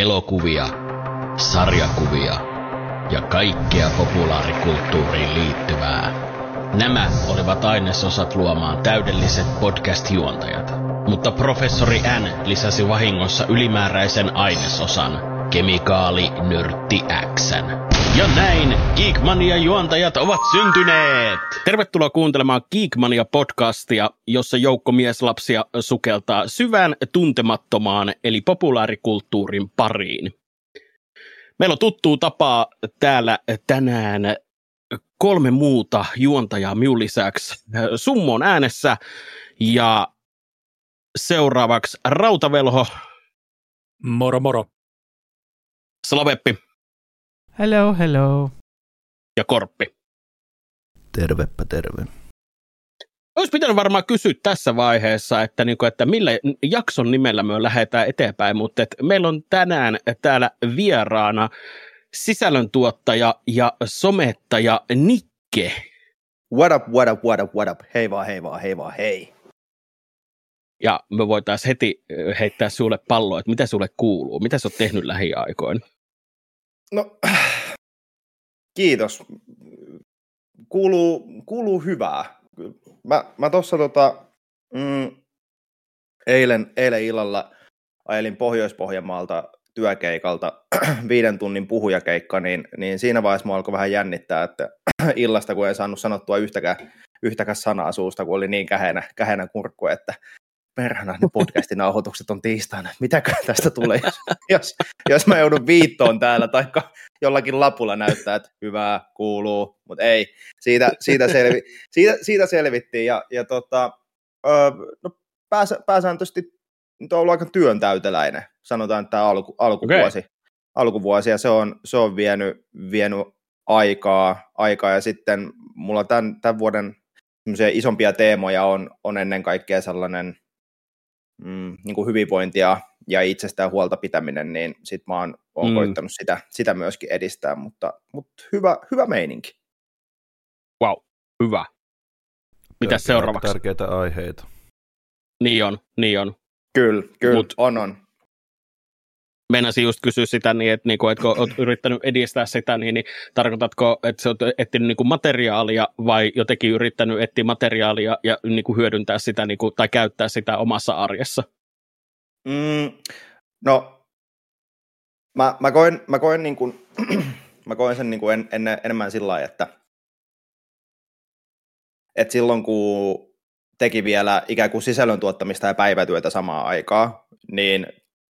elokuvia, sarjakuvia ja kaikkea populaarikulttuuriin liittyvää. Nämä olivat ainesosat luomaan täydelliset podcast-juontajat, mutta professori N lisäsi vahingossa ylimääräisen ainesosan, kemikaali nörtti Xn. Ja näin Geekmania-juontajat ovat syntyneet! Tervetuloa kuuntelemaan Geekmania-podcastia, jossa joukko mieslapsia sukeltaa syvään tuntemattomaan eli populaarikulttuurin pariin. Meillä on tuttuu tapaa täällä tänään kolme muuta juontajaa minun lisäksi. Summo on äänessä ja seuraavaksi Rautavelho. Moro moro. Slaveppi. Hello, hello. Ja Korppi. Tervepä terve. Olisi pitänyt varmaan kysyä tässä vaiheessa, että, niin kuin, että millä jakson nimellä me lähdetään eteenpäin, mutta että meillä on tänään täällä vieraana sisällöntuottaja ja somettaja Nikke. What up, what up, what up, what up, hei vaan, hei vaan, hei vaan, hei. Ja me voitaisiin heti heittää sulle palloa, että mitä sulle kuuluu, mitä sä oot tehnyt lähiaikoina? No, kiitos. Kuuluu, kuuluu hyvää. Mä, mä tuossa tota, mm, eilen, eilen illalla ajelin Pohjois-Pohjanmaalta työkeikalta viiden tunnin puhujakeikka, niin, niin siinä vaiheessa mua alkoi vähän jännittää, että illasta kun en saanut sanottua yhtäkään, yhtäkään sanaa suusta, kun oli niin kähenä, kähenä kurkku, että perhana ne podcastin nauhoitukset on tiistaina. Mitäkö tästä tulee, jos, jos, jos mä joudun viittoon täällä, tai jollakin lapulla näyttää, että hyvää, kuuluu, mutta ei. Siitä, siitä, selvi, siitä, siitä selvittiin, ja, ja tota, no, pääsä, pääsääntöisesti nyt on ollut aika työntäyteläinen, sanotaan, että tämä alku, alkuvuosi, okay. alkuvuosi, ja se on, se on vienyt, vienyt aikaa, aikaa, ja sitten mulla tämän, tämän vuoden isompia teemoja on, on ennen kaikkea sellainen mm, niin kuin hyvinvointia ja itsestään huolta pitäminen, niin sit mä oon, oon mm. koittanut sitä, sitä myöskin edistää, mutta, mutta hyvä, hyvä meininki. Wow, hyvä. Mitä seuraavaksi? Tärkeitä aiheita. Niin on, niin on. Kyllä, kyllä, Mut, on, on meinasin just kysyä sitä, niin että, niin kuin, kun olet yrittänyt edistää sitä, niin, niin tarkoitatko, että oot etsinyt niin kuin materiaalia vai jotenkin yrittänyt etsiä materiaalia ja niin kuin hyödyntää sitä niin kuin, tai käyttää sitä omassa arjessa? Mm, no, mä, mä koen, mä koen, niin kuin, mä koen sen niin kuin en, en, enemmän sillä lailla, että, että silloin kun teki vielä ikään kuin sisällön tuottamista ja päivätyötä samaan aikaan, niin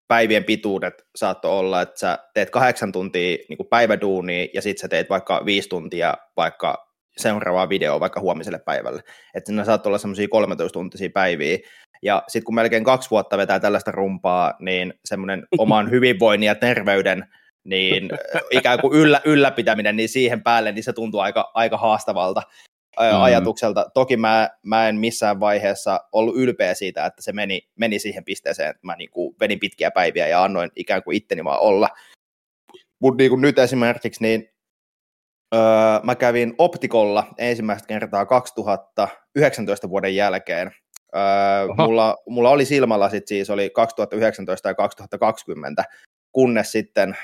päivien pituudet saattoi olla, että sä teet kahdeksan tuntia niin kuin päiväduunia ja sitten sä teet vaikka viisi tuntia vaikka seuraavaa videoa vaikka huomiselle päivälle. Että ne saattoi olla semmoisia 13-tuntisia päiviä. Ja sitten kun melkein kaksi vuotta vetää tällaista rumpaa, niin semmoinen oman hyvinvoinnin ja terveyden niin ikään kuin yllä, ylläpitäminen niin siihen päälle, niin se tuntuu aika, aika haastavalta mm. ajatukselta. Toki mä, mä en missään vaiheessa ollut ylpeä siitä, että se meni, meni siihen pisteeseen, että mä niin kuin vedin pitkiä päiviä ja annoin ikään kuin itteni vaan olla. Mutta niin nyt esimerkiksi niin öö, mä kävin optikolla ensimmäistä kertaa 2019 vuoden jälkeen. Öö, mulla, mulla oli silmälasit siis, oli 2019 ja 2020, kunnes sitten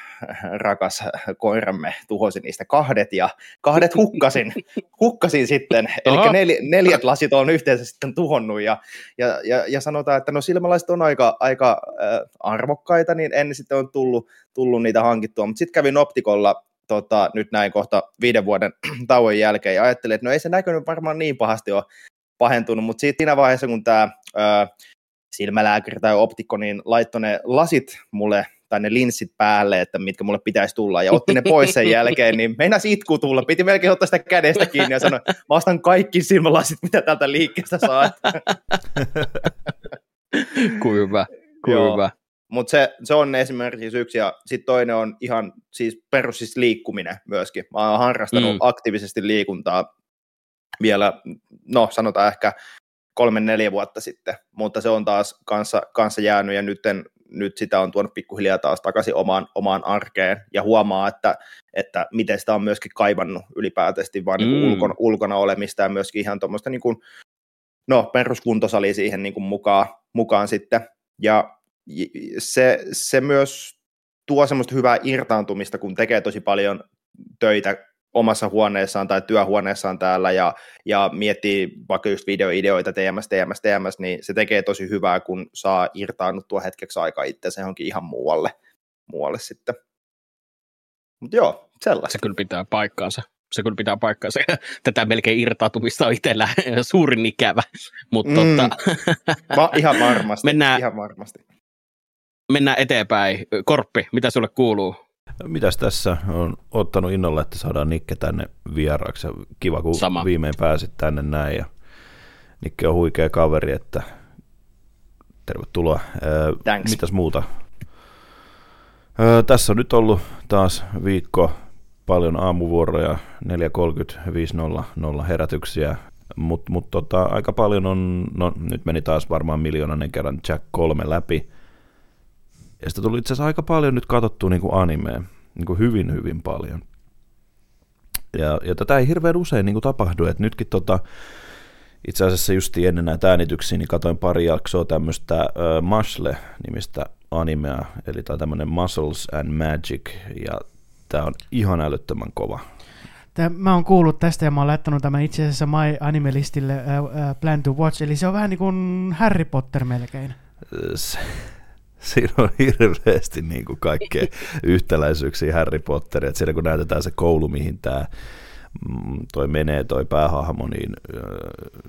rakas koiramme tuhosi niistä kahdet ja kahdet hukkasin, hukkasin sitten, eli nel, neljät lasit on yhteensä sitten tuhonnut ja, ja, ja, ja sanotaan, että no silmälasit on aika, aika äh, arvokkaita, niin en sitten on tullut, tullut niitä hankittua, mutta sitten kävin optikolla tota, nyt näin kohta viiden vuoden tauon jälkeen ja ajattelin, että no ei se näkynyt varmaan niin pahasti ole pahentunut, mutta siinä vaiheessa kun tämä silmälääkäri tai optikko niin laittoi ne lasit mulle tai ne linssit päälle, että mitkä mulle pitäisi tulla, ja otti ne pois sen jälkeen, niin meinasi itku tulla, piti melkein ottaa sitä kädestä kiinni ja sanoa, mä ostan kaikki silmälasit, mitä täältä liikkeestä saa. Kuin hyvä, kuin hyvä. Mutta se, se on esimerkiksi yksi, ja sitten toinen on ihan siis perus siis liikkuminen myöskin. Mä oon harrastanut mm. aktiivisesti liikuntaa vielä, no sanotaan ehkä kolme neljä vuotta sitten, mutta se on taas kanssa, kanssa jäänyt, ja nyt nyt sitä on tuonut pikkuhiljaa taas takaisin omaan, omaan arkeen ja huomaa, että, että miten sitä on myöskin kaivannut ylipäätästi vaan niin mm. niin ulkona, ulkona olemista ja myöskin ihan tuommoista niin kuin, no, peruskuntosali siihen niin kuin mukaan, mukaan sitten. Ja se, se myös tuo semmoista hyvää irtaantumista, kun tekee tosi paljon töitä omassa huoneessaan tai työhuoneessaan täällä ja, ja miettii vaikka just videoideoita TMS, TMS, TMS, niin se tekee tosi hyvää, kun saa irtaannuttua hetkeksi aikaa itse se onkin ihan muualle, muualle sitten. Mutta joo, sellaista. Se kyllä pitää paikkaansa. Se kyllä pitää paikkaansa. Tätä melkein irtautumista on itsellä suurin ikävä. Mutta mm. tota... Va- ihan varmasti. Mennään, ihan varmasti. Mennään eteenpäin. Korppi, mitä sulle kuuluu? Mitäs tässä on ottanut innolla, että saadaan Nikke tänne vieraaksi. Kiva, kun Sama. viimein pääsit tänne näin. Ja Nikke on huikea kaveri, että tervetuloa. Thanks. Mitäs muuta? Tässä on nyt ollut taas viikko paljon aamuvuoroja, 4.30, 5.00 herätyksiä, mutta mut tota, aika paljon on, no nyt meni taas varmaan miljoonainen kerran Jack 3 läpi, ja sitä tuli itse asiassa aika paljon nyt katsottua niin kuin animea, niin kuin hyvin hyvin paljon. Ja, ja tätä ei hirveän usein niin kuin tapahdu, että nytkin tota, itse asiassa just ennen näitä äänityksiä, niin katsoin pari jaksoa tämmöistä uh, Mashle-nimistä animea, eli tämä tämmöinen Muscles and Magic, ja tämä on ihan älyttömän kova. Tää, mä oon kuullut tästä ja mä oon laittanut tämän itse asiassa My Anime-listille uh, uh, Plan to Watch, eli se on vähän niin kuin Harry Potter melkein. Siinä on hirveästi niin kuin kaikkea yhtäläisyyksiä Harry Potteria, että siinä kun näytetään se koulu, mihin tämä mm, toi menee, toi päähahmo, niin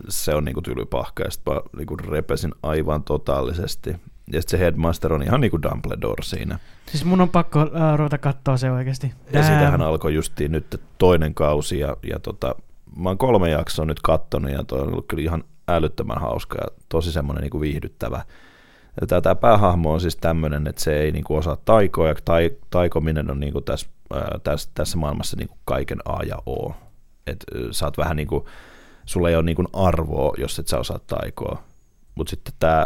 se on niinku tylypahka, ja sitten mä niinku repesin aivan totaalisesti. Ja sitten se Headmaster on ihan niinku Dumbledore siinä. Siis mun on pakko uh, ruveta katsoa se oikeasti. Ja sitähän alkoi justiin nyt toinen kausi, ja, ja tota, mä oon kolme jaksoa nyt kattonut, ja toi on ollut kyllä ihan älyttömän hauska ja tosi semmoinen niinku viihdyttävä Tämä, tämä päähahmo on siis tämmöinen, että se ei niin kuin osaa taikoa, ja tai, taikominen on niin kuin tässä, ää, tässä, tässä maailmassa niin kuin kaiken A ja O. Et, sä oot vähän niin kuin, sulla ei ole niin kuin arvoa, jos et sä osaa taikoa. Mutta sitten tämä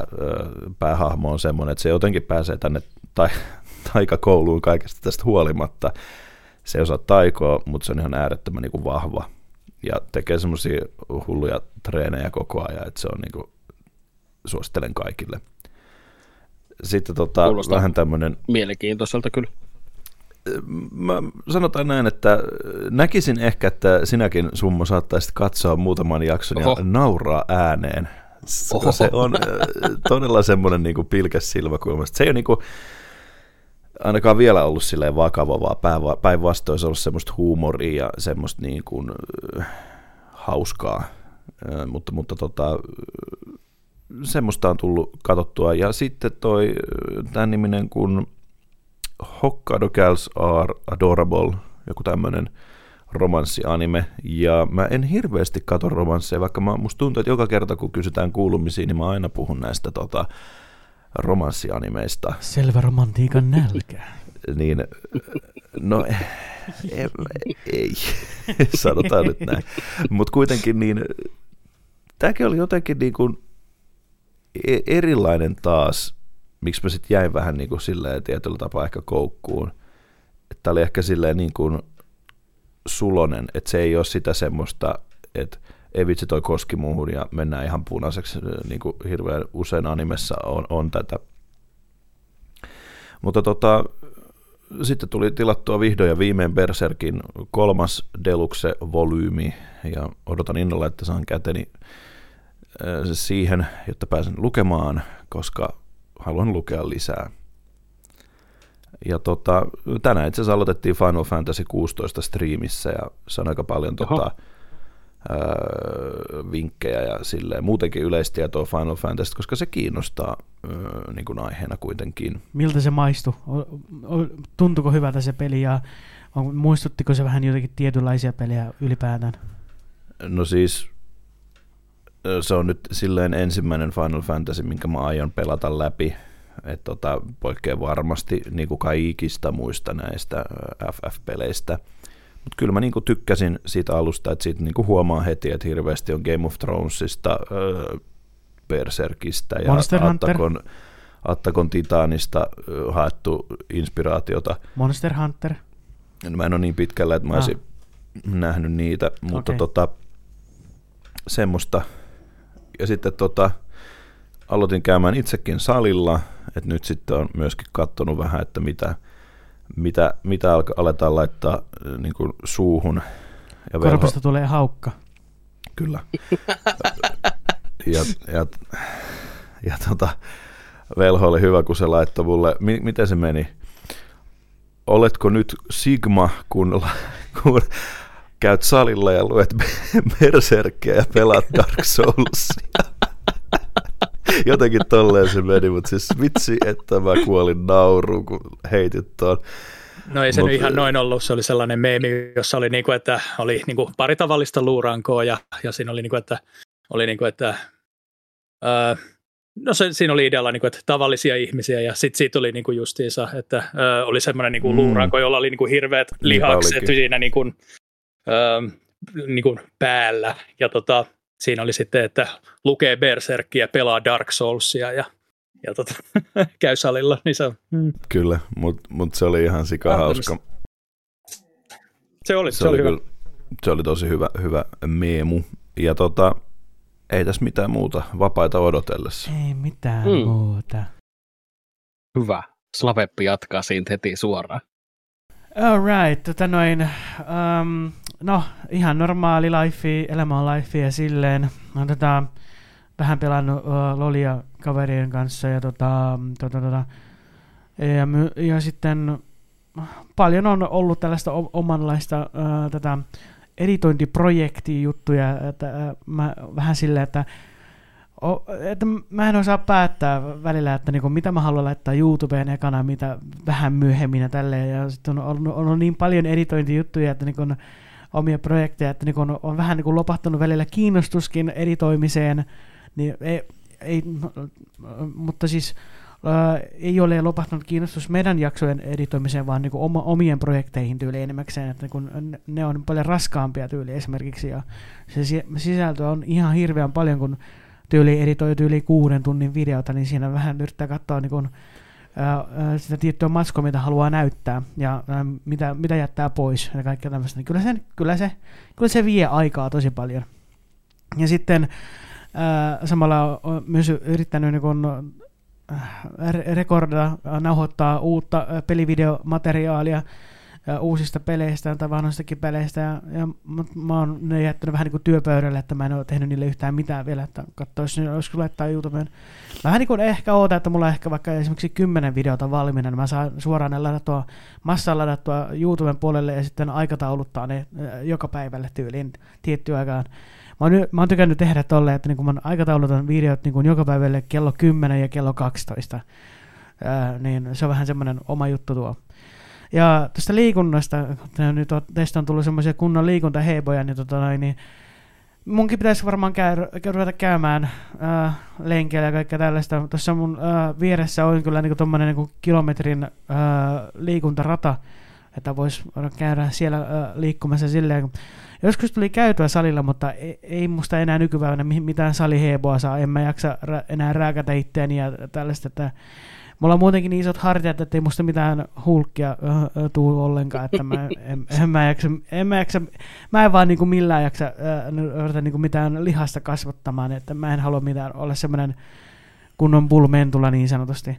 päähahmo on semmoinen, että se jotenkin pääsee tänne tai, taikakouluun kaikesta tästä huolimatta. Se ei osaa taikoa, mutta se on ihan äärettömän niin kuin vahva ja tekee semmoisia hulluja treenejä koko ajan, että se on niin kuin, suosittelen kaikille – sitten tota, vähän tämmöinen... Mielenkiintoiselta kyllä. Mä sanotaan näin, että näkisin ehkä, että sinäkin Summo saattaisit katsoa muutaman jakson Oho. ja nauraa ääneen. Oho. Se on todella semmoinen niin kuin pilkäs silmäkulma. Se ei ole niin kuin, ainakaan vielä ollut silleen vakava, vaan päinvastoin se on ollut semmoista huumoria ja semmoista niin kuin, hauskaa. Mutta, mutta tota, semmoista on tullut katsottua. Ja sitten toi tämän niminen kuin Hokkaido Girls Are Adorable, joku tämmöinen romanssianime, ja mä en hirveästi katso romansseja, vaikka mä, musta tuntuu, että joka kerta kun kysytään kuulumisiin, niin mä aina puhun näistä tota, romanssianimeista. Selvä romantiikan nälkä. niin, no ei, ei, sanotaan nyt näin. Mutta kuitenkin niin, tämäkin oli jotenkin niin kuin, E- erilainen taas, miksi mä sitten jäin vähän niin kuin silleen tietyllä tapaa ehkä koukkuun. Että oli ehkä silleen niin kuin sulonen, että se ei ole sitä semmoista, että ei vitsi toi koski muuhun ja mennään ihan punaiseksi, niin kuin hirveän usein animessa on, on tätä. Mutta tota, sitten tuli tilattua vihdoin ja viimein Berserkin kolmas Deluxe-volyymi ja odotan innolla, että saan käteni siihen, jotta pääsen lukemaan, koska haluan lukea lisää. Ja tota, tänään itse asiassa aloitettiin Final Fantasy 16 striimissä ja se on aika paljon tota, ää, vinkkejä ja silleen, muutenkin yleistietoa Final Fantasy, koska se kiinnostaa ää, niin kuin aiheena kuitenkin. Miltä se maistui? Tuntuko hyvältä se peli ja muistuttiko se vähän jotenkin tietynlaisia pelejä ylipäätään? No siis se on nyt silleen ensimmäinen Final Fantasy, minkä mä aion pelata läpi. Et tota, poikkeaa varmasti niin kuin kaikista muista näistä FF-peleistä. Mutta kyllä mä niin kuin tykkäsin siitä alusta, että siitä niin kuin huomaa heti, että hirveästi on Game of Thronesista, äh, Berserkistä ja Monster Attakon, Attakon Titanista haettu inspiraatiota. Monster Hunter. Mä en ole niin pitkällä, että mä olisin ah. nähnyt niitä, mutta okay. tota, semmoista ja sitten tota, aloitin käymään itsekin salilla, että nyt sitten on myöskin katsonut vähän, että mitä mitä, mitä alka, aletaan laittaa niin kuin suuhun. Ja Korpasta velho... tulee haukka. Kyllä. ja, ja, ja tota, velho oli hyvä, kun se laittoi mulle, mi, miten se meni? Oletko nyt Sigma, kun, kun käyt salilla ja luet Berserkkiä ja pelaat Dark Soulsia? Jotenkin tolleen se meni, mutta siis vitsi, että mä kuolin nauruun, kun heitit tuon. No ei se Mut, nyt ihan noin ollut, se oli sellainen meemi, jossa oli, niinku, että oli niinku pari tavallista luurankoa ja, ja siinä oli, niinku, että, oli niinku, että ää, No se, siinä oli idealla, niin kuin, että tavallisia ihmisiä ja sitten siitä oli niin kuin justiinsa, että ö, oli semmoinen niin kuin mm. luuranko, jolla oli niin kuin hirveät lihakset siinä niin kuin, ö, niin kuin päällä ja tota, siinä oli sitten, että lukee Berserkkiä, pelaa Dark Soulsia ja, ja tota, käy salilla. Niin se on, mm. Kyllä, mutta mut se oli ihan sika hauska. Se oli, se, se oli, oli hyvä. se oli tosi hyvä, hyvä meemu. Ja tota, ei tässä mitään muuta vapaita odotellessa. Ei mitään mm. muuta. Hyvä. Slaveppi jatkaa siitä heti suoraan. Alright, tota noin, um, no ihan normaali life, elämä on life ja silleen. No, tota, vähän pelannut uh, lolia kaverien kanssa ja tota, tota, tota, ja, my, ja sitten paljon on ollut tällaista omanlaista uh, tätä editointiprojekti-juttuja, että äh, mä vähän silleen, että, että mä en osaa päättää välillä, että niinku, mitä mä haluan laittaa YouTubeen ekana, mitä vähän myöhemmin ja tälleen, ja sitten on, on, on niin paljon editointijuttuja, että niinku, omia projekteja, että niinku, on, on vähän niinku lopahtanut välillä kiinnostuskin editoimiseen, niin ei, ei, mutta siis ei ole lopahtanut kiinnostus meidän jaksojen editoimiseen, vaan niin kuin oma, omien projekteihin tyyli enemmäkseen, että kun ne on paljon raskaampia tyyli esimerkiksi, ja se sisältö on ihan hirveän paljon, kun tyyli editoi tyyli kuuden tunnin videota, niin siinä vähän yrittää katsoa niin kuin, ää, sitä tiettyä matskoa, mitä haluaa näyttää, ja mitä, mitä jättää pois, ja kaikkea tämmöistä, niin kyllä se, kyllä, se, kyllä se vie aikaa tosi paljon. Ja sitten samalla on myös yrittänyt niin kuin, rekorda, nauhoittaa uutta pelivideomateriaalia uusista peleistä tai vanhoistakin peleistä. Ja, ja mä oon ne jättänyt vähän niin kuin työpöydälle, että mä en ole tehnyt niille yhtään mitään vielä, että katsoisin, olisiko laittaa YouTubeen. Vähän niin kuin ehkä oota, että mulla ehkä vaikka esimerkiksi kymmenen videota valmiina, niin mä saan suoraan ne ladattua, massaan ladattua YouTuben puolelle ja sitten aikatauluttaa ne joka päivälle tyyliin tiettyä aikaan Mä oon, mä oon tykännyt tehdä tolleen, että niin mä aikataulutan videot niin joka päivälle kello 10 ja kello 12. Ää, niin se on vähän semmoinen oma juttu tuo. Ja tästä liikunnasta, nyt teistä on tullut semmoisia kunnon liikuntaheiboja, niin, tota noin, niin munkin pitäisi varmaan käy, ruveta käymään ää, lenkeillä ja kaikkea tällaista. Tuossa mun ää, vieressä on kyllä niin tuommoinen niin kilometrin ää, liikuntarata, että voisi käydä siellä ää, liikkumassa silleen, Joskus tuli käytyä salilla, mutta ei, ei musta enää nykypäivänä mitään saliheboa saa. En mä jaksa rä, enää rääkätä itteeni ja tällaista, että mulla on muutenkin niin isot hartiat, että ei musta mitään hulkkia äh, tuu ollenkaan, että mä en, en, mä jaksa, en mä jaksa, mä en vaan niinku millään jaksa äh, niinku mitään lihasta kasvattamaan, että mä en halua mitään olla semmoinen kunnon pulmentula niin sanotusti.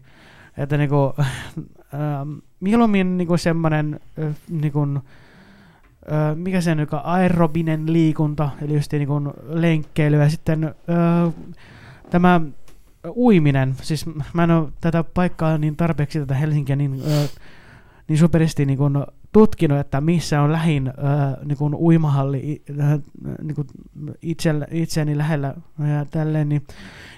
Että niinku, äh, mieluummin niinku semmoinen äh, niinku, öö, mikä se on, aerobinen liikunta, eli just niin kuin lenkkeily, ja sitten öö, tämä uiminen, siis mä en ole tätä paikkaa niin tarpeeksi tätä Helsinkiä niin, öö, niin superisti niin kuin tutkinut, että missä on lähin öö, niin kuin uimahalli öö, niin kuin itse, itseäni lähellä ja tälleen, niin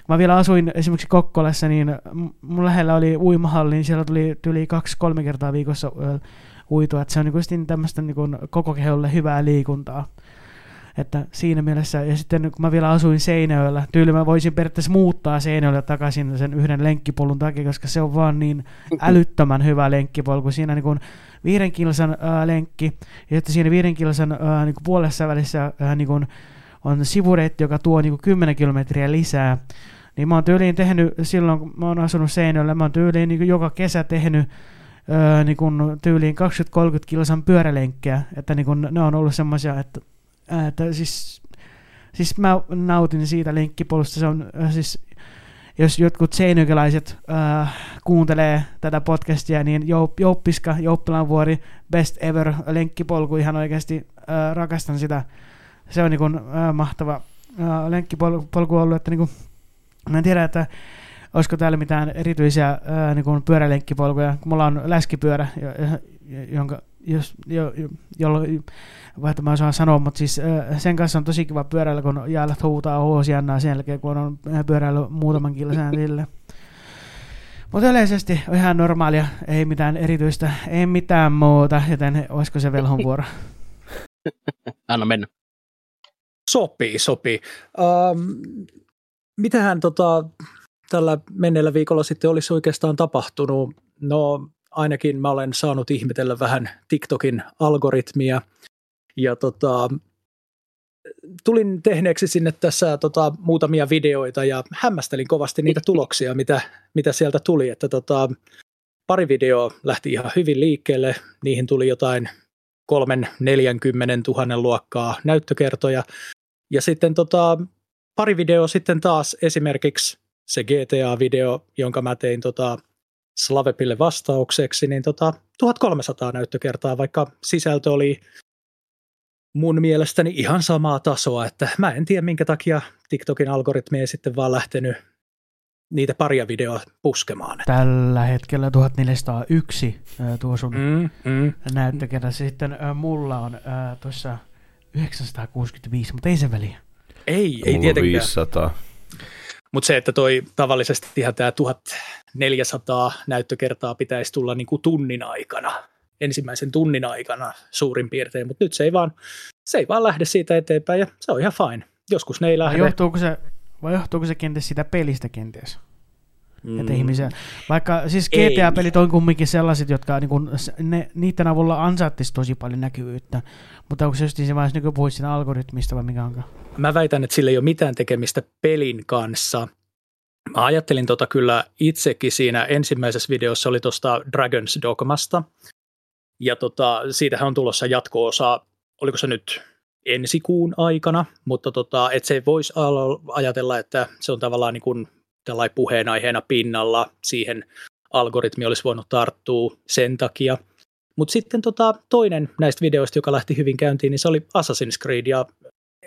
mä vielä asuin esimerkiksi Kokkolassa, niin mun lähellä oli uimahalli, niin siellä tuli yli kaksi-kolme kertaa viikossa öö, uitua, että se on niin tämmöistä niin koko keholle hyvää liikuntaa. Että siinä mielessä, ja sitten kun mä vielä asuin Seinäjöllä, tyyli mä voisin periaatteessa muuttaa Seinäjöllä takaisin sen yhden lenkkipolun takia, koska se on vaan niin älyttömän hyvä lenkkipolku. Siinä niin kuin viiden kilsan ää, lenkki, ja sitten siinä viiden kilsan ää, niin kuin puolessa välissä ää, niin kuin on sivureitti, joka tuo niin kuin 10 kilometriä lisää. Niin mä oon tyyliin tehnyt, silloin kun mä oon asunut Seinäjöllä, mä oon tyyliin niin joka kesä tehnyt öö, niin kun tyyliin 20-30 kilsan pyörälenkkejä, että niin kun ne on ollut semmoisia, että, että siis, siis mä nautin siitä lenkkipolusta, se on siis jos jotkut seinäjokelaiset äh, kuuntelee tätä podcastia, niin Jouppiska, Jouppilanvuori, best ever lenkkipolku, ihan oikeasti äh, rakastan sitä. Se on niin kuin, äh, mahtava äh, lenkkipolku ollut, että niin kuin, mä en tiedä, että olisiko täällä mitään erityisiä ää, niin kuin pyörälenkkipolkuja, kun mulla on läskipyörä, jonka, jos, jo, jo, jolloin, vaikka mä osaan sanoa, mutta siis sen kanssa on tosi kiva pyöräillä, kun jäällä huutaa Hoosiannaa sen jälkeen, kun on pyöräillä muutaman kilsan sille. Mutta yleisesti on ihan normaalia, ei mitään erityistä, ei mitään muuta, joten olisiko se velhon vuoro? Anna mennä. Sopii, sopii. Um, mitähän tota, tällä menneellä viikolla sitten olisi oikeastaan tapahtunut? No ainakin mä olen saanut ihmetellä vähän TikTokin algoritmia. Ja tota, tulin tehneeksi sinne tässä tota, muutamia videoita ja hämmästelin kovasti niitä tuloksia, mitä, mitä sieltä tuli, että tota, pari videoa lähti ihan hyvin liikkeelle, niihin tuli jotain kolmen 40 000 luokkaa näyttökertoja. Ja sitten tota, pari videoa sitten taas esimerkiksi se GTA-video, jonka mä tein tota Slavepille vastaukseksi, niin tota 1300 näyttökertaa, vaikka sisältö oli mun mielestäni ihan samaa tasoa, että mä en tiedä minkä takia TikTokin algoritmi ei sitten vaan lähtenyt niitä paria videoa puskemaan. Tällä hetkellä 1401 tuo sun mm, mm. näyttökerta. Sitten mulla on tuossa 965, mutta ei se väliä. Ei, ei tietenkään. 500. Mutta se, että toi tavallisesti ihan tämä 1400 näyttökertaa pitäisi tulla niinku tunnin aikana, ensimmäisen tunnin aikana suurin piirtein, mutta nyt se ei, vaan, se ei vaan lähde siitä eteenpäin ja se on ihan fine. Joskus ne ei lähde. Johtuuko se, vai johtuuko se kenties sitä pelistä kenties? Mm. Että ihmisiä, vaikka siis GTA-pelit on kumminkin sellaiset, jotka niin kun, ne, niiden avulla ansaittisi tosi paljon näkyvyyttä, mutta onko se just se vaiheessa niin puhuit siinä algoritmista vai mikä onkaan? Mä väitän, että sillä ei ole mitään tekemistä pelin kanssa. Mä ajattelin tota kyllä itsekin siinä ensimmäisessä videossa oli tuosta Dragon's Dogmasta, ja tota, siitähän on tulossa jatko-osa, oliko se nyt ensi kuun aikana, mutta tota, et se voisi ajatella, että se on tavallaan niin kuin tällainen puheenaiheena pinnalla, siihen algoritmi olisi voinut tarttua sen takia. Mutta sitten tota, toinen näistä videoista, joka lähti hyvin käyntiin, niin se oli Assassin's Creed, ja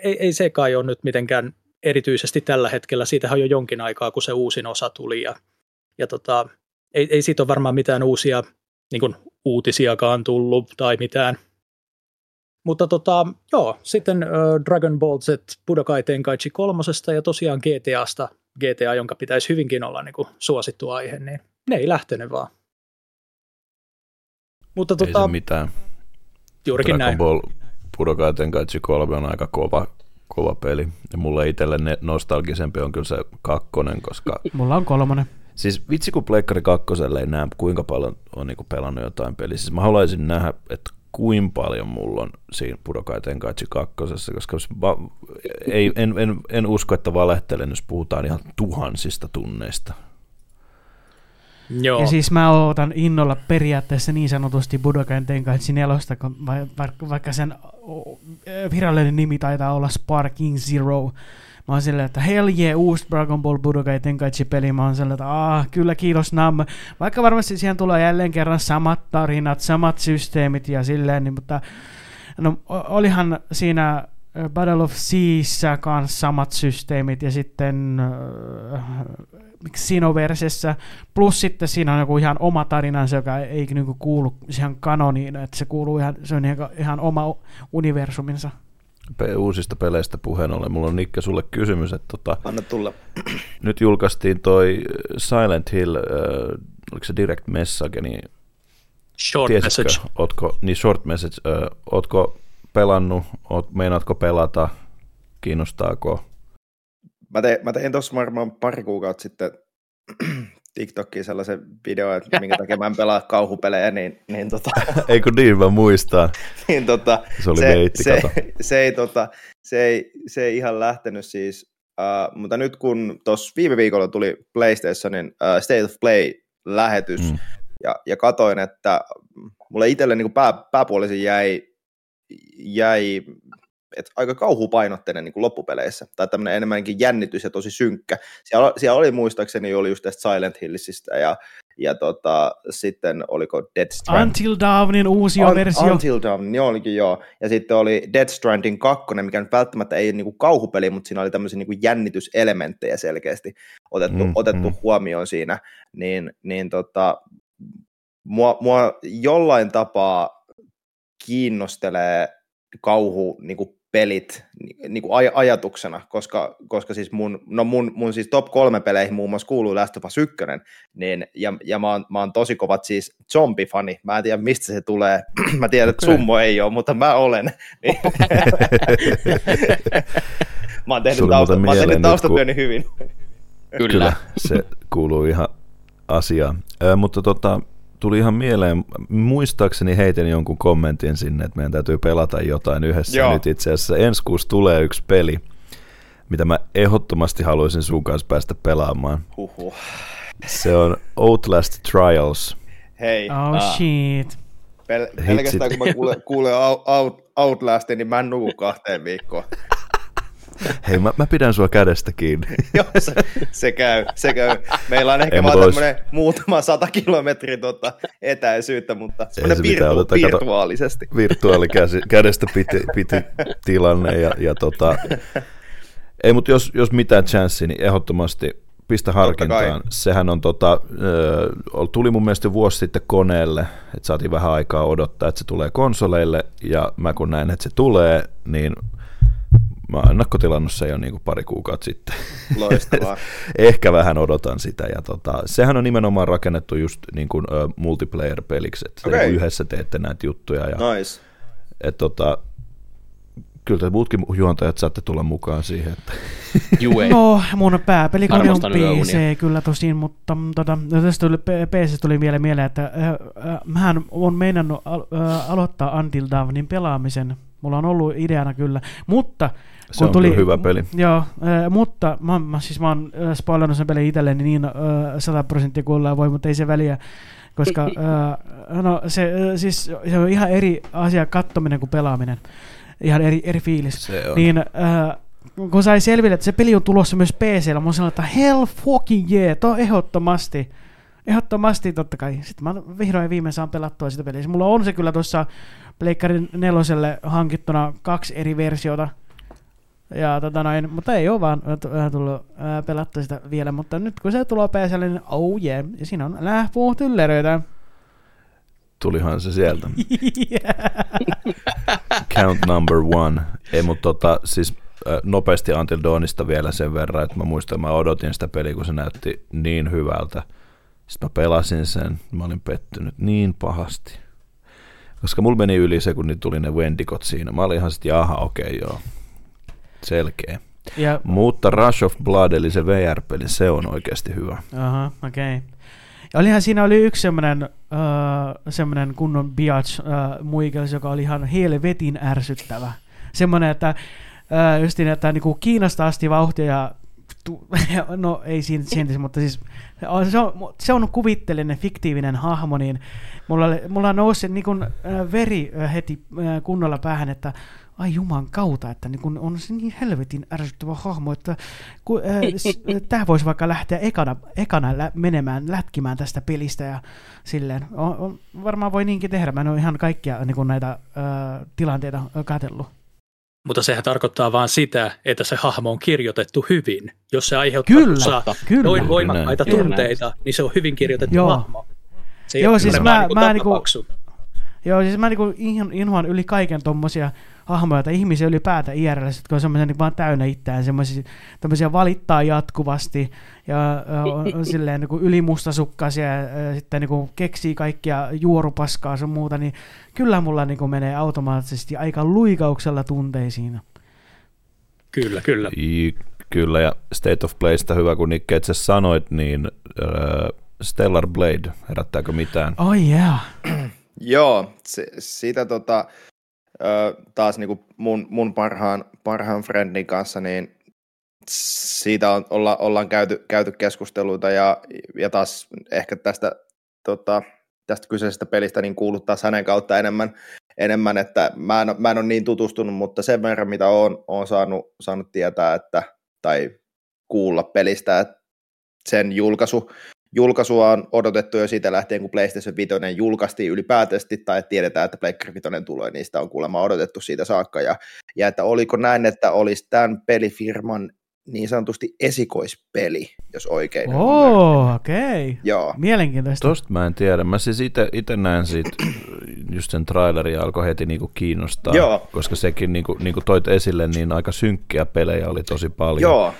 ei, ei se kai ole nyt mitenkään erityisesti tällä hetkellä. Siitähän on jo jonkin aikaa, kun se uusin osa tuli, ja, ja tota, ei, ei siitä ole varmaan mitään uusia niin kuin, uutisiakaan tullut tai mitään. Mutta tota, joo, sitten uh, Dragon Ball Z Budokai Tenkaichi kolmosesta ja tosiaan GTAsta GTA, jonka pitäisi hyvinkin olla niin kuin suosittu aihe, niin ne ei lähtenyt vaan. Mutta ei tota, se mitään. Juurikin Dragon näin. Ball Budokai Tenkaichi 3 on aika kova, kova peli. Ja mulle itselle nostalgisempi on kyllä se kakkonen, koska... Mulla on kolmonen. Siis vitsi kun Pleikkari kakkoselle ei näe, kuinka paljon on niinku pelannut jotain peliä. Siis mä haluaisin nähdä, että kuinka paljon mulla on siinä Budokai Tenkaichi kakkosessa, koska va, ei, en, en, en, usko, että valehtelen, jos puhutaan ihan tuhansista tunneista. Joo. Ja siis mä ootan innolla periaatteessa niin sanotusti Budokai Tenkaichi nelosta, kun vaikka sen virallinen nimi taitaa olla Sparking Zero, Mä oon silleen, että hell yeah, uusi Dragon Ball Budokai Tenkaichi-peli. Mä oon silleen, että ah, kyllä kiitos Nam. Vaikka varmasti siihen tulee jälleen kerran samat tarinat, samat systeemit ja silleen, niin, mutta no, olihan siinä Battle of Seassa kanssa samat systeemit ja sitten Sinoversessa, plus sitten siinä on joku ihan oma tarinansa, joka ei niinku kuulu ihan kanoniin, että se kuuluu ihan, se on ihan oma universuminsa uusista peleistä puheen ollen. Mulla on Nikke sulle kysymys, että tota, Anna tulla. nyt julkaistiin toi Silent Hill, äh, oliko se Direct Message, niin Short tiesitkö, Message. Ootko, niin Short Message, äh, ootko pelannut, oot, meinaatko pelata, kiinnostaako? Mä, te, mä tein tuossa varmaan pari kuukautta sitten TikTokiin sellaisen video, että minkä takia mä en pelaa kauhupelejä, niin, niin tota... ei kun niin, mä muistan. niin tota, se oli se, veitti, se, se, ei, tota, se, ei, se ei ihan lähtenyt siis, uh, mutta nyt kun tuossa viime viikolla tuli PlayStationin uh, State of Play-lähetys, mm. ja, ja katoin, että mulle itselle niin pää, pääpuolisin jäi, jäi et aika kauhupainotteinen niin kuin loppupeleissä, tai tämmöinen enemmänkin jännitys ja tosi synkkä. Siellä, siellä oli muistaakseni oli just tästä Silent Hillsistä ja ja tota, sitten oliko Dead Stranding. Until Dawnin uusi Un- versio. Until Dawn, niin olikin joo. Ja sitten oli Dead Stranding 2, mikä nyt välttämättä ei niinku kauhupeli, mutta siinä oli tämmöisiä niinku jännityselementtejä selkeästi otettu, mm, otettu mm. huomioon siinä. Niin, niin tota, mua, mua jollain tapaa kiinnostelee kauhu niin kuin pelit niin kuin aj- ajatuksena, koska, koska siis mun, no mun, mun siis top kolme peleihin muun muassa kuuluu Last of Us 1, niin, ja, ja mä, oon, mä oon tosi kovat siis zombifani, mä en tiedä mistä se tulee, mä tiedän, että summo ei ole, mutta mä olen. mä oon tehnyt, tausta, mä oon tehnyt taustatyöni kun... hyvin. Kyllä. Kyllä, se kuuluu ihan asiaan. Ö, mutta tota, tuli ihan mieleen, muistaakseni heitin jonkun kommentin sinne, että meidän täytyy pelata jotain yhdessä. Joo. Nyt itse asiassa ensi kuussa tulee yksi peli, mitä mä ehdottomasti haluaisin sun kanssa päästä pelaamaan. Huhhuh. Se on Outlast Trials. Hei. Oh ah. shit. Pel- pelkästään kun mä kuulen, kuulen out, Outlastin, niin mä en nuku kahteen viikkoon. Hei, mä, mä pidän sua kädestä kiinni. Joo, se, se, käy, se käy. Meillä on ehkä Ei, vaan muutama sata kilometrin tota etäisyyttä, mutta semmoinen virtu- oteta, virtuaalisesti. Virtuaali kädestä piti, piti tilanne. Ja, ja tota... Ei, mutta jos, jos mitään chanssi, niin ehdottomasti pistä harkintaan. Sehän on tota, tuli mun mielestä vuosi sitten koneelle, että saatiin vähän aikaa odottaa, että se tulee konsoleille, ja mä kun näin, että se tulee, niin Mä oon ennakkotilannut se jo niin kuin pari kuukautta sitten. Loistavaa. Ehkä vähän odotan sitä. Ja tota, sehän on nimenomaan rakennettu just niin kuin, uh, multiplayer-peliksi, että okay. yhdessä teette näitä juttuja. Ja, nice. Et, tota, kyllä te muutkin juontajat saatte tulla mukaan siihen. Että. Juu, ei. No, mun pääpelikone on PC kyllä tosin, mutta mm, tota, no tästä tuli, PC tuli vielä mieleen, että äh, äh, mähän on meinannut al- äh, aloittaa Until Dawnin pelaamisen. Mulla on ollut ideana kyllä, mutta se on tuli, hyvä peli. Joo, äh, mutta mä, mä, siis mä oon äh, spoilannut sen pelin itselleni niin äh, 100 prosenttia kuin voi, mutta ei se väliä, koska äh, no, se, äh, siis, se on ihan eri asia kattominen kuin pelaaminen. Ihan eri, eri fiilis. Se on. Niin, äh, kun sai selville, että se peli on tulossa myös PCllä, mä sanoin, että hell fucking yeah, to ehdottomasti. Ehdottomasti totta kai. Sitten mä vihdoin viimein saan pelattua sitä peliä. Mulla on se kyllä tuossa Pleikkarin neloselle hankittuna kaksi eri versiota, ja tota noin, mutta ei ole vaan tullut ää, pelattu sitä vielä, mutta nyt kun se tulee PSL, niin oh yeah, ja siinä on lähpuutylleröitä. Tulihan se sieltä. Count number one. Ei, mutta tota, siis nopeasti Until Dawnista vielä sen verran, että mä muistan, että mä odotin sitä peliä, kun se näytti niin hyvältä. Sitten mä pelasin sen, mä olin pettynyt niin pahasti. Koska mulla meni yli se, kun tuli ne Wendikot siinä. Mä olin ihan sitten, jaha, okei, okay, joo Selkeä. Ja, Mutta Rush of Blood, eli se VR-peli, se on oikeasti hyvä. Aha, okei. Okay. Ja olihan siinä oli yksi semmoinen, uh, semmoinen kunnon biatch uh, muikels, joka oli ihan helvetin ärsyttävä. Semmoinen, että uh, justiin, että niinku Kiinasta asti vauhtia ja tu- no ei siinä sentisi, mutta siis se on, se on kuvitteellinen, fiktiivinen hahmo, niin mulla, mulla nousi niin kuin, veri heti kunnolla päähän, että ai juman kautta, että niin kun on se niin helvetin ärsyttävä hahmo, että kun, äh, tämä voisi vaikka lähteä ekana, ekana lä- menemään, lätkimään tästä pelistä ja silleen. On, on, varmaan voi niinkin tehdä, mä en ole ihan kaikkia niin näitä äh, tilanteita katsellut. Mutta sehän tarkoittaa vain sitä, että se hahmo on kirjoitettu hyvin. Jos se aiheuttaa kyllä, kyllä. noin voimakkaita tunteita, niin se on hyvin kirjoitettu Joo. hahmo. Se Joo, siis mä, niin mä, niinku, Joo, siis mä niinku inhoan yli kaiken tommosia hahmoja tai ihmisiä ylipäätään IRL, jotka on semmoisia niin vaan täynnä itseään, semmoisia tämmöisiä valittaa jatkuvasti ja on, on silleen niin kuin ylimustasukkaisia ja, ja sitten niin kuin keksii kaikkia juorupaskaa sun muuta, niin kyllä mulla niin kuin menee automaattisesti aika luikauksella tunteisiin. Kyllä, kyllä. I, kyllä, ja State of Playsta hyvä, kun Nikke itse sanoit, niin äh, Stellar Blade, herättääkö mitään? Oh yeah. Joo, se, siitä tota, taas niin kuin mun, mun parhaan, parhaan friendin kanssa, niin siitä on, olla, ollaan käyty, käyty keskusteluita ja, ja taas ehkä tästä, tota, tästä kyseisestä pelistä niin kuullut taas hänen kautta enemmän, enemmän, että mä en, mä en ole niin tutustunut, mutta sen verran, mitä olen, olen saanut, saanut tietää, että, tai kuulla pelistä, että sen julkaisu, julkaisua on odotettu jo siitä lähtien, kun PlayStation 5 julkaistiin ylipäätästi, tai tiedetään, että PlayStation 5 tulee, niin sitä on kuulemma odotettu siitä saakka, ja, ja että oliko näin, että olisi tämän pelifirman niin sanotusti esikoispeli, jos oikein. Oo, okei. Okay. Joo. Mielenkiintoista. Tosta mä en tiedä. Mä siis itse näen siitä, just sen traileri alkoi heti niinku kiinnostaa, Joo. koska sekin niinku, niinku toit esille, niin aika synkkiä pelejä oli tosi paljon. Joo.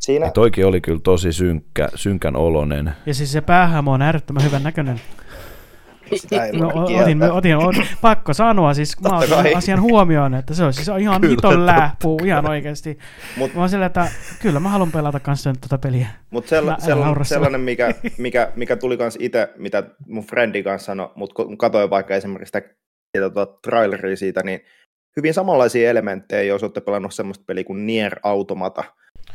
Siinä... Ja toikin oli kyllä tosi synkkä, synkän olonen. Ja siis se päähämo on äärettömän hyvän näköinen. Sitä ei No, otin, otin, otin, pakko sanoa, siis mä otin kai. asian huomioon, että se on siis ihan Kyllä, hiton lähpuu, ihan oikeasti. Mut- Mä oon sillä, että kyllä mä haluan pelata kanssa nyt tota peliä. Mutta sella, sella, sellainen, mikä, mikä, mikä tuli kans itse, mitä mun friendi kanssa sanoi, mutta kun katsoin vaikka esimerkiksi sitä, tuota traileria siitä, niin hyvin samanlaisia elementtejä, jos olette pelannut semmoista peliä kuin Nier Automata,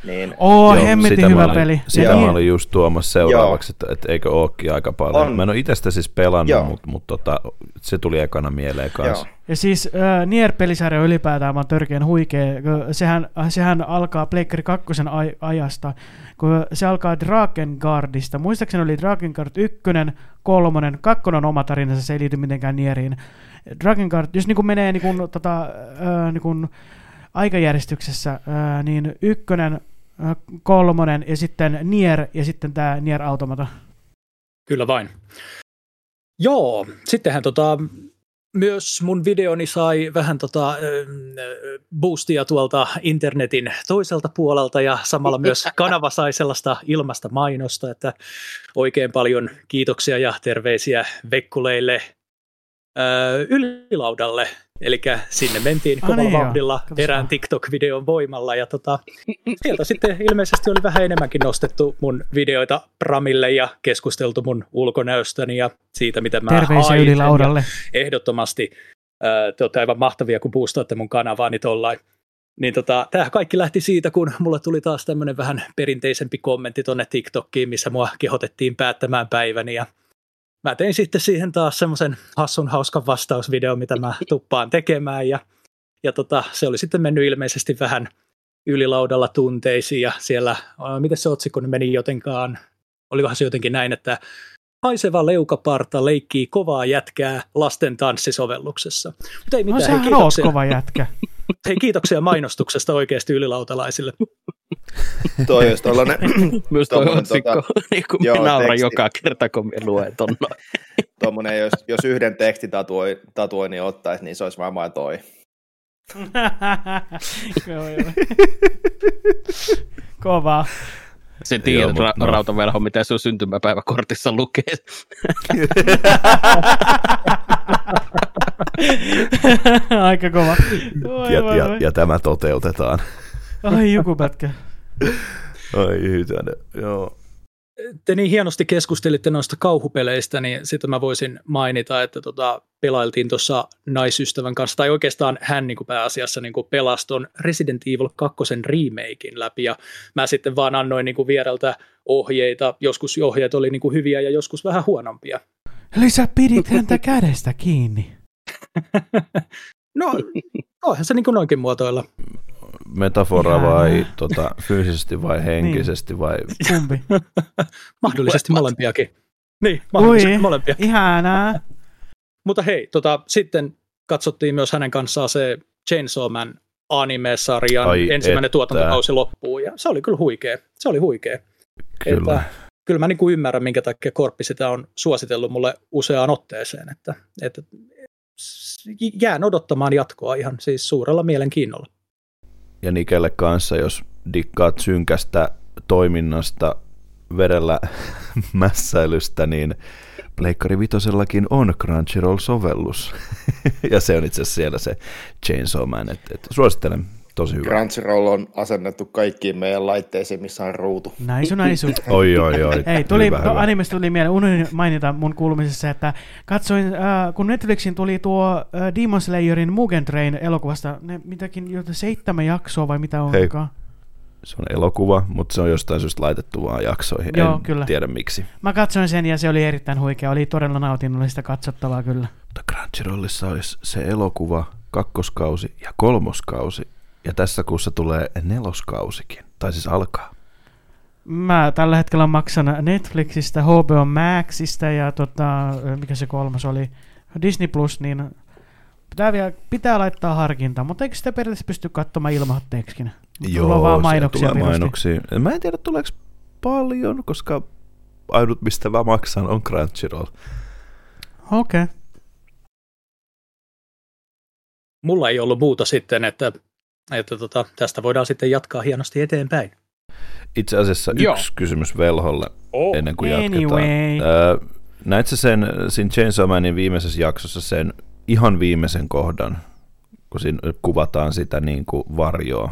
niin Oo, Joo, hemmetin sitä mä hyvä olin- peli. Sitä Ja mä niin- olin just tuomassa seuraavaksi, että, että eikö ookin aika paljon. On. Mä en ole itse sitä siis pelannut, Joo. mutta mut tota, se tuli ekana mieleen kanssa. joo, Ja siis äh, Nier-pelisarja ylipäätään on törkeän huikea. Sehän, sehän alkaa Pleikkari 2 aj- ajasta, kun se alkaa Drakengardista. Muistaakseni oli Drakengard 1, 3, 2 on oma tarinansa, se ei liity mitenkään Nieriin. Drakengard, jos niin menee niin kuin, tota, äh, niin kuin aikajärjestyksessä, niin ykkönen, kolmonen ja sitten Nier ja sitten tämä Nier Automata. Kyllä vain. Joo, sittenhän tota, myös mun videoni sai vähän tota, boostia tuolta internetin toiselta puolelta ja samalla myös kanava sai sellaista ilmasta mainosta, että oikein paljon kiitoksia ja terveisiä Vekkuleille ylilaudalle. Eli sinne mentiin Ah, kovalla niin joo. vauhdilla Katos erään. TikTok-videon voimalla ja tota, sieltä sitten ilmeisesti oli vähän enemmänkin nostettu mun videoita Pramille ja keskusteltu mun ulkonäöstäni ja siitä, miten mä Terveisiä. Ja ehdottomasti te olette aivan mahtavia, kun boostaatte mun kanavaani tollain. Niin tota, tämähän kaikki lähti siitä, kun mulle tuli taas tämmöinen vähän perinteisempi kommentti tonne TikTokkiin, missä mua kehotettiin päättämään päiväni ja mä tein sitten siihen taas semmoisen hassun hauskan vastausvideon, mitä mä tuppaan tekemään ja, ja tota, se oli sitten mennyt ilmeisesti vähän ylilaudalla tunteisiin ja siellä, miten se otsikko nyt meni jotenkaan, olikohan se jotenkin näin, että haiseva leukaparta leikkii kovaa jätkää lasten tanssisovelluksessa. Mutta ei No mitään, hei, sähän oot kiitoksia, kova jätkä. hei, kiitoksia mainostuksesta oikeasti ylilautalaisille. toi olisi tollanen, Myös toi otsikko, tota- niin kuin joo, nauran teksti. joka kerta, kun mä luen ton. noin. tommonen, jos, jos yhden tekstitatuoinnin tatuoinnin ottaisi, niin se olisi varmaan toi. Joo, joo. Kova. Se tiedät, ra- no. rautavelho, mitä sun syntymäpäiväkortissa lukee. Aika kova. Oi, Ja, voi, ja, voi. ja tämä toteutetaan. Ai joku pätkä. Ai hytänen, joo. Te niin hienosti keskustelitte noista kauhupeleistä, niin sitten mä voisin mainita, että tota, pelailtiin tuossa naisystävän kanssa, tai oikeastaan hän niin kuin pääasiassa niin kuin pelasi ton Resident Evil 2 remakein läpi, ja mä sitten vaan annoin niin kuin viereltä ohjeita, joskus ohjeet oli niin kuin hyviä ja joskus vähän huonompia. Eli sä pidit häntä kädestä kiinni. No, voihan se niin kuin noinkin muotoilla. Metafora Ihanaa. vai tota, fyysisesti vai henkisesti vai... Kumpi? Mahdollisesti molempiakin. Niin, mahdollisesti Oi. molempia. Ihanaa. Mutta hei, tota, sitten katsottiin myös hänen kanssaan se Chainsaw Man anime-sarjan Ai ensimmäinen että. tuotantokausi loppuun, ja se oli kyllä huikea. Se oli huikea. Kyllä. Että, kyllä mä niin kuin ymmärrän, minkä takia Korppi sitä on suositellut mulle useaan otteeseen, että, että jään odottamaan jatkoa ihan siis suurella mielenkiinnolla. Ja Nikelle kanssa, jos dikkaat synkästä toiminnasta, verellä mässäilystä, niin Pleikkari Vitosellakin on Crunchyroll-sovellus. ja se on itse asiassa siellä se Chainsaw Man. Et, et suosittelen, tosi hyvä. Crunchyroll on asennettu kaikkiin meidän laitteisiin, missä on ruutu. Naisu, naisu. Oi, oi, oi. Ei, tuli, hyvä, to, hyvä. animesta tuli mieleen, unohdin mainita mun kuulumisessa, että katsoin, äh, kun Netflixin tuli tuo äh, Demon Slayerin Mugen Train elokuvasta, ne mitäkin, jo seitsemän jaksoa vai mitä onkaan. Se on elokuva, mutta se on jostain syystä laitettu vaan jaksoihin. Joo, en kyllä. tiedä miksi. Mä katsoin sen ja se oli erittäin huikea, oli todella nautinnollista katsottavaa kyllä. Mutta Crunchyrollissa olisi se elokuva, kakkoskausi ja kolmoskausi. Ja tässä kuussa tulee neloskausikin. Tai siis alkaa. Mä tällä hetkellä maksan Netflixistä, HBO Maxista ja tota, mikä se kolmas oli, Disney Plus, niin pitää, vielä, pitää laittaa harkintaa, mutta eikö sitä periaatteessa pysty katsomaan ilmoitteeksikin? Joo, vaan mainoksia. Tulee mainoksia. Mä en tiedä, tuleeko paljon, koska ainut mistä mä maksan on Crunchyroll. Okei. Okay. Mulla ei ollut muuta sitten, että, että tota, tästä voidaan sitten jatkaa hienosti eteenpäin. Itse asiassa Joo. yksi kysymys Velholle oh. ennen kuin anyway. jatketaan. Äh, näetkö sen siinä Chainsaw Manin viimeisessä jaksossa sen ihan viimeisen kohdan, kun siinä kuvataan sitä niin kuin varjoa,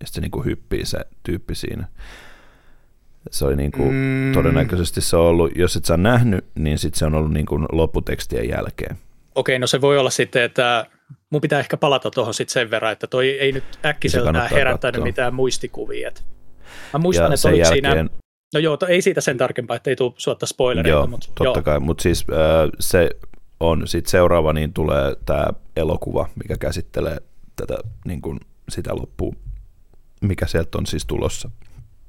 ja sitten se niin kuin hyppii se tyyppi siinä. Se oli niin kuin, mm. todennäköisesti se on ollut, jos et sä nähnyt, niin sitten se on ollut niin kuin lopputekstien jälkeen. Okei, no se voi olla sitten, että mun pitää ehkä palata tuohon sitten sen verran, että toi ei nyt äkkiseltään herättänyt mitään muistikuvia. Mä muistan, ja että oliko jälkeen... siinä, no joo, ei siitä sen tarkempaa, että ei tule suotta spoilereita. Joo, mutta, totta joo. kai, mutta siis äh, se on sitten seuraava, niin tulee tämä elokuva, mikä käsittelee tätä niin kuin sitä loppuun, mikä sieltä on siis tulossa.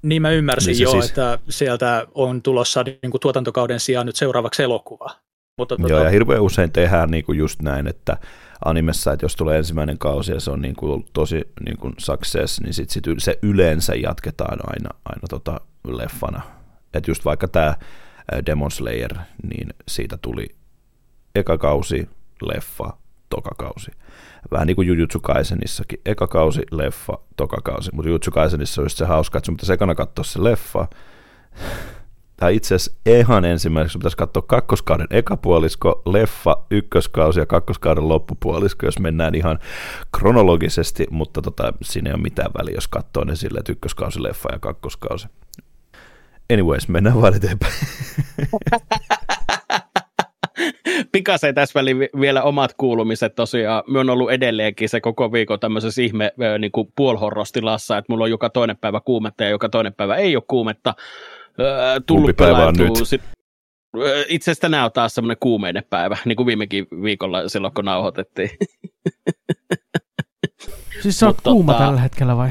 Niin mä ymmärsin niin jo, siis... että sieltä on tulossa niin kuin tuotantokauden sijaan nyt seuraavaksi elokuva. Mutta tuota... Joo, ja hirveän usein tehdään niin kuin just näin, että animessa, että jos tulee ensimmäinen kausi ja se on niin kuin tosi niin kuin success, niin sit, sit se yleensä jatketaan aina, aina tota leffana. Että just vaikka tämä Demon Slayer, niin siitä tuli eka kausi, leffa, toka kausi. Vähän niin kuin Jujutsu Kaisenissakin. Eka kausi, leffa, toka kausi. Mutta Jujutsu Kaisenissa on just se hauska, että sun pitäisi ekana katsoa se leffa. Tai itse asiassa ihan ensimmäiseksi pitäisi katsoa kakkoskauden ekapuolisko, leffa, ykköskausi ja kakkoskauden loppupuolisko, jos mennään ihan kronologisesti, mutta tota, siinä ei ole mitään väliä, jos katsoo ne silleen, että ykköskausi, leffa ja kakkoskausi. Anyways, mennään vaan eteenpäin. Pikasen tässä väliin vielä omat kuulumiset tosiaan. Mä oon ollut edelleenkin se koko viikon tämmöisessä ihme niin puolhorrostilassa, että mulla on joka toinen päivä kuumetta ja joka toinen päivä ei ole kuumetta. Tullut päivä on nyt? Sit, itse asiassa tänään on taas semmoinen kuumeinen päivä, niin kuin viimekin viikolla silloin, kun nauhoitettiin. Siis sä oot kuuma tota, tällä hetkellä vai?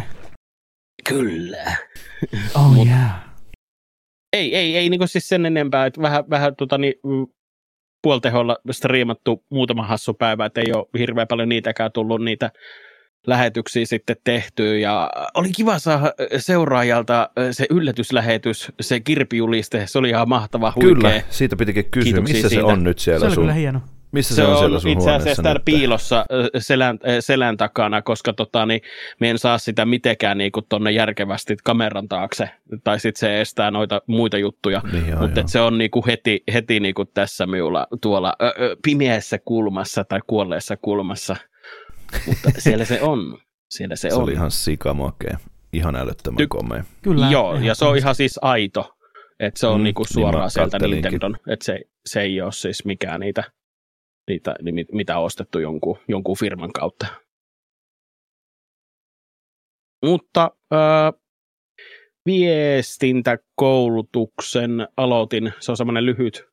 Kyllä. Oh Mut, yeah. Ei, ei, ei niin kuin siis sen enempää, että vähän, vähän tota, niin, puolteholla striimattu muutama hassu päivä, että ei ole hirveän paljon niitäkään tullut niitä lähetyksiä sitten tehtyä ja oli kiva saada seuraajalta se yllätyslähetys, se kirpijuliste, se oli ihan mahtava, huikea. Kyllä, siitä pitikin kysyä, missä siitä. se on nyt siellä se sun? kyllä hieno. Missä se, se on, siellä sun itse asiassa täällä piilossa selän, selän takana, koska tota, niin, me en saa sitä mitenkään niin tuonne järkevästi kameran taakse, tai sitten se estää noita muita juttuja, niin mutta se on niin kuin heti, heti niin kuin tässä minulla tuolla ö, ö, pimeässä kulmassa tai kuolleessa kulmassa, mutta siellä se on. Siellä se, se on. oli ihan sikamakea, ihan älyttömän Ty- komea. Kyllä. Joo, ja se on ihan siis aito, että se on mm, niinku niin suoraan niin sieltä Nintendon, että se, se ei ole siis mikään niitä niitä, mitä on ostettu jonkun, jonkun firman kautta. Mutta äh, viestintäkoulutuksen aloitin, se on semmoinen lyhyt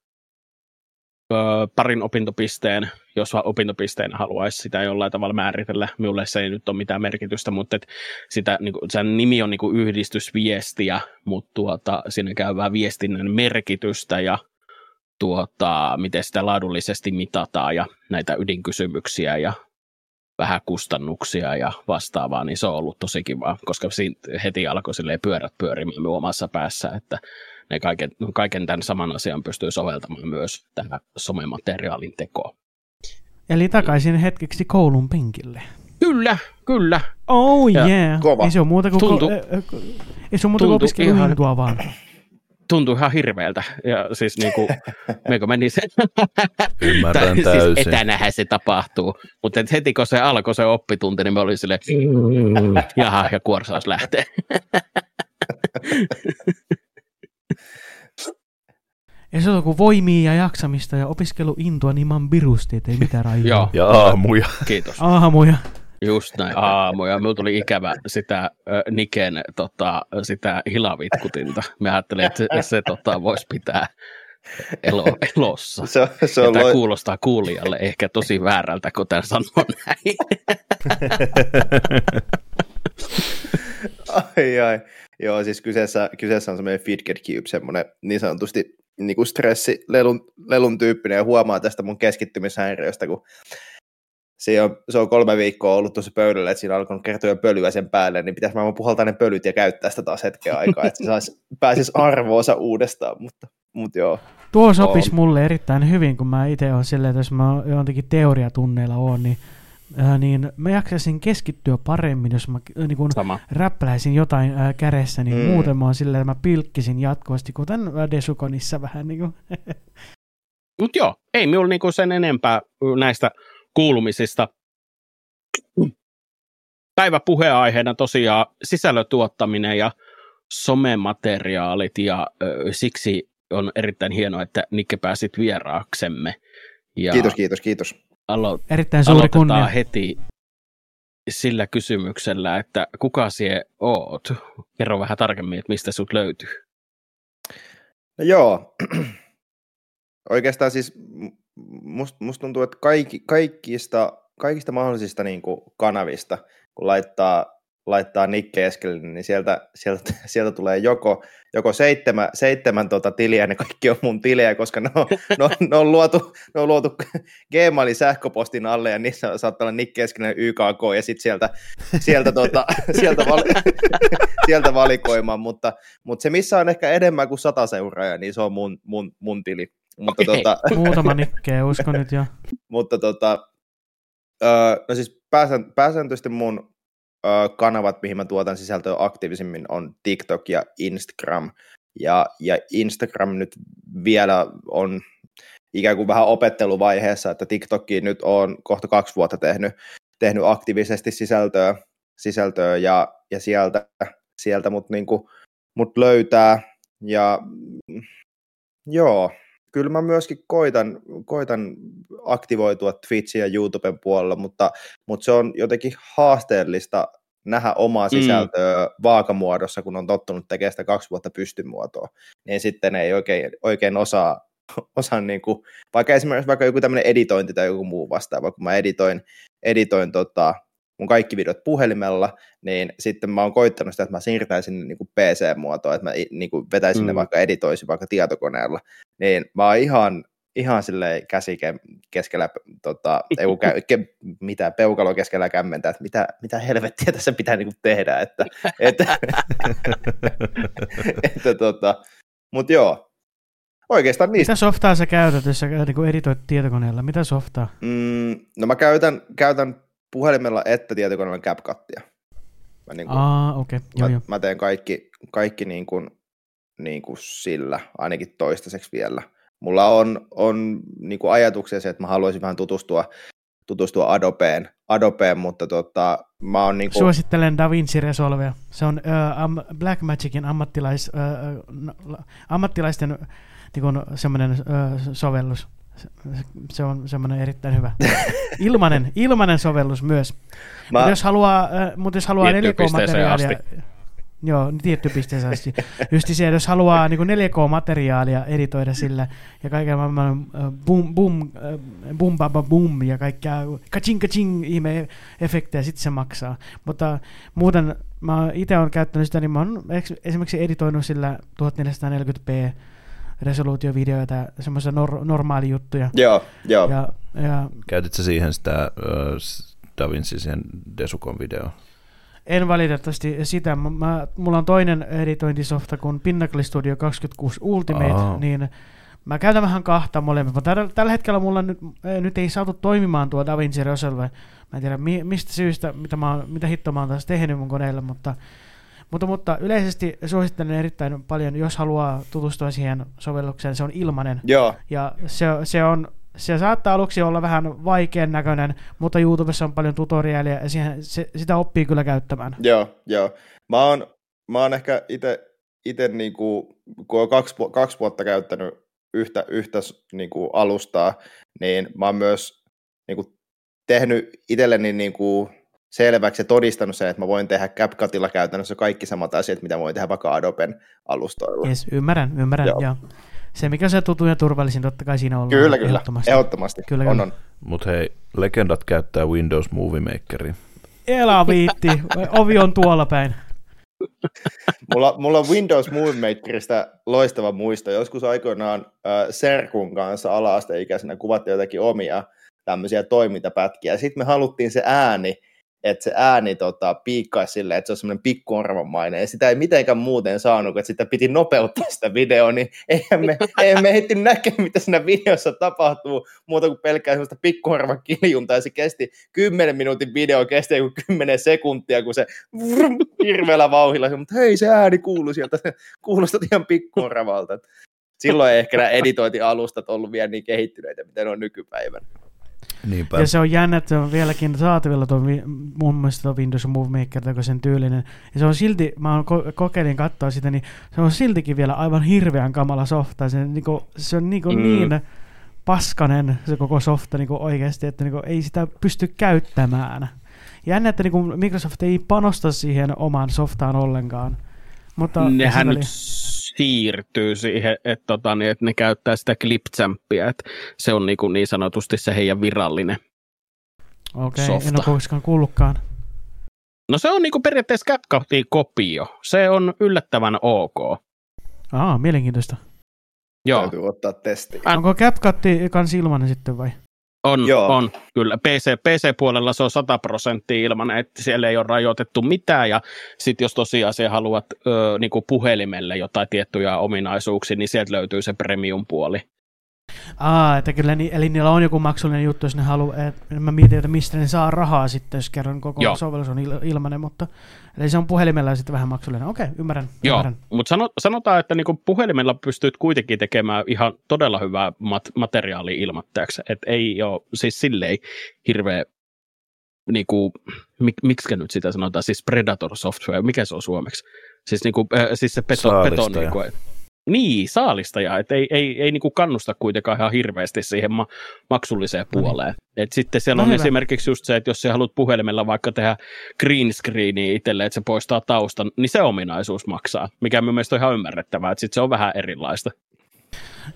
parin opintopisteen, jos opintopisteen haluaisi sitä jollain tavalla määritellä. Minulle se ei nyt ole mitään merkitystä, mutta et sitä, niin kuin, sen nimi on niin kuin yhdistysviestiä, mutta tuota, siinä käyvää viestinnän merkitystä ja tuota, miten sitä laadullisesti mitataan ja näitä ydinkysymyksiä ja vähän kustannuksia ja vastaavaa, niin se on ollut tosi kiva, koska heti alkoi pyörät pyörimään omassa päässä, että ne kaiken, kaiken tämän saman asian pystyy soveltamaan myös tähän somemateriaalin tekoon. Eli takaisin hetkeksi koulun penkille. Kyllä, kyllä. Oh ja yeah. Kova. Ei se ole muuta kuin, tuntu, ko- ei se ole muuta kuin opiskelu ihan... vaan tuntui ihan hirveältä. Ja siis niin kuin, meikö meni sen. Ymmärrän siis täysin. etänähän se tapahtuu. Mutta heti kun se alkoi se oppitunti, niin me oli silleen, jaha, ja kuorsaus lähtee. Ja se on kuin voimia ja jaksamista ja opiskeluintoa, niin mä oon birusti, ei mitään rajoja. Joo. Ja aamuja. Kiitos. Aamuja. Just näin, aamuja. Minulla tuli ikävä sitä äh, Niken tota, sitä hilavitkutinta. Mä ajattelin, että se, se tota, voisi pitää elo, elossa. Se, se on tämä lo... kuulostaa kuulijalle ehkä tosi väärältä, kun tämä sanoo näin. ai ai. Joo, siis kyseessä, kyseessä on semmoinen Fidget Cube, semmoinen niin sanotusti niin kuin stressilelun lelun tyyppinen, ja huomaa tästä mun keskittymishäiriöstä, kun se on, se on kolme viikkoa ollut tuossa pöydällä, että siinä alkanut kertoa pölyä sen päälle, niin pitäisi mä puhaltaa ne pölyt ja käyttää sitä taas hetken aikaa, että se sais, pääsisi arvoonsa uudestaan, mutta, mutta joo. Tuo sopisi on. mulle erittäin hyvin, kun mä itse olen silleen, että jos mä jotenkin teoriatunneilla on, niin Äh, niin mä jaksaisin keskittyä paremmin, jos mä äh, niin kun räppäläisin jotain äh, kädessä, niin mm. muuten mä oon silleen, että mä pilkkisin jatkuvasti, kuten Desukonissa vähän. Niin Mutta joo, ei minulla niinku sen enempää näistä kuulumisista. Päivä puheenaiheena tosiaan sisällötuottaminen ja somemateriaalit ja ö, siksi on erittäin hienoa, että Nikke pääsit vieraaksemme. Ja kiitos, kiitos, kiitos. Alo- Erittäin suuri kunnia. heti sillä kysymyksellä, että kuka sie oot? Kerro vähän tarkemmin, että mistä sut löytyy. No joo, oikeastaan siis musta must tuntuu, että kaikki, kaikista, kaikista mahdollisista niin kuin kanavista, kun laittaa laittaa Nikke Eskelinen, niin sieltä, sieltä, sieltä tulee joko, joko seitsemän, seitsemän tota tiliä, ne kaikki on mun tilejä, koska ne on, ne on, ne on luotu, ne on luotu Gmailin sähköpostin alle, ja niissä saattaa olla Nikke Eskelinen YKK, ja sitten sieltä, sieltä, tota, sieltä, val, sieltä valikoimaan, mutta, mutta se missä on ehkä enemmän kuin sata seuraajaa, niin se on mun, mun, mun tili. Mutta, okay. tota, Muutama Nikke, uskon nyt jo. mutta tota, no siis pääsääntöisesti mun kanavat, mihin mä tuotan sisältöä aktiivisimmin, on TikTok ja Instagram. Ja, ja Instagram nyt vielä on ikään kuin vähän opetteluvaiheessa, että TikTokkiin nyt on kohta kaksi vuotta tehnyt, tehnyt aktiivisesti sisältöä, sisältöä ja, ja sieltä, sieltä mut, niinku, mut löytää. Ja joo, kyllä mä myöskin koitan, koitan aktivoitua Twitchin ja YouTuben puolella, mutta, mutta se on jotenkin haasteellista nähdä omaa mm. sisältöä mm. vaakamuodossa, kun on tottunut tekemään sitä kaksi vuotta pystymuotoa, niin sitten ei oikein, oikein osaa, osaa niin kuin, vaikka esimerkiksi vaikka joku tämmöinen editointi tai joku muu vastaava, kun mä editoin, editoin tota, mun kaikki videot puhelimella, niin sitten mä oon koittanut sitä, että mä siirtäisin niin kuin PC-muotoa, että mä niin kuin vetäisin mm. ne vaikka editoisin vaikka tietokoneella, niin mä oon ihan, ihan silleen käsi keskellä, tota, ei, ke, mitä, peukalo keskellä kämmentä, että mitä, mitä helvettiä tässä pitää niin kuin tehdä, että, että, että tota, mutta joo, Oikeastaan niistä. Mitä softaa sä käytät, jos sä niin editoit tietokoneella? Mitä softaa? Mm, no mä käytän, käytän puhelimella että tietokoneella CapCutia. Mä, niin kuin, Aa, okay. joo, mä, joo. mä teen kaikki, kaikki niin kuin, niin kuin sillä, ainakin toistaiseksi vielä. Mulla on, on niin kuin ajatuksia se, että mä haluaisin vähän tutustua, tutustua Adobeen, Adobeen mutta tota, mä oon niin kuin... Suosittelen DaVinci Resolvea. Se on uh, Blackmagicin ammattilais, uh, ammattilaisten niin semmoinen uh, sovellus. Se on semmoinen erittäin hyvä. Ilmanen, ilmanen sovellus myös. Mä... Mutta jos haluaa, äh, mutta jos haluaa 4K-materiaalia... Joo, tietty pisteeseen asti. Just se, jos haluaa niin 4K-materiaalia editoida sillä ja kaiken maailman bum, bum, bum, baba, bum ja kaikkea kaching, kaching ihme efektejä, sitten se maksaa. Mutta muuten mä itse olen käyttänyt sitä, niin mä oon esimerkiksi editoinut sillä 1440p resoluutiovideoita, semmoisia nor- normaali juttuja. Joo, joo. Ja, ja, Käytitkö siihen sitä uh, DaVinci siihen Desukon videoon? En valitettavasti sitä. Mä, mulla on toinen editointisofta kuin Pinnacle Studio 26 Ultimate, oh. niin mä käytän vähän kahta molemmat. Tällä, tällä hetkellä mulla nyt, nyt ei saatu toimimaan tuo DaVinci Resolve. Mä en tiedä mistä syystä, mitä, mä, mitä hittoa mä oon taas tehnyt mun koneella, mutta mutta, mutta yleisesti suosittelen erittäin paljon, jos haluaa tutustua siihen sovellukseen, se on ilmainen. Joo. Ja se, se on se saattaa aluksi olla vähän vaikean näköinen, mutta YouTubessa on paljon tutoriaalia ja siihen, se, sitä oppii kyllä käyttämään. Joo, joo. Mä oon, mä oon ehkä itse, niinku, kun olen kaksi, kaksi vuotta käyttänyt yhtä, yhtä niinku, alustaa, niin mä oon myös niinku, tehnyt itselleni niinku, selväksi ja todistanut sen, että mä voin tehdä CapCutilla käytännössä kaikki samat asiat, mitä voin tehdä vaikka Adoben alustoilla. Yes, ymmärrän, ymmärrän, joo. joo. se, mikä se tutun ja turvallisin, totta kai siinä on. Kyllä, kyllä, ehdottomasti. ehdottomasti. Kyllä, on, on. Mutta hei, legendat käyttää Windows Movie Makeria. Elä viitti, ovi on tuolla päin. mulla, mulla on Windows Movie Makerista loistava muisto. Joskus aikoinaan äh, Serkun kanssa ala-asteikäisenä kuvattiin jotakin omia tämmöisiä toimintapätkiä. Sitten me haluttiin se ääni että se ääni tota, piikkaisi silleen, että se on semmoinen pikkuarvomainen, ja sitä ei mitenkään muuten saanut, että sitä piti nopeuttaa sitä videoa, niin eihän me, eihän me ehti näkee, mitä siinä videossa tapahtuu, muuta kuin pelkkää semmoista pikkuarvan kiljunta, ja se kesti 10 minuutin video, kesti joku 10 sekuntia, kun se vrum, hirveällä vauhilla, mutta hei, se ääni kuuluu sieltä, se kuulostaa ihan pikkuarvalta. Silloin ei ehkä nämä editointialustat ollut vielä niin kehittyneitä, mitä ne on nykypäivänä. Niinpä. Ja se on jännä, että se on vieläkin saatavilla tuo, mun mielestä tuo Windows Movie Maker, sen tyylinen. Ja se on silti, mä oon ko- kokeilin katsoa sitä, niin se on siltikin vielä aivan hirveän kamala softa. Se, niinku, se on niinku mm. niin paskanen se koko softa niinku oikeasti, että niinku ei sitä pysty käyttämään. Jännä, että niinku Microsoft ei panosta siihen omaan softaan ollenkaan. Mutta Nehän nyt siirtyy siihen, että, tota, niin, että ne käyttää sitä clipchampia, että se on niin, kuin niin sanotusti se heidän virallinen Okei, okay, en ole koskaan kuullutkaan. No se on niin kuin periaatteessa CapCutin kopio. Se on yllättävän ok. Aa, mielenkiintoista. Joo. Täytyy ottaa testi. Onko CapCut kans ilmanen sitten vai? On, Joo. on, kyllä. PC, PC-puolella se on 100 prosenttia ilman, että siellä ei ole rajoitettu mitään, ja sitten jos tosiaan se haluat ö, niinku puhelimelle jotain tiettyjä ominaisuuksia, niin sieltä löytyy se premium-puoli. Aa, että kyllä, ni, eli niillä on joku maksullinen juttu, jos ne haluaa, että mä mietin, että mistä ne saa rahaa sitten, jos kerran koko Joo. sovellus on il, ilmanen, mutta eli se on puhelimella sitten vähän maksullinen. Okei, ymmärrän. Joo, ymmärrän. mutta sanotaan, että niinku puhelimella pystyt kuitenkin tekemään ihan todella hyvää mat- materiaalia ilmatteeksi, että ei ole siis silleen hirveä niinku, mik, miksi nyt sitä sanotaan, siis Predator Software, mikä se on suomeksi? Siis, niinku, äh, siis se peto, peto niinku, niin, saalistaja, että ei, ei, ei niinku kannusta kuitenkaan ihan hirveästi siihen ma- maksulliseen no niin. puoleen. Et sitten siellä no on hyvä. esimerkiksi just se, että jos sä haluat puhelimella vaikka tehdä green screenia itselle, että se poistaa taustan, niin se ominaisuus maksaa, mikä mun mielestä on ihan ymmärrettävää, että sitten se on vähän erilaista.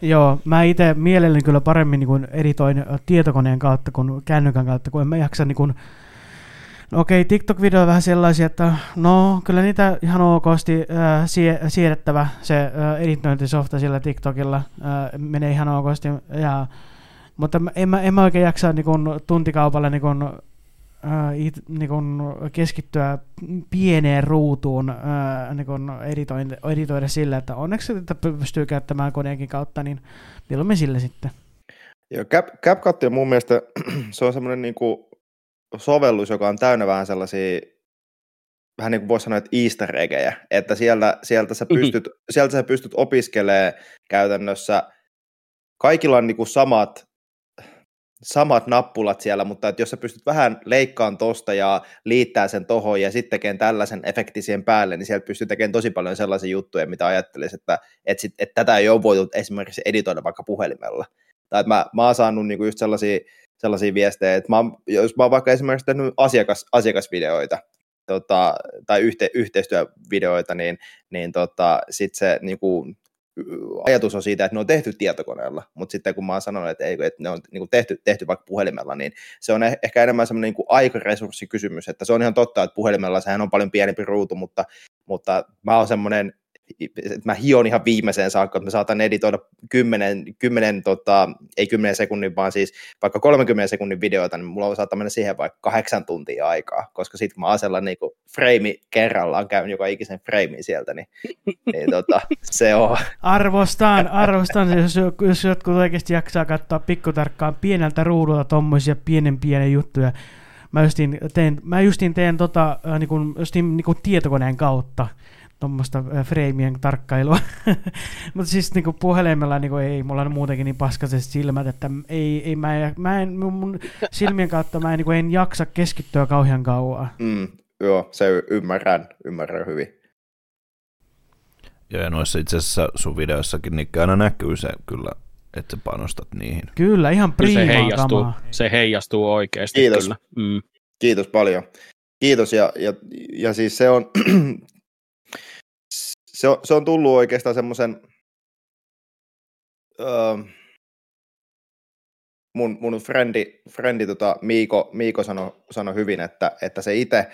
Joo, mä itse mielelläni kyllä paremmin niin editoin tietokoneen kautta kuin kännykän kautta, kun en mä jaksa niin No okei, TikTok-video on vähän sellaisia, että no kyllä niitä ihan okosti äh, sie- siedettävä se äh, editointisofta sillä TikTokilla äh, menee ihan okosti. Ja, mutta en mä, en mä oikein jaksa niin kun, tuntikaupalle niin kun, äh, it, niin kun, keskittyä pieneen ruutuun äh, niin kun editoida, editoida sillä, että onneksi että pystyy käyttämään koneenkin kautta, niin milloin sille sitten. Joo, Cap, CapCut on mun mielestä se on semmoinen niin kuin sovellus, joka on täynnä vähän sellaisia, vähän niin kuin voisi sanoa, että easter eggejä, että siellä, sieltä, sä mhm. pystyt, mm-hmm. sieltä sä pystyt opiskelemaan käytännössä, kaikilla on niin kuin samat, samat nappulat siellä, mutta että jos sä pystyt vähän leikkaan tosta ja liittää sen tohon ja sitten tekemään tällaisen efektisien päälle, niin sieltä pystyy tekemään tosi paljon sellaisia juttuja, mitä ajattelisi, että, että, sit, että tätä ei ole voitu esimerkiksi editoida vaikka puhelimella. Tai että mä, mä oon saanut niinku just sellaisia sellaisia viestejä, että mä, jos mä oon vaikka esimerkiksi tehnyt asiakas, asiakasvideoita, tota, tai yhte, yhteistyövideoita, niin, niin tota, sitten se niin kuin, ajatus on siitä, että ne on tehty tietokoneella, mutta sitten kun mä oon sanonut, että, ei, että ne on niin kuin tehty, tehty vaikka puhelimella, niin se on eh, ehkä enemmän semmoinen niin aikaresurssikysymys, että se on ihan totta, että puhelimella sehän on paljon pienempi ruutu, mutta, mutta mä oon semmoinen että mä hion ihan viimeiseen saakka, että mä saatan editoida 10, 10 tota, ei 10 sekunnin, vaan siis vaikka 30 sekunnin videoita, niin mulla saattaa mennä siihen vaikka kahdeksan tuntia aikaa, koska sitten kun mä asella niin frame kerrallaan, käyn joka ikisen framein sieltä, niin, niin tota, se on. Arvostan, arvostan, jos, jos jotkut oikeasti jaksaa katsoa pikkutarkkaan pieneltä ruudulta tuommoisia pienen pienen juttuja, Mä justiin teen, mä justiin teen tota, äh, niin kuin, justiin, niin kuin tietokoneen kautta tuommoista freimien tarkkailua. Mutta siis niinku puhelimella niinku ei, mulla on muutenkin niin paskaiset silmät, että ei, ei mä, mä en, mun silmien kautta mä en, niinku, en jaksa keskittyä kauhean kauan. Mm, joo, se ymmärrän, ymmärrän hyvin. Joo, ja noissa itse asiassa sun videoissakin niin aina näkyy se kyllä, että sä panostat niihin. Kyllä, ihan priimaa se heijastuu, kamaa. se heijastuu oikeasti Kiitos. kyllä. Mm. Kiitos paljon. Kiitos, ja, ja, ja siis se on, se on, se on tullut oikeastaan semmoisen uh, mun, mun frendi, frendi tota Miiko, Miiko sanoi sano hyvin, että, että se itse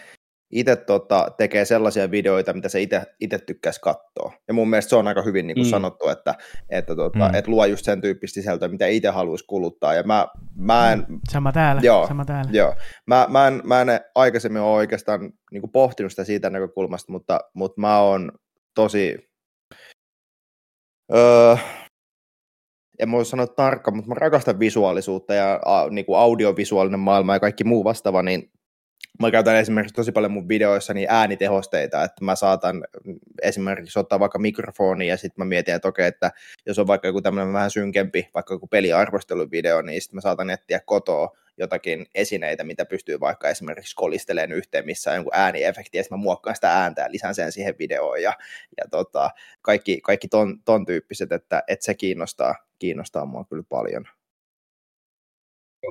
itse tota, tekee sellaisia videoita, mitä se itse tykkäisi katsoa. Ja mun mielestä se on aika hyvin niin kuin mm. sanottu, että, että, tota, mm. että luo just sen tyyppistä sisältöä, mitä itse haluaisi kuluttaa. Ja mä, mä en, mm. Sama täällä. Joo, sama täällä. Joo. Mä, mä, en, mä en aikaisemmin ole oikeastaan niin kuin pohtinut sitä siitä näkökulmasta, mutta, mutta mä oon tosi... Öö, en voi sanoa tarkka, mutta mä rakastan visuaalisuutta ja a, niin kuin audiovisuaalinen maailma ja kaikki muu vastaava, niin mä käytän esimerkiksi tosi paljon mun videoissa niin äänitehosteita, että mä saatan esimerkiksi ottaa vaikka mikrofoni ja sitten mä mietin, että okei, että jos on vaikka joku tämmöinen vähän synkempi, vaikka joku peliarvosteluvideo, niin sitten mä saatan etsiä kotoa jotakin esineitä, mitä pystyy vaikka esimerkiksi kolistelemaan yhteen, missä on jonkun ääniefekti, ja sitten mä muokkaan sitä ääntä ja lisään sen siihen videoon, ja, ja tota, kaikki, kaikki ton, ton tyyppiset, että, että se kiinnostaa, kiinnostaa mua kyllä paljon.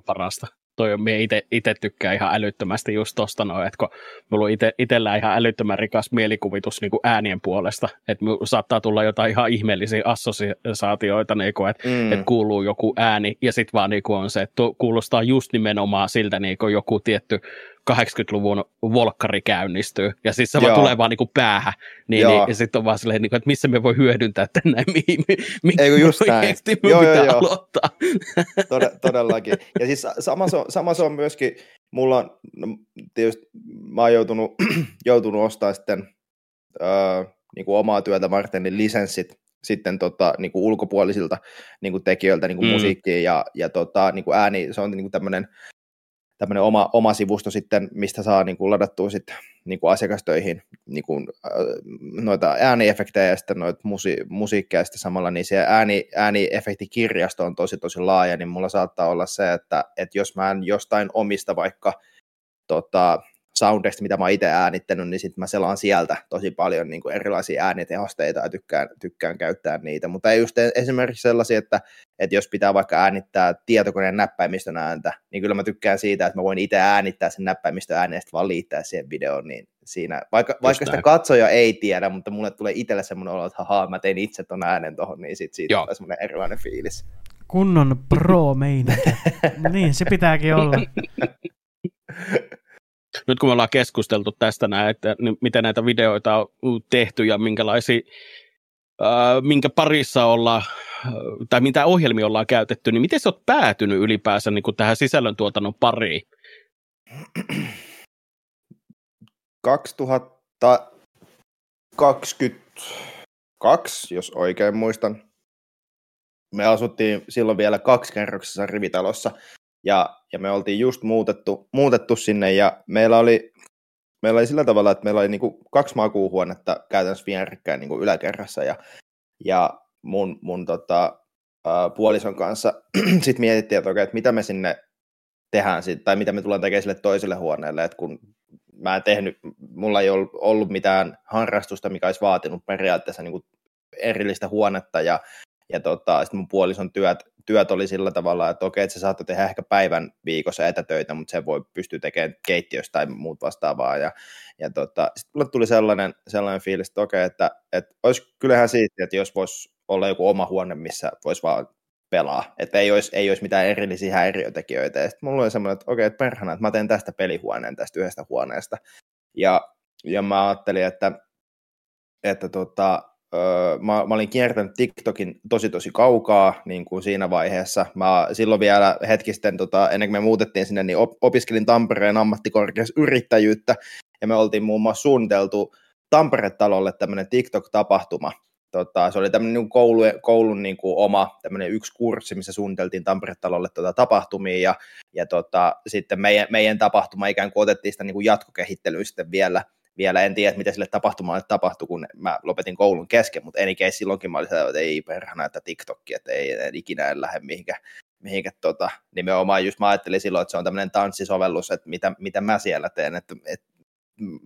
Parasta toi on, mie itse tykkään ihan älyttömästi just tosta noin, että kun mulla on ite, itellä ihan älyttömän rikas mielikuvitus niin kuin äänien puolesta, että saattaa tulla jotain ihan ihmeellisiä assosiaatioita, niin kuin, että, mm. että kuuluu joku ääni, ja sitten vaan niin kuin on se, että kuulostaa just nimenomaan siltä niin kuin joku tietty 80-luvun volkkari käynnistyy, ja siis se Joo. vaan tulee vaan niinku päähän, niin, niin, ja sitten on vaan silleen, niinku, että missä me voi hyödyntää tänne, mihin mi, mi, Eikö just näin. me joo, pitää joo, aloittaa. Tod- todellakin. Ja siis sama se on, sama se on myöskin, mulla on, no, tietysti mä oon joutunut, joutunut ostamaan sitten öö, niin kuin omaa työtä varten, niin lisenssit sitten tota, niin kuin ulkopuolisilta niin kuin tekijöiltä niin kuin mm. musiikkiin ja, ja tota, niin kuin ääni, se on niin kuin tämmöinen tämmöinen oma, oma sivusto sitten, mistä saa niin kuin ladattua sitten niin kuin asiakastöihin niin kuin, äh, noita ääniefektejä ja sitten noita musi- musiikkia sitten samalla, niin se ääni, ääniefektikirjasto on tosi tosi laaja, niin mulla saattaa olla se, että, että jos mä en jostain omista vaikka tota, soundeista, mitä mä itse äänittänyt, niin sitten mä selaan sieltä tosi paljon niin kuin erilaisia äänitehosteita ja tykkään, tykkään käyttää niitä. Mutta ei just esimerkiksi sellaisia, että, että jos pitää vaikka äänittää tietokoneen näppäimistön ääntä, niin kyllä mä tykkään siitä, että mä voin itse äänittää sen näppäimistön äänen ja sitten vaan liittää siihen videoon. Niin siinä, vaikka, vaikka sitä katsoja ei tiedä, mutta mulle tulee itselle semmoinen olo, että haha, mä tein itse ton äänen tuohon, niin sit siitä Joo. tulee semmoinen erilainen fiilis. Kunnon pro no niin, se pitääkin olla. nyt kun me ollaan keskusteltu tästä näin, että miten näitä videoita on tehty ja minkälaisia, minkä parissa ollaan, tai mitä ohjelmia ollaan käytetty, niin miten sä oot päätynyt ylipäänsä niin kuin tähän sisällöntuotannon pariin? 2022, jos oikein muistan. Me asuttiin silloin vielä kaksikerroksessa rivitalossa, ja, ja me oltiin just muutettu, muutettu sinne ja meillä oli, meillä oli sillä tavalla, että meillä oli niinku kaksi makuuhuonetta käytännössä vierekkäin niinku yläkerrassa ja, ja mun, mun tota, ää, puolison kanssa sitten mietittiin, että, okei, että mitä me sinne tehdään sit, tai mitä me tullaan tekemään sille toiselle huoneelle, että kun mä en tehnyt, mulla ei ollut mitään harrastusta, mikä olisi vaatinut periaatteessa niin erillistä huonetta, ja, ja tota, sitten mun puolison työt työt oli sillä tavalla, että okei, että se saattoi tehdä ehkä päivän viikossa etätöitä, mutta se voi pystyä tekemään keittiöstä tai muut vastaavaa. Ja, ja tota, sitten mulle tuli sellainen, sellainen fiilis, että okei, että, että olisi kyllähän siitä, että jos voisi olla joku oma huone, missä voisi vaan pelaa, että ei olisi, ei olisi mitään erillisiä häiriötekijöitä. Ja sitten mulla oli semmoinen, että okei, että perhana, että mä teen tästä pelihuoneen tästä yhdestä huoneesta. Ja, ja mä ajattelin, että, että tota, öö, mä, mä olin kiertänyt TikTokin tosi tosi kaukaa niin kuin siinä vaiheessa. Mä silloin vielä hetkisten, tota, ennen kuin me muutettiin sinne, niin op, opiskelin Tampereen ammattikorkeassa yrittäjyyttä, ja me oltiin muun muassa suunniteltu Tampere-talolle tämmöinen TikTok-tapahtuma. Tota, se oli tämmöinen niin koulu, koulun niin kuin oma tämmöinen yksi kurssi, missä suunniteltiin Tampere-talolle tota, tapahtumia, ja, ja tota, sitten meidän, meidän tapahtuma ikään kuin otettiin sitä niin kuin jatkokehittelyä sitten vielä, vielä. En tiedä, mitä sille tapahtumalle tapahtui, kun mä lopetin koulun kesken, mutta any case silloinkin mä olin sitä, että ei perhana, että TikTokki, että ei, en ikinä en lähde mihinkään, mihinkään tota, nimenomaan just mä ajattelin silloin, että se on tämmöinen tanssisovellus, että mitä, mitä mä siellä teen, että, että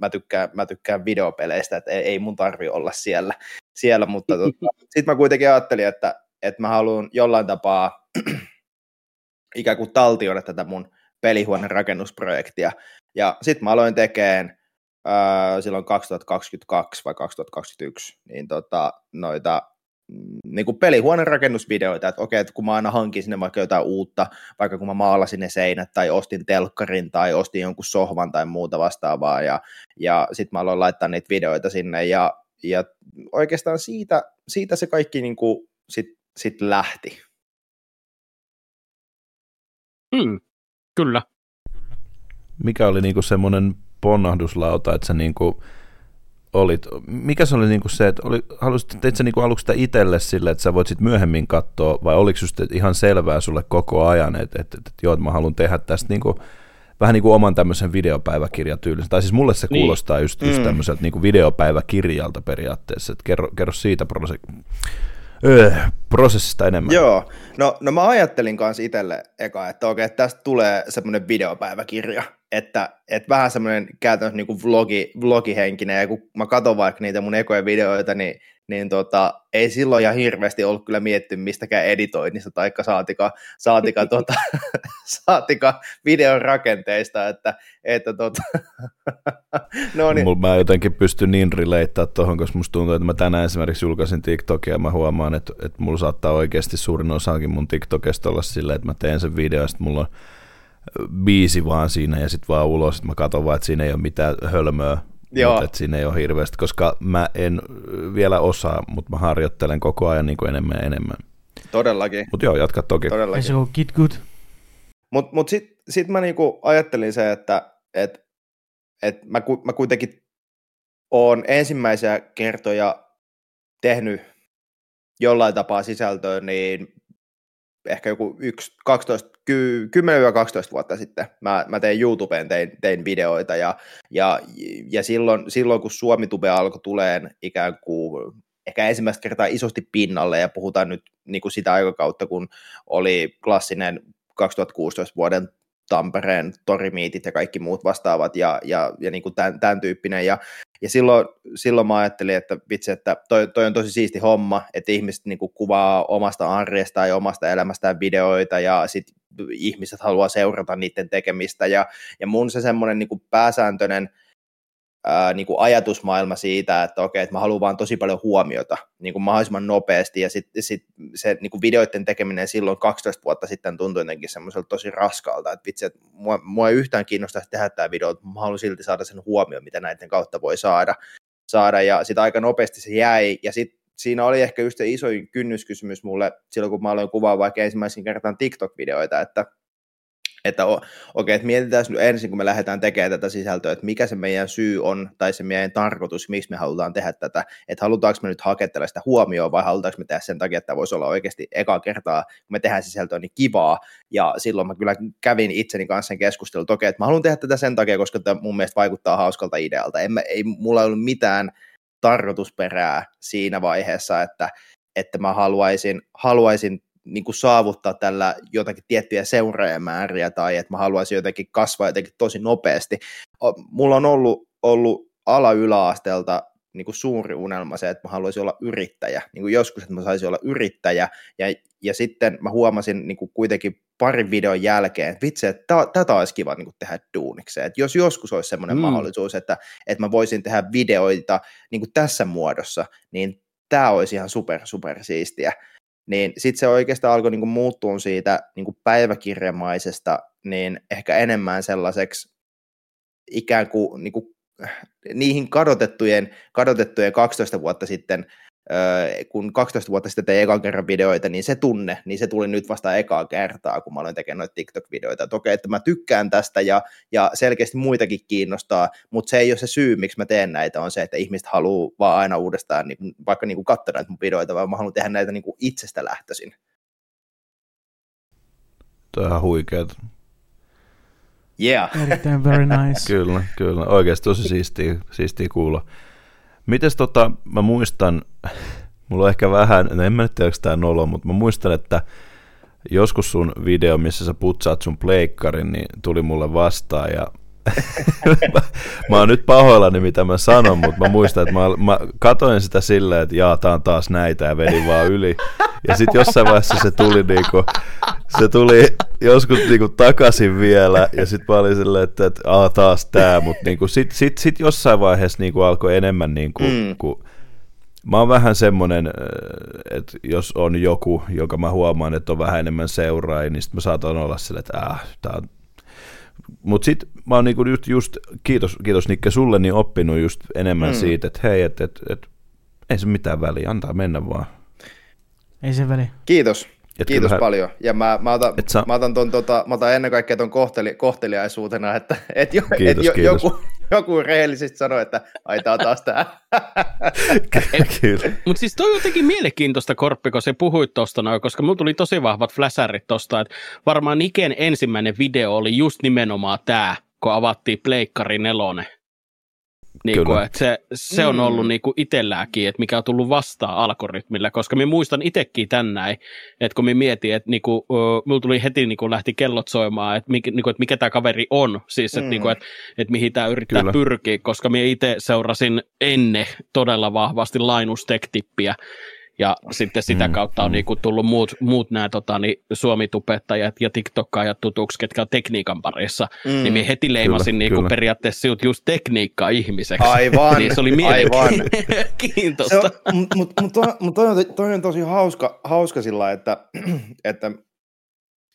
mä tykkään, mä tykkään videopeleistä, että ei, ei mun tarvi olla siellä, siellä mutta tota, sitten mä kuitenkin ajattelin, että, että mä haluan jollain tapaa ikään kuin taltioida tätä mun pelihuoneen rakennusprojektia, ja sitten mä aloin tekemään silloin 2022 vai 2021, niin tota, noita niin kuin pelihuoneen rakennusvideoita, että okei, että kun mä aina hankin sinne vaikka jotain uutta, vaikka kun mä maalasin ne seinät tai ostin telkkarin tai ostin jonkun sohvan tai muuta vastaavaa ja, ja sitten mä aloin laittaa niitä videoita sinne ja, ja oikeastaan siitä, siitä se kaikki niin kuin sit, sit lähti. Hmm, kyllä. Mikä oli niinku semmoinen ponnahduslauta, että sä niinku olit, mikä se oli niinku se, että oli, halusit, teit sä niinku aluksi sitä itselle sille, että sä voit sit myöhemmin katsoa, vai oliko just ihan selvää sulle koko ajan, että, että, että, että joo, että mä haluan tehdä tästä niinku, vähän niin kuin oman tämmöisen videopäiväkirjatyylisen. Tai siis mulle se niin. kuulostaa just, just mm. tämmöiseltä niin kuin videopäiväkirjalta periaatteessa. Että kerro, kerro siitä prose- öö, prosessista enemmän. Joo, no, no mä ajattelin kanssa itselle eka, että okei, tästä tulee semmoinen videopäiväkirja, että, että vähän semmoinen käytännössä niin kuin vlogi, vlogihenkinen, ja kun mä katson vaikka niitä mun ekoja videoita, niin niin tota, ei silloin ihan hirveästi ollut kyllä miettinyt mistäkään editoinnista tai saatika, saatika, tota, saatika videon rakenteista, että, että tota, no niin. Mä jotenkin pystyn niin releittää tuohon, koska musta tuntuu, että mä tänään esimerkiksi julkaisin TikTokia ja mä huomaan, että, että mulla saattaa oikeasti suurin osakin mun TikTokista olla silleen, että mä teen sen video ja sitten mulla on biisi vaan siinä ja sitten vaan ulos, että mä katson vaan, että siinä ei ole mitään hölmöä, Joo. Mutta siinä ei ole hirveästi, koska mä en vielä osaa, mutta mä harjoittelen koko ajan niin kuin enemmän ja enemmän. Todellakin. Mutta joo, jatka toki. Todellakin. Se on get good. Mutta mut sitten sit mä niinku ajattelin se, että et, et mä, ku, mä kuitenkin oon ensimmäisiä kertoja tehnyt jollain tapaa sisältöä, niin ehkä joku 1, 12, 10-12 vuotta sitten mä, mä tein YouTubeen, tein, tein videoita ja, ja, ja silloin, silloin, kun Suomitube alkoi tuleen ikään kuin ehkä ensimmäistä kertaa isosti pinnalle ja puhutaan nyt niin kuin sitä aikakautta, kun oli klassinen 2016 vuoden Tampereen torimiitit ja kaikki muut vastaavat ja, ja, ja niin kuin tämän, tämän tyyppinen. Ja, ja silloin, silloin mä ajattelin, että vitsi, että toi, toi on tosi siisti homma, että ihmiset niin kuin kuvaa omasta arjestaan ja omasta elämästään videoita ja sitten ihmiset haluaa seurata niiden tekemistä. Ja, ja mun se semmoinen niin pääsääntöinen – ää, niin kuin ajatusmaailma siitä, että okei, että mä haluan vaan tosi paljon huomiota niin kuin mahdollisimman nopeasti, ja sitten sit se niin kuin videoiden tekeminen silloin 12 vuotta sitten tuntui jotenkin semmoiselta tosi raskalta, että vitsi, että mua, mua ei yhtään kiinnostaisi tehdä tämä video, mutta mä haluan silti saada sen huomioon, mitä näiden kautta voi saada, saada. Ja sitten aika nopeasti se jäi, ja sitten siinä oli ehkä just se isoin kynnyskysymys mulle silloin, kun mä aloin kuvaa vaikka ensimmäisen kertaan TikTok-videoita, että että okei, okay, että mietitään nyt ensin, kun me lähdetään tekemään tätä sisältöä, että mikä se meidän syy on, tai se meidän tarkoitus, miksi me halutaan tehdä tätä, että halutaanko me nyt hakea sitä huomioon, vai halutaanko me tehdä sen takia, että voisi olla oikeasti eka kertaa, kun me tehdään sisältöä, niin kivaa, ja silloin mä kyllä kävin itseni kanssa sen keskustelun, että okei, että mä haluan tehdä tätä sen takia, koska tämä mun mielestä vaikuttaa hauskalta idealta, en mä, ei mulla ollut mitään tarkoitusperää siinä vaiheessa, että, että mä haluaisin, haluaisin niin kuin saavuttaa tällä jotakin tiettyjä seuraajamääriä tai että mä haluaisin jotenkin kasvaa jotenkin tosi nopeasti. Mulla on ollut, ollut ala-yläasteelta niin kuin suuri unelma se, että mä haluaisin olla yrittäjä. Niin kuin joskus, että mä saisin olla yrittäjä. Ja, ja sitten mä huomasin niin kuin kuitenkin parin videon jälkeen, että vitsi, että tätä olisi kiva niin kuin tehdä duunikseen. Että jos joskus olisi semmoinen mm. mahdollisuus, että, että mä voisin tehdä videoita niin kuin tässä muodossa, niin tämä olisi ihan super, super siistiä niin sitten se oikeastaan alkoi niin kuin muuttua siitä niin kuin päiväkirjamaisesta niin ehkä enemmän sellaiseksi ikään kuin, niin kuin niihin kadotettujen, kadotettujen 12 vuotta sitten kun 12 vuotta sitten tein ekan kerran videoita, niin se tunne, niin se tuli nyt vasta ekaa kertaa, kun mä olen tekemään noita TikTok-videoita. Että okei, että mä tykkään tästä ja, ja selkeästi muitakin kiinnostaa, mutta se ei ole se syy, miksi mä teen näitä, on se, että ihmiset haluaa vaan aina uudestaan niin, vaikka niin kuin katsoa näitä mun videoita, vaan mä haluan tehdä näitä niin kuin itsestä lähtöisin. Ihan huikeet. Yeah. Erittäin very nice. kyllä, kyllä. Oikeasti tosi siistiä, siistiä kuulla. Mites tota, mä muistan, mulla on ehkä vähän, no en mä nyt tiedä, onko tää nolo, mutta mä muistan, että joskus sun video, missä sä putsaat sun pleikkarin, niin tuli mulle vastaan ja mä oon nyt pahoillani, mitä mä sanon, mutta mä muistan, että mä, mä katoin sitä silleen, että jaa, tää on taas näitä ja vedin vaan yli. Ja sitten jossain vaiheessa se tuli niinku, se tuli joskus niinku takaisin vielä ja sitten mä olin silleen, että, että aa, taas tää, mutta niinku sit, sit, sit jossain vaiheessa niinku alkoi enemmän niinku, mm. ku, mä oon vähän semmoinen, että jos on joku, joka mä huomaan, että on vähän enemmän seuraajia, niin sitten mä saatan olla sille, että äh, tää on mutta sitten mä oon niinku just, just, kiitos, kiitos Nikke sulle, niin oppinut just enemmän mm. siitä, että hei, että et, et, ei se mitään väliä, antaa mennä vaan. Ei se väliä. Kiitos. Et Kiitos kyllähän, paljon. Ja mä, mä, otan, sä... mä, otan ton, tota, mä otan ennen kaikkea tuon kohteli, kohteliaisuutena, että et jo, kiitos, et jo, kiitos. joku, joku rehellisesti sanoi, että ai tää on taas tää. Mutta siis toi on jotenkin mielenkiintoista, Korppi, kun se puhuit tosta noin, koska mulla tuli tosi vahvat fläsärit tosta, että varmaan Niken ensimmäinen video oli just nimenomaan tää, kun avattiin Pleikkari nelonen. Niin kuin, että se, se on ollut mm. niin kuin itselläkin, että mikä on tullut vastaan algoritmilla, koska minä muistan itsekin tänään, että kun minä mietin, että niin kuin, minulla tuli heti niin kuin lähti kellot soimaan, että mikä, niin kuin, että mikä tämä kaveri on, siis että, niin kuin, että, että mihin tämä yrittää Kyllä. pyrkiä, koska minä itse seurasin ennen todella vahvasti Linus Tech-tippiä, ja sitten sitä mm, kautta on mm. niinku tullut muut, muut nämä tota, niin Suomi-tubettajat ja TikTokkaajat tutuksi, ketkä on tekniikan parissa. Mm, niin minä heti leimasin kyllä, niinku kyllä. periaatteessa just tekniikkaa ihmiseksi. Aivan, niin se oli mielenkiintoista. Mutta mut, mut toi, mut toi, on, toi on tosi hauska, hauska sillä että, että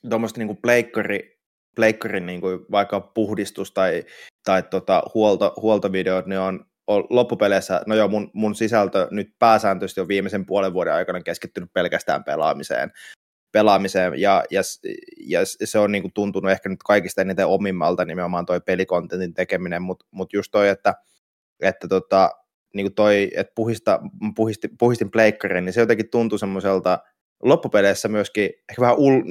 tuommoista niinku pleikkari, pleikkarin niinku vaikka puhdistus tai, tai tota, huolto, huoltovideot, ne on loppupeleissä, no joo, mun, mun sisältö nyt pääsääntöisesti on viimeisen puolen vuoden aikana keskittynyt pelkästään pelaamiseen, pelaamiseen. Ja, ja, ja se on niin kuin tuntunut ehkä nyt kaikista eniten omimmalta nimenomaan toi pelikontentin tekeminen, mutta mut just toi, että, että tota, niin kuin toi, että puhista, puhisti, puhistin pleikkarin, niin se jotenkin tuntui semmoiselta loppupeleissä myöskin ehkä vähän ul,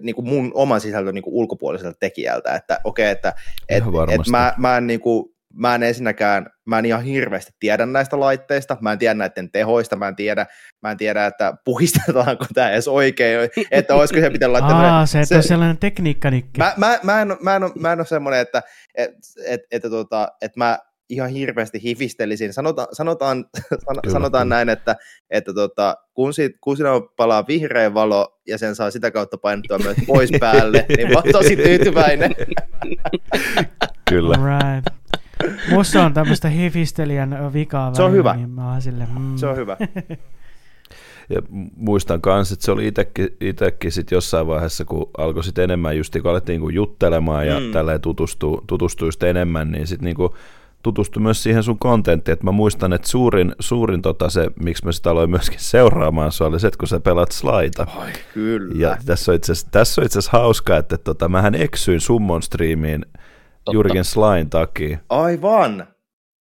niin kuin mun oman sisältön niin kuin ulkopuoliselta tekijältä, että okei, okay, että et, et mä, mä en niin kuin, mä en ensinnäkään, mä en ihan hirveästi tiedä näistä laitteista, mä en tiedä näiden tehoista, mä en tiedä, mä en tiedä että puhistetaanko tämä edes oikein, että olisiko se pitää laittaa. Aa, se, se on sellainen tekniikkanikki. Mä, mä, mä, en, mä, en, mä en ole semmoinen, että, et, et, että, tota, että mä ihan hirveästi hifistelisin. Sanotaan, sanotaan, san, sanotaan näin, että, että tota, kun, sit, kun siinä palaa vihreä valo ja sen saa sitä kautta painettua myös pois päälle, niin mä oon tosi tyytyväinen. Kyllä. Right. Musta on tämmöistä hifistelijän vikaa Se on hyvä. Niin mä sille, mm. Se on hyvä. Ja muistan myös, että se oli itsekin, itsekin sit jossain vaiheessa, kun alkoi sit enemmän just, kun alettiin niinku juttelemaan ja mm. tälleen tutustuu, tutustui enemmän, niin sitten niinku tutustui myös siihen sun kontenttiin, että mä muistan, että suurin, suurin tota se, miksi mä sitä aloin myöskin seuraamaan, se oli se, että kun sä pelat slaita. Ai, kyllä. Ja tässä on itse asiassa hauskaa, että tota, mähän eksyin Summon streamiin Totta. Jurgen Slain takia. Aivan.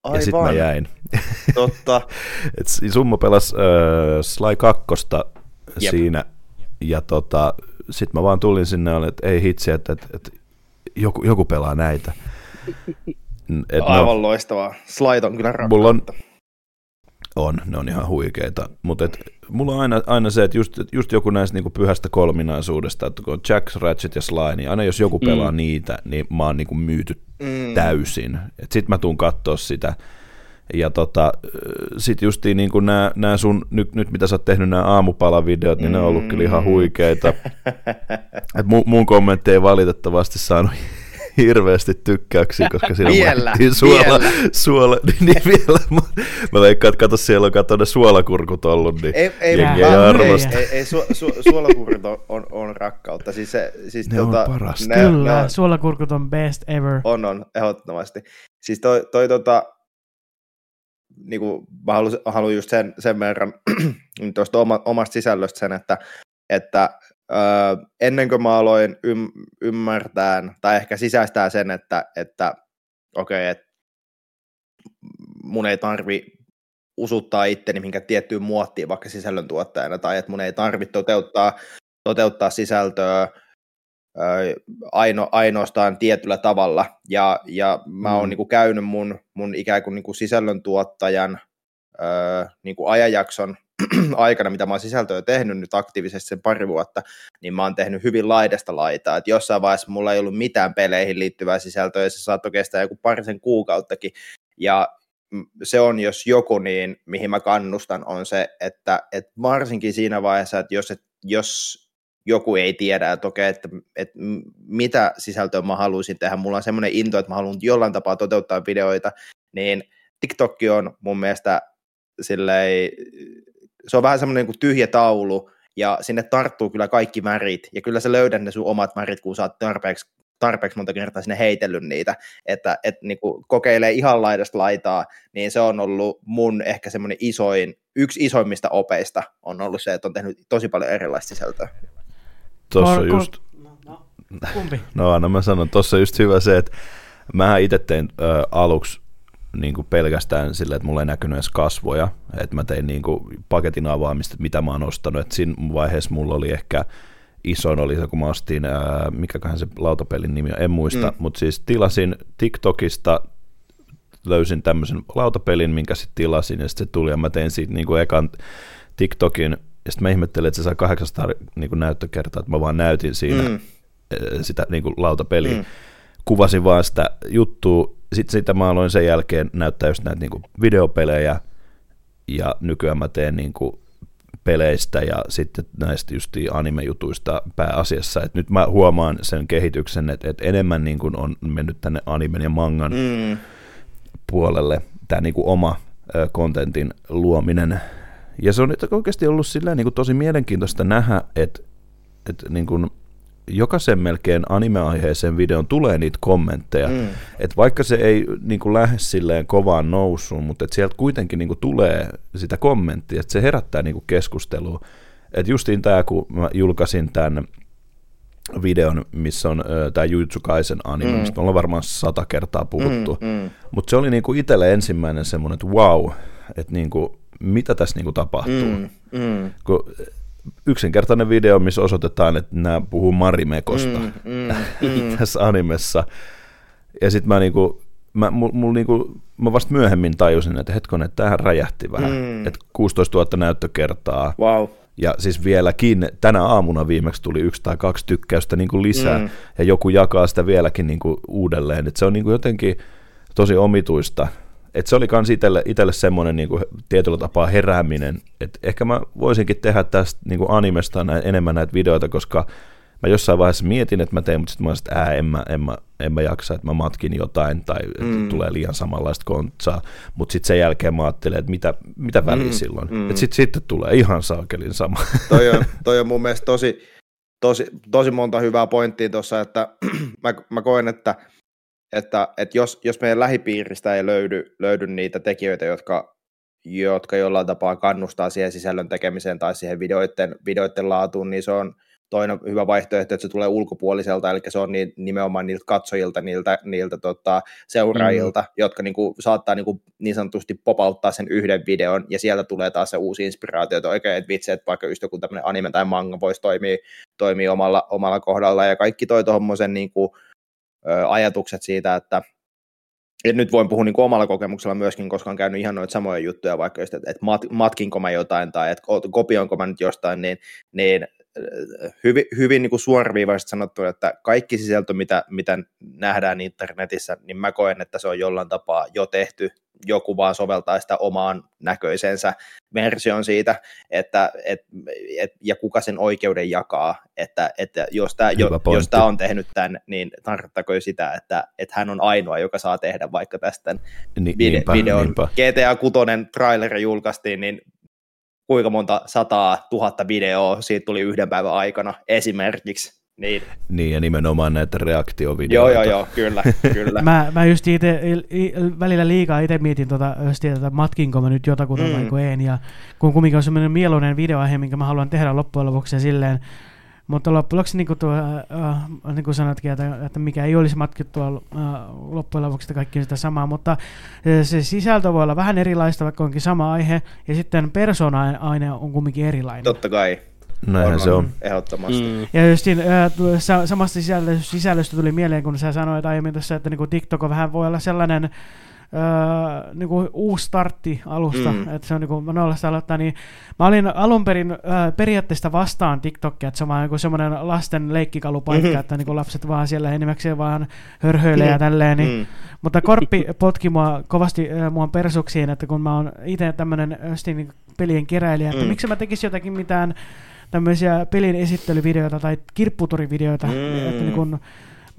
Aivan. Ja sitten mä jäin. Totta. Et Summo pelasi äh, Sly 2 siinä, ja tota, sitten mä vaan tulin sinne, että ei hitsi, että, että, että joku, joku pelaa näitä. Et Aivan no, loistavaa. Slide on kyllä rakkautta. Mulla on, on, ne on ihan huikeita, mutta et, mulla on aina, aina se, että just, just joku näistä niinku pyhästä kolminaisuudesta, että kun Jack, Ratchet ja Sly, niin aina jos joku mm. pelaa mm. niitä, niin mä oon niinku myyty mm. täysin. Sitten mä tuun katsoa sitä. Ja tota, sit justiin niin kuin nämä, nämä sun, nyt, nyt mitä sä oot tehnyt nämä aamupalavideot, niin mm. ne on ollut kyllä ihan mm. huikeita. Et mun, mun kommentti ei valitettavasti saanut hirveästi tykkäyksiä, koska siinä vielä, mainittiin suola, vielä. suola niin, niin vielä. Mä veikkaan, että kato siellä on kato ne suolakurkut ollut, niin ei, ei, jengi ei arvosta. Ei, ei, su, su, suolakurkut on, on, on, rakkautta. Siis se, siis ne tota, on parasta. Ne, Kyllä, ne on, suolakurkut on best ever. On, on, ehdottomasti. Siis toi, toi tota, niin kuin mä haluan, haluan just sen, sen verran tuosta oma, omasta sisällöstä sen, että, että öö, ennen kuin mä aloin ym, ymmärtää tai ehkä sisäistää sen, että, että okei, okay, että mun ei tarvi usuttaa itteni minkä tiettyyn muottiin vaikka sisällöntuottajana, tai että mun ei tarvitse toteuttaa, toteuttaa sisältöä aino, ainoastaan tietyllä tavalla. Ja, ja mä oon mm. niin käynyt mun, mun ikään kuin, niin kuin sisällöntuottajan öö, niin kuin ajanjakson aikana, mitä mä oon sisältöä tehnyt nyt aktiivisesti sen pari vuotta, niin mä oon tehnyt hyvin laidasta laitaa. Et jossain vaiheessa mulla ei ollut mitään peleihin liittyvää sisältöä, ja se saattoi kestää joku parisen kuukauttakin. Ja se on, jos joku, niin mihin mä kannustan, on se, että, että varsinkin siinä vaiheessa, että jos, et, jos joku ei tiedä, että okei, että, että mitä sisältöä mä haluaisin tehdä, mulla on semmoinen into, että mä haluan jollain tapaa toteuttaa videoita, niin TikTok on mun mielestä silleen, se on vähän semmoinen niin tyhjä taulu, ja sinne tarttuu kyllä kaikki värit, ja kyllä sä löydät ne sun omat värit, kun sä oot tarpeeksi, tarpeeksi monta kertaa sinne heitellyt niitä, että et, niin kuin kokeilee ihan laidasta laitaa, niin se on ollut mun ehkä semmoinen isoin, yksi isoimmista opeista on ollut se, että on tehnyt tosi paljon erilaista sisältöä. Tuossa just... No, no, kumpi? no anna mä sanon, tuossa just hyvä se, että mä itse tein ö, aluksi niin kuin pelkästään sille, että mulla ei näkynyt edes kasvoja, että mä tein niin kuin paketin avaamista, mitä mä oon ostanut, että siinä vaiheessa mulla oli ehkä isoin oli se, kun mä ostin, ää, mikäköhän se lautapelin nimi on, en muista, mm. mutta siis tilasin TikTokista, löysin tämmöisen lautapelin, minkä sitten tilasin, ja sitten se tuli, ja mä tein siitä niin kuin ekan TikTokin, ja sitten mä ihmettelin, että se sai 800 niin kuin näyttökertaa, että mä vaan näytin siinä mm. sitä niin kuin lautapeliä. Mm. Kuvasin vaan sitä juttua, sitten sitä mä aloin sen jälkeen näyttää just näitä niin kuin videopelejä, ja nykyään mä teen niin kuin peleistä ja sitten näistä just anime-jutuista pääasiassa. Et nyt mä huomaan sen kehityksen, että, että enemmän niin kuin on mennyt tänne animen ja mangan mm. puolelle tämä niin kuin oma kontentin luominen. Ja se on nyt oikeasti ollut silleen niin kuin tosi mielenkiintoista nähdä, että, että niin kuin jokaisen melkein anime-aiheeseen videon tulee niitä kommentteja, mm. että vaikka se ei niin kuin lähde silleen kovaan nousuun, mutta että sieltä kuitenkin niin kuin tulee sitä kommenttia, että se herättää niin kuin keskustelua. Että justiin tämä, kun mä julkaisin tämän videon, missä on tämä Jujutsu Kaisen anime, mm. mistä ollaan varmaan sata kertaa puhuttu, mm, mm. mutta se oli niin kuin itselle ensimmäinen semmoinen, että wow, että niin kuin, mitä tässä niin kuin tapahtuu. Mm, mm. Kun yksinkertainen video, missä osoitetaan, että nämä puhuu Marimekosta mm, mm, mm. tässä animessa. Ja sitten mä niinku, mä, mul, mul niinku, mä vasta myöhemmin tajusin, että hetkonen, että tämähän räjähti vähän. Mm. Että 16 000 näyttökertaa. Wow. Ja siis vieläkin tänä aamuna viimeksi tuli yksi tai kaksi tykkäystä niin kuin lisää, mm. ja joku jakaa sitä vieläkin niin kuin uudelleen. Et se on niin kuin jotenkin tosi omituista, et se oli myös itselle, itselle semmoinen niin kuin tietyllä tapaa herääminen, että ehkä mä voisinkin tehdä tästä niin kuin animesta näin, enemmän näitä videoita, koska mä jossain vaiheessa mietin, että mä teen, mutta sitten mä että ää, en mä, en, mä, en mä jaksa, että mä matkin jotain tai mm. tulee liian samanlaista kontsaa, mutta sitten sen jälkeen mä ajattelin, että mitä, mitä väliä mm. silloin, mm. että sitten sit tulee ihan saakelin sama. Toi on, toi on mun mielestä tosi, tosi, tosi monta hyvää pointtia tuossa, että mä, mä koen, että että, että jos, jos meidän lähipiiristä ei löydy, löydy niitä tekijöitä, jotka, jotka jollain tapaa kannustaa siihen sisällön tekemiseen tai siihen videoiden, videoiden laatuun, niin se on toinen hyvä vaihtoehto, että se tulee ulkopuoliselta, eli se on niin, nimenomaan niiltä katsojilta, niiltä, niiltä tota, seuraajilta, mm. jotka niin kuin, saattaa niin, kuin, niin sanotusti popauttaa sen yhden videon, ja sieltä tulee taas se uusi inspiraatio, että oikein, että vitsi, että vaikka just joku tämmöinen anime tai manga voisi toimia, toimia omalla, omalla kohdalla, ja kaikki toi tuommoisen niin kuin, ajatukset siitä, että et nyt voin puhua niin kuin omalla kokemuksella myöskin, koska on käynyt ihan noita samoja juttuja, vaikka just, että, että mat, matkinko mä jotain tai että kopioinko mä nyt jostain, niin, niin hyvin, hyvin niin kuin suoraviivaisesti sanottu, että kaikki sisältö, mitä, mitä nähdään internetissä, niin mä koen, että se on jollain tapaa jo tehty joku vaan soveltaa sitä omaan näköisensä version siitä, että et, et, ja kuka sen oikeuden jakaa, että, että jos tämä jos tämä on tehnyt tämän, niin tarkoittako sitä, että, että hän on ainoa, joka saa tehdä vaikka tästä Ni, vide, niinpä, videon. Niinpä. GTA 6 traileri julkaistiin, niin kuinka monta sataa tuhatta videoa siitä tuli yhden päivän aikana esimerkiksi, niin. niin, ja nimenomaan näitä reaktiovideoita. Joo, joo, joo, kyllä, kyllä. mä, mä just itse, välillä liikaa itse mietin, tota, just, että matkinko mä nyt jotakuta mm. vai kun en, ja kun kumminkin on semmoinen mieluinen videoaihe, minkä mä haluan tehdä loppujen lopuksi silleen, mutta loppujen niin kuin, tuo, äh, niin kuin sanotkin, että, että mikä ei olisi matkittua äh, loppujen lopuksi kaikki sitä samaa, mutta se sisältö voi olla vähän erilaista, vaikka onkin sama aihe, ja sitten persona-aine on kumminkin erilainen. Totta kai. Näinhän se on. Ehdottomasti. Mm. Ja just äh, samasta sisällöstä, sisällöstä tuli mieleen, kun sä sanoit aiemmin tässä, että niin TikTok on vähän voi olla sellainen öö, niin kuin uusi startti alusta, mm. että se on niin kuin nollasta aloittaa, niin mä olin alun perin öö, periaatteessa vastaan TikTokia, että se on vaan niin semmoinen lasten leikkikalupaikka, mm-hmm. että niin kuin lapset vaan siellä enimmäkseen vaan hörhöilee mm. ja tälleen, niin, mm. mutta Korppi potki mua kovasti äh, mua persuksiin, että kun mä oon itse tämmöinen niin pelien keräilijä, että mm. miksi mä tekisin jotakin mitään tämmöisiä pelin esittelyvideoita tai kirpputurivideoita, mm. että niin kun,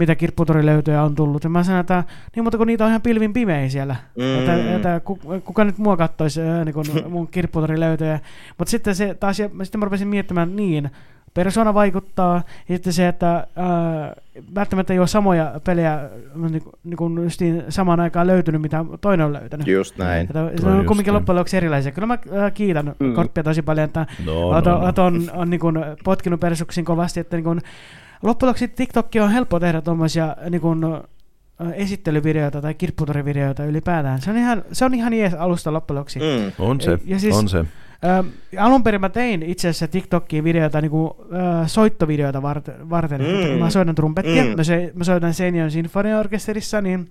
mitä kirpputorilöytöjä on tullut. Ja mä sanon, että niin mutta kun niitä on ihan pilvin pimeä siellä. Mm. Että, että kuka nyt mua kattoisi niin kun mun kirpputorilöytöjä. Mutta sitten se taas, ja sitten mä rupesin miettimään niin, persona vaikuttaa, ja sitten se, että ää, välttämättä ei ole samoja pelejä niin, niin kuin justiin samaan aikaan löytynyt, mitä toinen on löytänyt. Just näin. Että se on kumminkin loppujen lopuksi erilaisia. Kyllä mä ää, kiitän mm. Korppia tosi paljon, että no, no, no. on, on niin kuin, potkinut persuksin kovasti, että niin kuin, loppujen lopuksi TikTok on helppo tehdä tuommoisia niin kuin, esittelyvideoita tai kirpputorivideoita ylipäätään. Se on ihan, se on ihan jees alusta loppujen lopuksi. Mm. On se, ja siis, on se. Ö, alun perin mä tein itse asiassa TikTokkiin videoita, niin kuin, ö, soittovideoita varten. varten. Mm. Mä soitan trumpettia, mm. mä, se, mä soitan Senion Sinfoniaorkesterissa, niin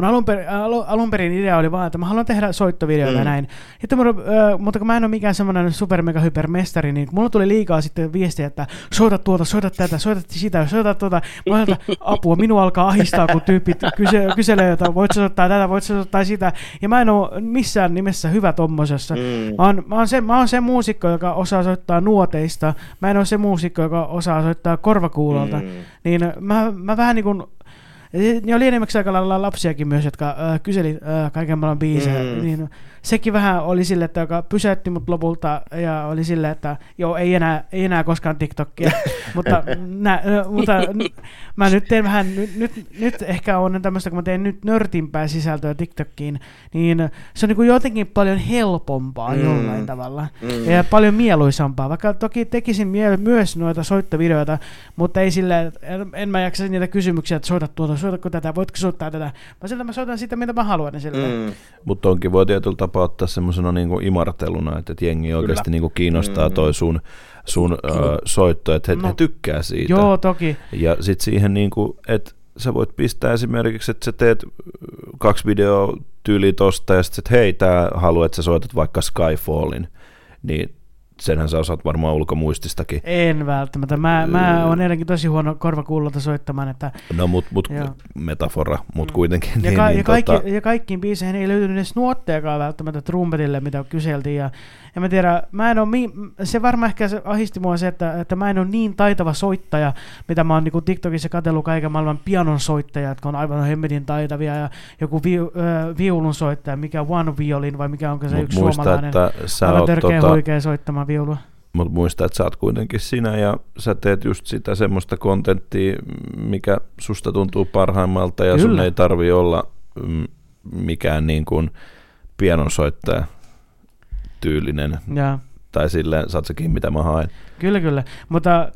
Mun alun, per, al, alun perin idea oli vaan, että mä haluan tehdä soittovideoita mm. näin. Sitten mun, äh, mutta kun mä en ole mikään semmoinen super mega hyper mestari, niin mulla tuli liikaa sitten viestiä, että soita tuota, soita tätä, soita sitä, soita tuota. Mä olen, että apua, minua alkaa ahistaa, kun tyypit kyse, kyselee, että voit soittaa tätä, voit soittaa sitä. Ja mä en ole missään nimessä hyvä tommosessa. Mm. Mä, oon, mä, oon se, mä oon se muusikko, joka osaa soittaa nuoteista. Mä en ole se muusikko, joka osaa soittaa korvakuulolta. Mm. Niin mä, mä vähän niin kuin ne oli enimmäkseen aika lailla lapsiakin myös, jotka äh, kyseli äh, kaiken maailman biisejä. Mm. Niin sekin vähän oli sille, että joka pysäytti mut lopulta ja oli sille, että joo, ei enää, ei enää koskaan TikTokia. mutta, nä, mutta mä nyt teen vähän, nyt, nyt, nyt ehkä on tämmöistä, kun mä teen nyt nörtimpää sisältöä TikTokiin, niin se on niin kuin jotenkin paljon helpompaa mm. jollain tavalla mm. ja paljon mieluisampaa. Vaikka toki tekisin mie- myös noita soittovideoita, mutta ei sille, en mä jaksa niitä kysymyksiä, että soita tuota, soitatko tätä, voitko soittaa tätä. Mä siltä mä soitan sitä, mitä mä haluan. Niin mm. Mutta onkin voi tietyllä tapaa ottaa semmoisena niin imarteluna, että, että jengi oikeasti niin kuin kiinnostaa mm. toi sun, sun uh, soitto, että he, no, he tykkää siitä. Joo, toki. Ja sitten siihen, niin kuin, että sä voit pistää esimerkiksi, että sä teet kaksi videoa tyyliä tosta ja sitten, että hei, tää haluaa, että sä soitat vaikka Skyfallin, niin senhän sä osaat varmaan ulkomuististakin. En välttämättä. Mä, mä oon edelleenkin tosi huono korvakuulolta soittamaan. Että, no mut, mut metafora, mut mm. kuitenkin. Ja, niin, ka- niin, ja, kaikki, tota... ja kaikkiin biiseihin ei löytynyt edes nuottejakaan välttämättä trumpetille, mitä kyseltiin. Ja, ja mä tiedän, mä en ole, se varmaan ehkä se ahisti mua se, että, että mä en ole niin taitava soittaja, mitä mä oon niin TikTokissa katsellut kaiken maailman pianon soittajat, jotka on aivan hemmetin taitavia, ja joku vi, äh, viulun soittaja, mikä One Violin, vai mikä onko se Mut yksi muista, suomalainen, että sä aivan törkeä tota... huikea soittamaan viulua. Mutta muista, että sä oot kuitenkin sinä ja sä teet just sitä semmoista kontenttia, mikä susta tuntuu parhaimmalta ja Kyllä. sun ei tarvi olla mm, mikään niin kuin pianonsoittaja tyylinen. Ja. Tai silleen, saat sekin mitä mä haen. Kyllä, kyllä. Mutta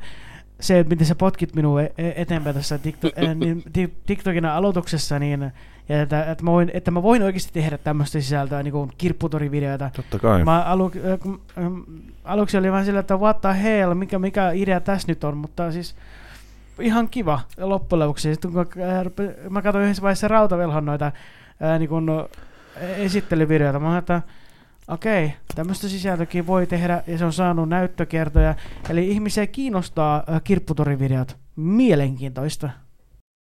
se, että miten sä potkit minua e-, e-, eteenpäin tässä TikTok, niin, TikTokin aloituksessa, niin ja että, että, mä voin, että mä voin oikeasti tehdä tämmöistä sisältöä, niin kuin kirpputorivideoita. Totta kai. Mä alu, aluksi oli vähän sillä, että what the hell, mikä, mikä idea tässä nyt on, mutta siis ihan kiva loppujen lopuksi. Sitten kun mä katsoin yhdessä vaiheessa rautavelhon noita ää, niin kuin, esittelyvideoita, mä että okei, tämmöistä sisältökin voi tehdä ja se on saanut näyttökertoja. Eli ihmisiä kiinnostaa kirpputorivideot. Mielenkiintoista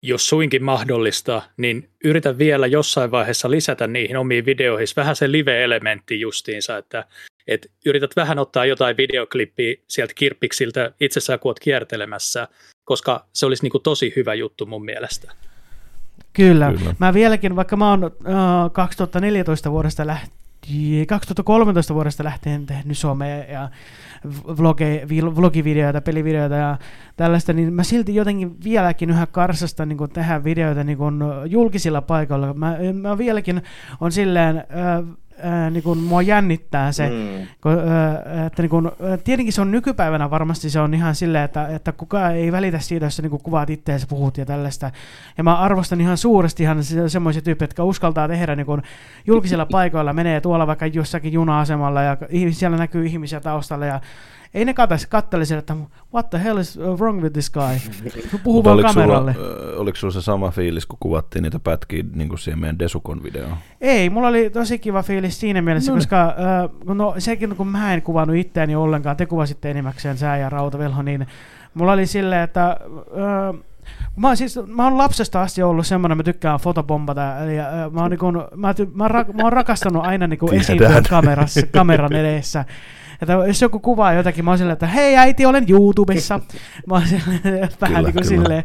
jos suinkin mahdollista, niin yritä vielä jossain vaiheessa lisätä niihin omiin videoihin vähän se live-elementti justiinsa, että et yrität vähän ottaa jotain videoklippiä sieltä kirppiksiltä itsessään, kun olet kiertelemässä, koska se olisi niinku tosi hyvä juttu mun mielestä. Kyllä. Kyllä. Mä vieläkin, vaikka mä oon uh, 2014 vuodesta lähtien, 2013 vuodesta lähtien tehnyt somea ja vloge, vlogivideoita, pelivideoita ja tällaista, niin mä silti jotenkin vieläkin yhä karsasta niin tehdä videoita niin julkisilla paikoilla. Mä, mä vieläkin on silleen... Äh, ää, niin kuin, mua jännittää se, mm. kun, ää, että niin kuin, tietenkin se on nykypäivänä varmasti se on ihan silleen, että, että kukaan ei välitä siitä, jos sä niin kuvaat itseäsi, puhut ja tällaista. Ja mä arvostan ihan suuresti ihan se, semmoisia tyyppejä, jotka uskaltaa tehdä niin kuin, julkisilla paikoilla, menee tuolla vaikka jossakin juna-asemalla ja siellä näkyy ihmisiä taustalla ja ei ne katselisi, kattelisi, että what the hell is wrong with this guy? Puhuu vaan kameralle. Sulla, oliko sulla se sama fiilis, kun kuvattiin niitä pätkiä niin kuin siihen meidän Desukon videoon? Ei, mulla oli tosi kiva fiilis siinä mielessä, no, koska uh, no, sekin kun mä en kuvannut itseäni ollenkaan, te kuvasitte enimmäkseen sää ja rautavelho, niin mulla oli silleen, että uh, Mä oon, siis, mä oon lapsesta asti ollut semmoinen, mä tykkään fotobombata. Äh, mä, oon, niin kun, mä, ty, mä, ra, mä oon rakastanut aina niin esiintyä kamerassa, kameran edessä. Että jos joku kuvaa jotakin, mä oon silleen, että hei äiti, olen YouTubessa. Mä oon silleen, vähän niin kuin silleen.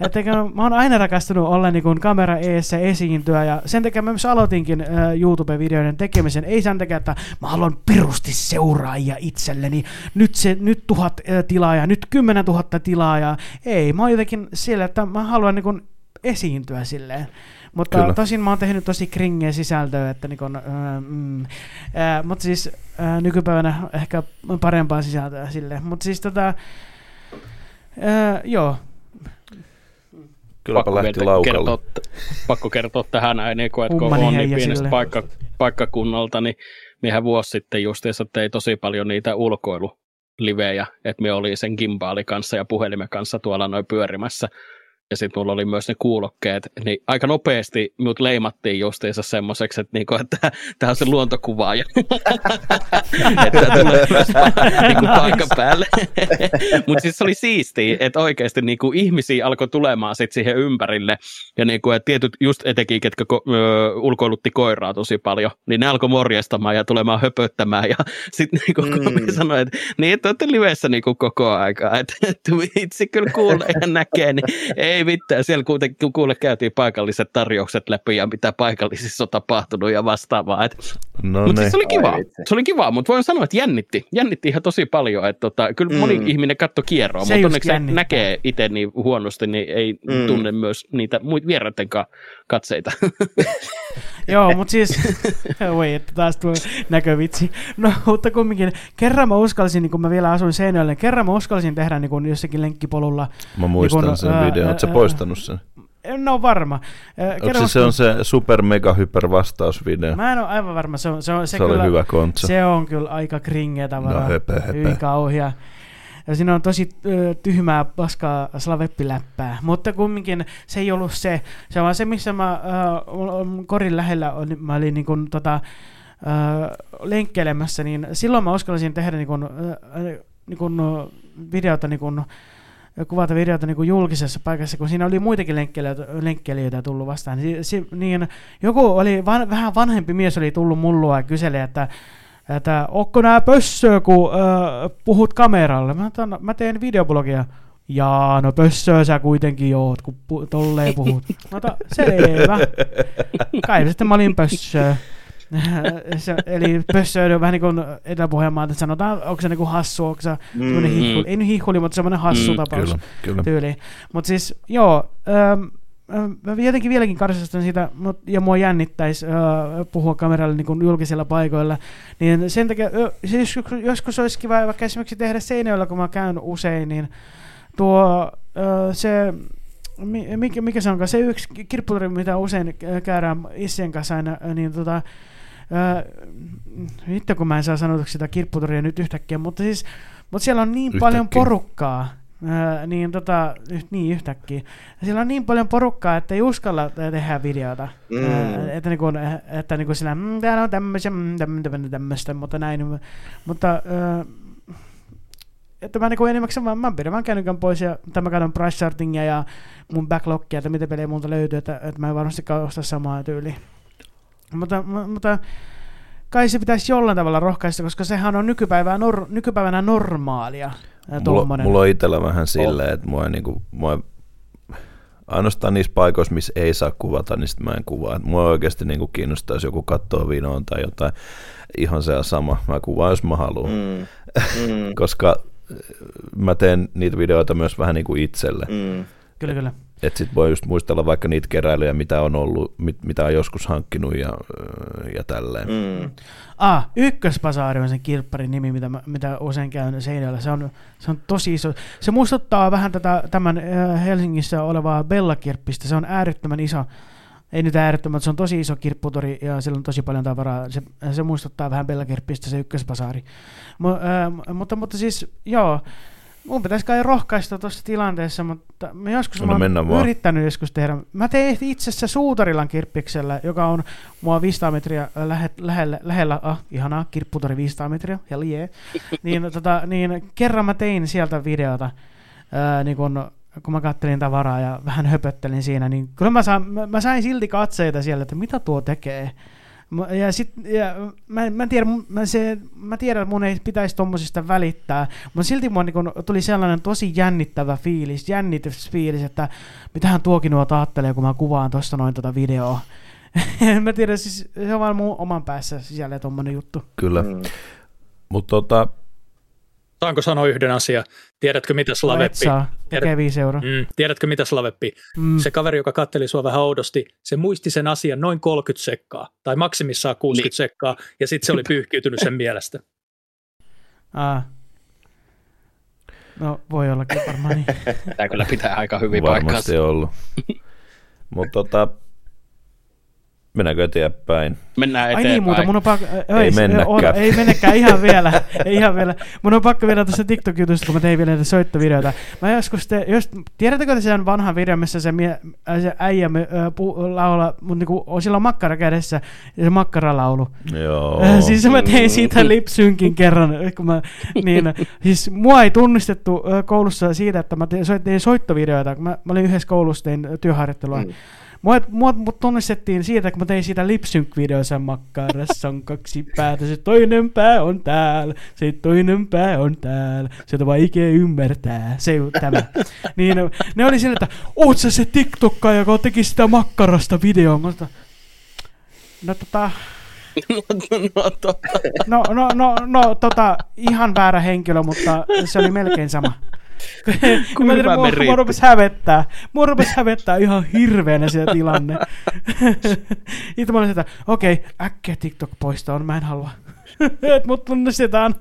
Että mä oon aina rakastunut olla niin kuin kamera eessä esiintyä ja sen takia mä myös aloitinkin äh, YouTube-videoiden tekemisen. Ei sen takia, että mä haluan pirusti seuraajia itselleni. Nyt, se, nyt tuhat äh, tilaajaa, nyt kymmenen tuhatta tilaajaa. Ei, mä oon jotenkin sillä, että mä haluan niin kuin esiintyä silleen. Mutta Kyllä. tosin mä oon tehnyt tosi kringeä sisältöä, että niin kun, äh, mm, äh, mutta siis äh, nykypäivänä ehkä parempaa sisältöä silleen. Mutta siis tota, äh, joo, Kylläpä lähti vielä laukalle. kertoa, pakko kertoa tähän näin, niin kun Ummani on niin pienestä sille. paikka, paikkakunnalta, niin miehän vuosi sitten justiinsa tei tosi paljon niitä ulkoilulivejä, että me oli sen gimbaali kanssa ja puhelimen kanssa tuolla noin pyörimässä. Ja sitten mulla oli myös ne kuulokkeet, niin aika nopeasti mut leimattiin justiinsa semmoiseksi, että, niinku, että tämä on se luontokuvaaja. että tulee myös niinku paikan päälle. Mutta siis se oli siistiä, että oikeasti niinku ihmisiä alkoi tulemaan sit siihen ympärille. Ja niinku, et tietyt just etenkin, ketkä ko- ö, ulkoilutti koiraa tosi paljon, niin ne alkoi morjestamaan ja tulemaan höpöttämään. Ja sitten niinku, Mm. me sanoin, että niin, että olette livessä niinku koko aikaa, että et, itse kyllä kuulee ja näkee, niin ei mitään. Siellä kuitenkin kuule käytiin paikalliset tarjoukset läpi ja mitä paikallisissa on tapahtunut ja vastaavaa. Et, No mutta niin. siis se oli kiva. Se oli kiva, mutta voin sanoa, että jännitti. Jännitti ihan tosi paljon. Että tota, kyllä Mm. moni ihminen katto kierroa, Se mutta onneksi jännittää. näkee itse niin huonosti, niin ei Mm. tunne myös niitä muita vieraiden ka- katseita. Joo, mutta siis, voi, että taas tuo näkövitsi. No, mutta kumminkin, kerran mä uskalsin, niin kun mä vielä asuin Seinäjoella, niin kerran mä uskalsin tehdä niin kun jossakin lenkkipolulla. Mä muistan Niin kun, sen ää, videon. Ää, poistanut sen? En ole varma. Onko se, se on se super mega hyper vastausvideo? Mä en ole aivan varma. Se, on, se, on, se, Se, oli kyllä, hyvä kontsa. Se on kyllä aika kringeä tavaraa. No höpö, höpö. Hyvin kauhia. Ja siinä on tosi tyhmää, paskaa slaveppiläppää. Mutta kumminkin se ei ollut se. Se on se, missä mä ö, korin lähellä on, mä olin niin kuin, tota, ö, lenkkeilemässä, niin silloin mä uskallisin tehdä niin kuin, ö, niin kuin, videota niin kuin, kuvata videota niin kuin julkisessa paikassa, kun siinä oli muitakin lenkkeilijöitä, lenkkeilijöitä tullut vastaan. Niin, niin joku oli, van, vähän vanhempi mies oli tullut mullua ja kyseli, että että onko nää pössöä, kun äh, puhut kameralle? Mä, otan, mä teen videoblogia. Jaa, no pössöä sä kuitenkin oot, kun pu- tolleen puhut. Mä otan, selvä. Kai sitten mä olin pössöä. se, eli pössöä on vähän niin kuin Etelä-Pohjanmaalta, että sanotaan, onko se niin kuin hassu, onko se mm. hihuli, ei nyt hihuli, mutta semmoinen hassu Mm, tapaus Kyllä, kyllä. tyyli. Mutta siis, joo, ähm, mä jotenkin vieläkin karsastan sitä, mut, ja mua jännittäisi äh, puhua kameralle niin kuin julkisilla paikoilla, niin sen takia, siis joskus, olisi kiva vaikka esimerkiksi tehdä Seinäjoella, kun mä käyn usein, niin tuo äh, se, mi- mikä, mikä se onkaan, se yksi kirpputori, mitä usein käydään Issien kanssa aina, niin tota, äh, vittu kun mä en saa sanotuksi sitä kirpputoria nyt yhtäkkiä, mutta siis, mutta siellä on niin paljon Yhtäkkiä. porukkaa, Öö, niin, tota, niin yhtäkkiä. Siellä on niin paljon porukkaa, että ei uskalla tehdä videota. Mm. Öö, että niinku, että niinku sillä, mm, täällä on tämmöisiä, mm, tämmöistä, tämmöistä, mutta näin. Mutta öö, että mä niinku enimmäkseen vaan, mä pidän vaan kännykän pois ja tai mä katson price chartingia ja mun backlogia, että mitä pelejä multa löytyy, että, että mä en varmastikaan osta samaa tyyliä. Mutta, mu- mutta kai se pitäisi jollain tavalla rohkaista, koska sehän on nykypäivänä, nor, nykypäivänä normaalia. Mulla, mulla on itsellä vähän silleen, että mua, ei niinku, mua ei- ainoastaan niissä paikoissa, missä ei saa kuvata, niin sit mä en kuvaa. Et mua oikeasti niinku kiinnostaa, jos joku katsoo vinoon tai jotain. Ihan se on sama. Mä kuvaan, jos mä haluan. Mm. Mm. Koska mä teen niitä videoita myös vähän niin kuin itselle. Mm. Kyllä, kyllä. Että sit voi just muistella vaikka niitä keräilyjä, mitä on ollut, mit, mitä on joskus hankkinut ja, äh, ja tälleen. Mm. Ah, Ykköspasaari on sen kirpparin nimi, mitä, mä, mitä usein käyn Seinäjoella. Se on, se on tosi iso. Se muistuttaa vähän tätä, tämän äh, Helsingissä olevaa Bella-kirppistä. Se on äärettömän iso. Ei nyt äärettömän, mutta se on tosi iso kirpputori ja sillä on tosi paljon tavaraa. Se, se muistuttaa vähän Bella-kirppistä se Ykköspasaari. Mu, äh, mutta, mutta siis, joo. Mun pitäisi kai rohkaista tuossa tilanteessa, mutta mä joskus No mä oon mennään vaan. yrittänyt joskus tehdä. Mä tein itse asiassa Suutarilan kirppiksellä, joka on mua 500 metriä lähe, lähellä, lähellä ah, ihanaa, kirpputori 500 metriä, hell yeah. niin, tota, niin kerran mä tein sieltä videota, ää, niin kun, kun mä kattelin tavaraa ja vähän höpöttelin siinä, niin kyllä mä, saan, mä, mä sain silti katseita siellä, että mitä tuo tekee. Ja sit, ja mä, mä, tiedän, mä, se, mä tiedän, että mun ei pitäisi tommosista välittää, mutta silti mun niin tuli sellainen tosi jännittävä fiilis, jännitysfiilis, että mitähän tuokin nuo ajattelee, kun mä kuvaan tuosta noin tota videoa. mä tiedän, siis se on vaan mun oman päässä sisällä tommonen juttu. Kyllä. Mm. Mutta tota, Saanko sanoa yhden asian? Tiedätkö mitä Slaveppi? saa, Tiedät, viisi euroa. Mm, tiedätkö mitä Slaveppi? Mm. Se kaveri, joka katteli sua vähän oudosti, se muisti sen asian noin 30 sekkaa, tai maksimissaan 60 niin. sekkaa, ja sitten se oli pyyhkiytynyt sen mielestä. Ah. No, voi ollakin varmaan niin. Tämä kyllä pitää aika hyvin paikkaansa. Varmasti ollut. Mutta tota, Mennäänkö eteenpäin? Mennään eteenpäin. Ai niin, muuta, mun on pakko... Ei, ei mennäkään. Ei mennäkään ihan vielä. ei ihan vielä. Mun on pakko vielä tuossa TikTok-jutusta, kun mä tein vielä näitä soittovideoita. Mä joskus te, jos, tiedättekö te sen vanhan videon, missä se, mie, äh, se äijä äh, pu, laula, mutta niinku, on sillä on makkara kädessä ja se makkaralaulu. Joo. Äh, siis mä tein siitä lipsynkin kerran, kun mä, niin, siis mua ei tunnistettu äh, koulussa siitä, että mä tein, tein soittovideoita, kun mä, mä olin yhdessä koulussa, tein työharjoittelua. Mm. Mua, mua, mut tunnistettiin siitä, kun mä tein siitä lipsynk-videossa makkarassa on kaksi päätä, se toinen pää on täällä, se toinen pää on täällä, se on vaikea ymmärtää, se on tämä. niin ne oli sillä, että oot sä se TikTokka, joka teki sitä makkarasta videoa, mutta no tota, No, no, tota. no, no, no, no, tota, ihan väärä henkilö, mutta se oli melkein sama. Kun mä tiedän, mua, mua rupesi hävettää. Mua rupesi hävettää ihan hirveänä se tilanne. Itse mä olin että okei, okay, äkkiä TikTok poistoon, mä en halua. että mut tunnistetaan.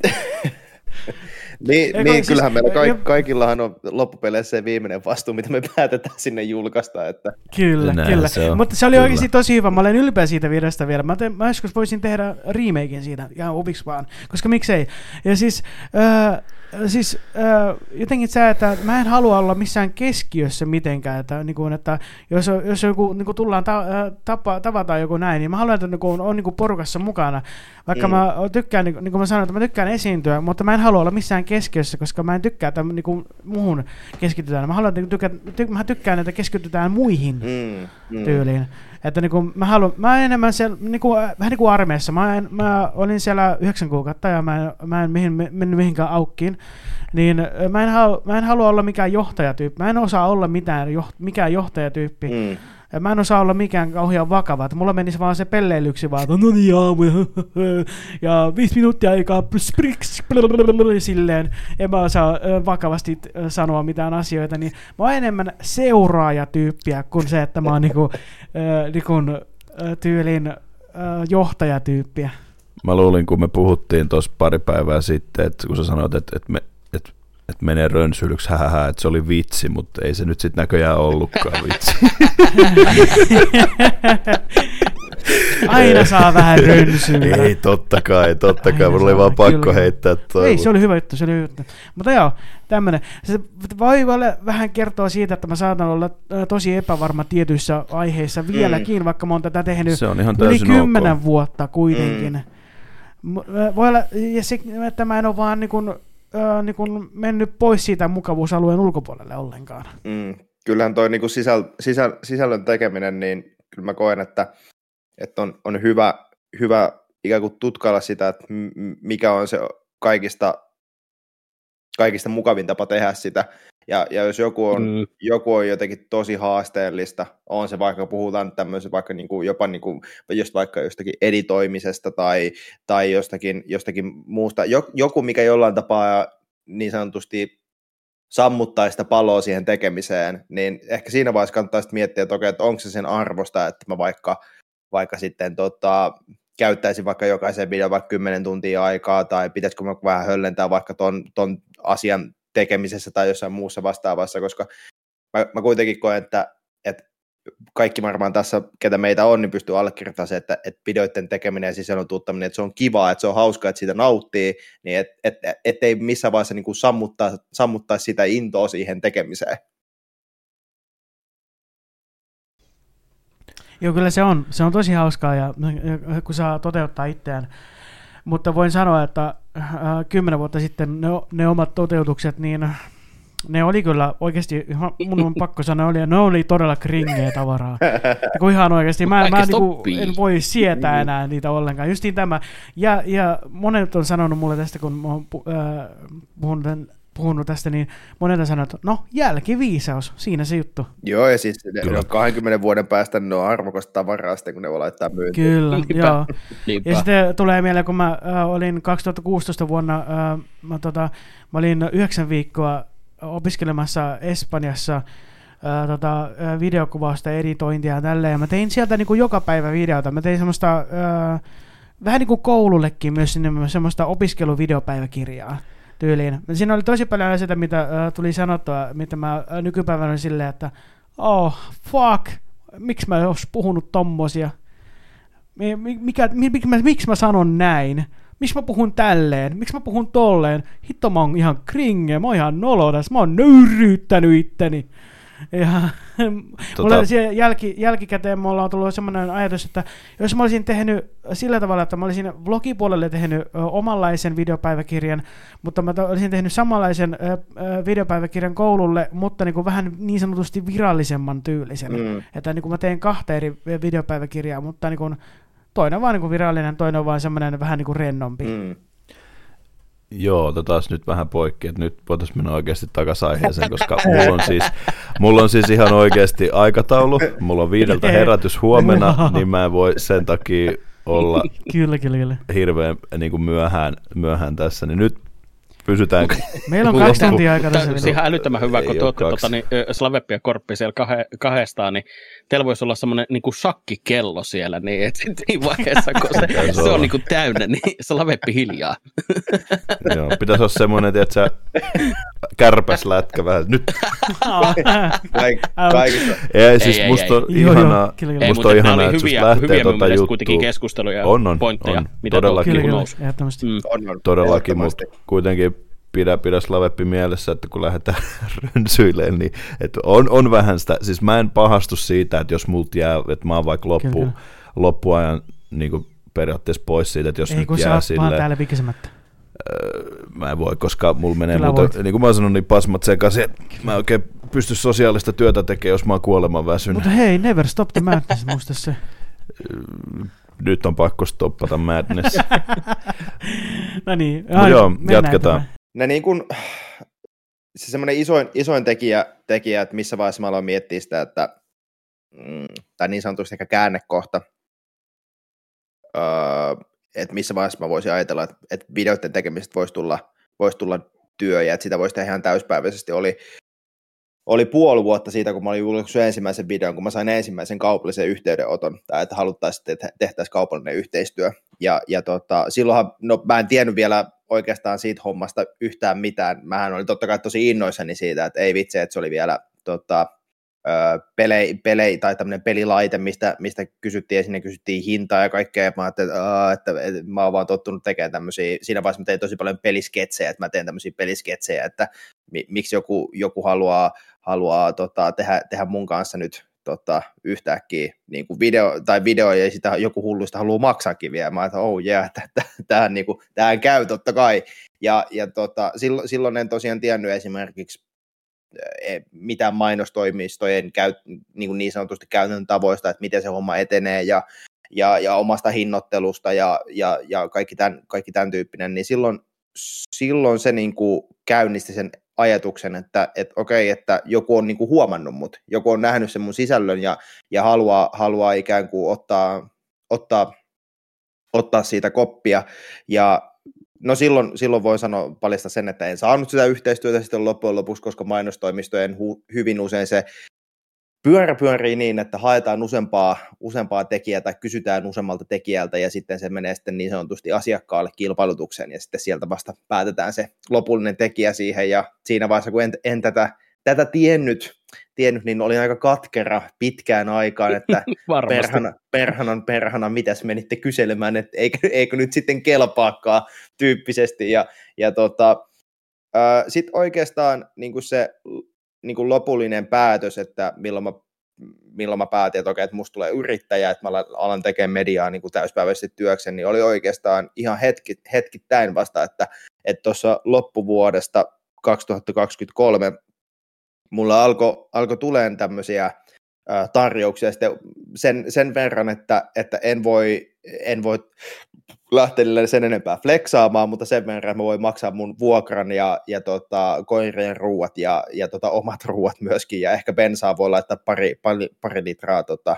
Niin, niin siis, kyllähän meillä kaik, kaikillahan on loppupeleissä se viimeinen vastuu, mitä me päätetään sinne julkaista. Että... Kyllä, Näin kyllä. Se on. Mutta se oli kyllä. oikeasti tosi hyvä. Mä olen ylpeä siitä videosta vielä. Mä, te, mä joskus voisin tehdä remakein siitä, ja opiksi vaan, koska miksei. Ja siis, äh, siis äh, jotenkin se, että mä en halua olla missään keskiössä mitenkään, että, niin kuin, että jos, jos joku niin kuin tullaan ta, tapa, tavataan joku näin, niin mä haluan, että niin kuin, on niin kuin porukassa mukana. Vaikka mm. mä tykkään, niin, niin kuin mä sanoin, että mä tykkään esiintyä, mutta mä en halua olla missään keskiössä, koska mä en tykkää, että niin kuin, muuhun keskitytään. Mä haluan, että tykkään, tykkään, mä tykkään, että keskitytään muihin mm. Mm. tyyliin. Että niin kuin, mä, haluan, mä enemmän siellä, niin kuin, vähän niin kuin armeessa. Mä, en, mä olin siellä yhdeksän kuukautta ja mä en, mä en mihin, mennyt mihinkään aukkiin. Niin mä en, halu, mä en halua olla mikään johtajatyyppi. Mä en osaa olla mitään, mikään johtajatyyppi. Mm. Mä en osaa olla mikään kauhean vakava. Että mulla menisi vaan se pelleilyksi vaan, no niin aamu, ja viisi minuuttia aikaa, spriks, silleen. En mä osaa vakavasti sanoa mitään asioita. Niin mä oon enemmän seuraajatyyppiä kuin se, että mä oon niinku, niinku, tyylin johtajatyyppiä. Mä luulin, kun me puhuttiin tuossa pari päivää sitten, että kun sä sanoit, että, että me että menee rönsyilyksi, hähähä, että se oli vitsi, mutta ei se nyt sitten näköjään ollutkaan vitsi. Aina saa vähän rönsyä. Ei, totta kai, totta kai. Mulla oli vaan pakko kyllä. heittää toi. Ei, se oli hyvä juttu, se oli hyvä juttu. Mutta joo, tämmönen. Se voi vähän kertoa siitä, että mä saatan olla tosi epävarma tietyissä aiheissa vieläkin, mm. vaikka mä oon tätä tehnyt se on ihan yli kymmenen ok. vuotta kuitenkin. Mm. Voi olla, ja se, että mä en ole vaan niin kuin, äh, niin kuin mennyt pois siitä mukavuusalueen ulkopuolelle ollenkaan. Mm. Kyllähän toi niin sisäl, sisäl, sisällön tekeminen, niin kyllä mä koen, että, että on, on hyvä, hyvä ikään kuin tutkailla sitä, että mikä on se kaikista, kaikista mukavin tapa tehdä sitä. Ja, ja jos joku on, mm. joku on jotenkin tosi haasteellista, on se vaikka puhutaan tämmöisen vaikka niin kuin, jopa niin kuin, just vaikka jostakin editoimisesta tai, tai jostakin, jostakin muusta, joku mikä jollain tapaa niin sanotusti sammuttaa sitä paloa siihen tekemiseen, niin ehkä siinä vaiheessa kannattaa sitten miettiä, että, okei, että onko se sen arvosta, että mä vaikka, vaikka sitten tota, käyttäisin vaikka jokaisen videon vaikka 10 tuntia aikaa, tai pitäisikö mä vähän höllentää vaikka ton, ton asian tekemisessä tai jossain muussa vastaavassa, koska mä, mä kuitenkin koen, että, että kaikki varmaan tässä, ketä meitä on, niin pystyy allekirjoittamaan se, että, että videoiden tekeminen ja sisällön tuottaminen, että se on kivaa, että se on hauskaa, että siitä nauttii, niin et, et, et ei missään vaiheessa niin kuin sammuttaa, sammuttaa sitä intoa siihen tekemiseen. Joo, kyllä se on. Se on tosi hauskaa ja kun saa toteuttaa itseään. Mutta voin sanoa, että kymmenen vuotta sitten ne, ne omat toteutukset, niin ne oli kyllä oikeasti, mun on pakko sanoa, oli, ne oli todella kringeä tavaraa. kun ihan oikeasti, mä, mä niinku, en voi sietää niin. enää niitä ollenkaan. Justiin tämä. Ja, ja monet on sanonut mulle tästä, kun mä oon äh, puhunut puhunut tästä, niin monelta sanoo, että no jälkiviisaus, siinä se juttu. Joo, ja siis ne on 20 vuoden päästä ne on arvokasta tavaraa sitten, kun ne voi laittaa myyntiin. Kyllä, Niinpä. joo. Niinpä. Ja sitten tulee mieleen, kun mä äh, olin 2016 vuonna, äh, mä, tota, mä olin yhdeksän viikkoa opiskelemassa Espanjassa ää, tota, videokuvausta, editointia ja tälleen. Ja mä tein sieltä niin kuin joka päivä videota. Mä tein semmoista, ää, vähän niin kuin koulullekin myös sinne semmoista opiskeluvideopäiväkirjaa tyyliin. Siinä oli tosi paljon asioita, mitä ää, tuli sanottua, mitä mä ää, nykypäivänä olin silleen, että oh, fuck, miksi mä ois puhunut tommosia? Mikä, miksi, mä, miksi mä sanon näin? miksi mä puhun tälleen, miksi mä puhun tolleen, hitto mä oon ihan kringe, mä oon ihan nolo tässä, mä oon nöyryyttänyt itteni. Ja tota... mulla jälki, jälkikäteen mulla on tullut semmoinen ajatus, että jos mä olisin tehnyt sillä tavalla, että mä olisin vlogipuolelle tehnyt ö, omanlaisen videopäiväkirjan, mutta mä olisin tehnyt samanlaisen ö, ö, videopäiväkirjan koululle, mutta niin kuin vähän niin sanotusti virallisemman tyylisen. Mm. Että niin kuin mä teen kahta eri videopäiväkirjaa, mutta niin kuin toinen on vaan niin kuin virallinen, toinen on vaan semmoinen vähän niin kuin rennompi. Mm. Joo, otetaan nyt vähän poikki, että nyt voitaisiin mennä oikeasti takaisin aiheeseen, koska mulla on, siis, mulla on siis ihan oikeasti aikataulu, mulla on viideltä herätys huomenna, niin mä en voi sen takia olla kyllä, kyllä, kyllä. hirveän niin kuin myöhään, myöhään tässä, niin nyt pysytään. Meillä on kaksi tuntia aikaa tässä. Tämä on ihan älyttömän hyvä, kun tuotte tuota, niin, Slaveppi ja Korppi siellä kah- kahdestaan, niin teillä voisi olla semmoinen niin kuin shakkikello siellä, niin että siinä vaiheessa, kun se, se on niin kuin täynnä, niin Slaveppi hiljaa. Joo, pitäisi olla semmoinen, että sä kärpäslätkä vähän. Nyt. Kaikista. Ei, siis ei, musta on ihanaa, ei, musta on ihanaa, että hyviä, lähtee hyviä tota juttua. kuitenkin keskusteluja on, on, pointteja, on, mitä todellakin. Kyllä, mm. on, on, todellakin, mutta kuitenkin pidä, pidä Slaveppi mielessä, että kun lähdetään rönsyilemään, niin että on, on vähän sitä, siis mä en pahastu siitä, että jos multa jää, että mä oon vaikka loppu, loppuajan niin kuin periaatteessa pois siitä, että jos Ei, nyt kun jää sille... Ei täällä vikisemättä. Öö, mä en voi, koska mulla menee Kyllä muuta, voit. niin kuin mä oon sanonut, niin pasmat sekaisin, että mä oikein pysty sosiaalista työtä tekemään, jos mä oon kuoleman väsynyt. Mutta hei, never stop the madness, muista se. Nyt on pakko stoppata madness. no niin, no joo, jatketaan. Ne niin kuin, se semmoinen isoin, isoin tekijä, tekijä, että missä vaiheessa mä aloin miettiä sitä, että mm, tai niin sanotusti ehkä käännekohta, öö, että missä vaiheessa mä voisin ajatella, että, että videoiden tekemisestä voisi tulla, voisi tulla työ ja että sitä voisi tehdä ihan täyspäiväisesti, oli, oli puoli vuotta siitä, kun mä olin julkaissut ensimmäisen videon, kun mä sain ensimmäisen kaupallisen yhteydenoton, tai että haluttaisiin, että tehtäisiin kaupallinen yhteistyö. Ja, ja tota, silloinhan, no mä en tiennyt vielä oikeastaan siitä hommasta yhtään mitään. Mähän olin totta kai tosi innoissani siitä, että ei vitsi, että se oli vielä tota, pelei, pelei, tai tämmöinen pelilaite, mistä, mistä kysyttiin, ja sinne kysyttiin hintaa ja kaikkea, ja mä ajattelin, että, että, että, että mä oon vaan tottunut tekemään tämmöisiä, siinä vaiheessa mä tein tosi paljon pelisketsejä, että mä teen tämmöisiä pelisketsejä, että miksi joku, joku haluaa, haluaa tota, tehdä, tehdä mun kanssa nyt tota, yhtäkkiä niin kuin video, tai video ja sitä joku hulluista haluaa maksaakin vielä. Mä että oh yeah, tähän, niin kuin, tähän käy totta kai. Ja, ja tota, silloin, silloin en tosiaan tiennyt esimerkiksi mitään mainostoimistojen käy, niin, kuin niin sanotusti käytännön tavoista, että miten se homma etenee ja, ja, ja omasta hinnoittelusta ja, ja, ja kaikki, tämän, kaikki tämän tyyppinen, niin silloin, silloin se niin kuin käynnisti sen ajatuksen, että, että okei, että joku on niin kuin huomannut mut, joku on nähnyt sen mun sisällön ja, ja haluaa, haluaa ikään kuin ottaa, ottaa, ottaa siitä koppia. Ja no silloin, silloin voi sanoa paljasta sen, että en saanut sitä yhteistyötä sitten loppujen lopuksi, koska mainostoimistojen hu, hyvin usein se pyörä pyörii niin, että haetaan useampaa, useampaa tekijää tai kysytään useammalta tekijältä ja sitten se menee sitten niin sanotusti asiakkaalle kilpailutukseen ja sitten sieltä vasta päätetään se lopullinen tekijä siihen ja siinä vaiheessa kun en, en tätä, tätä tiennyt, tiennyt, niin olin aika katkera pitkään aikaan, että perhana, perhanan, perhana, mitäs menitte kyselemään, että eikö, eikö nyt sitten kelpaakaan tyyppisesti. Ja, ja tota, sitten oikeastaan niin se niin kuin lopullinen päätös, että milloin mä, milloin mä päätin, että okei, että musta tulee yrittäjä, että mä alan tekemään mediaa niin kuin täyspäiväisesti työksen, niin oli oikeastaan ihan hetki, hetkittäin vasta, että tuossa loppuvuodesta 2023 mulla alkoi alko tuleen tämmöisiä tarjouksia sitten sen, sen verran, että, että en voi, en voi lähteä sen enempää flexaamaan, mutta sen verran mä voin maksaa mun vuokran ja, ja tota, koirien ruuat ja, ja tota, omat ruuat myöskin, ja ehkä bensaa voi laittaa pari, pari, pari litraa tota,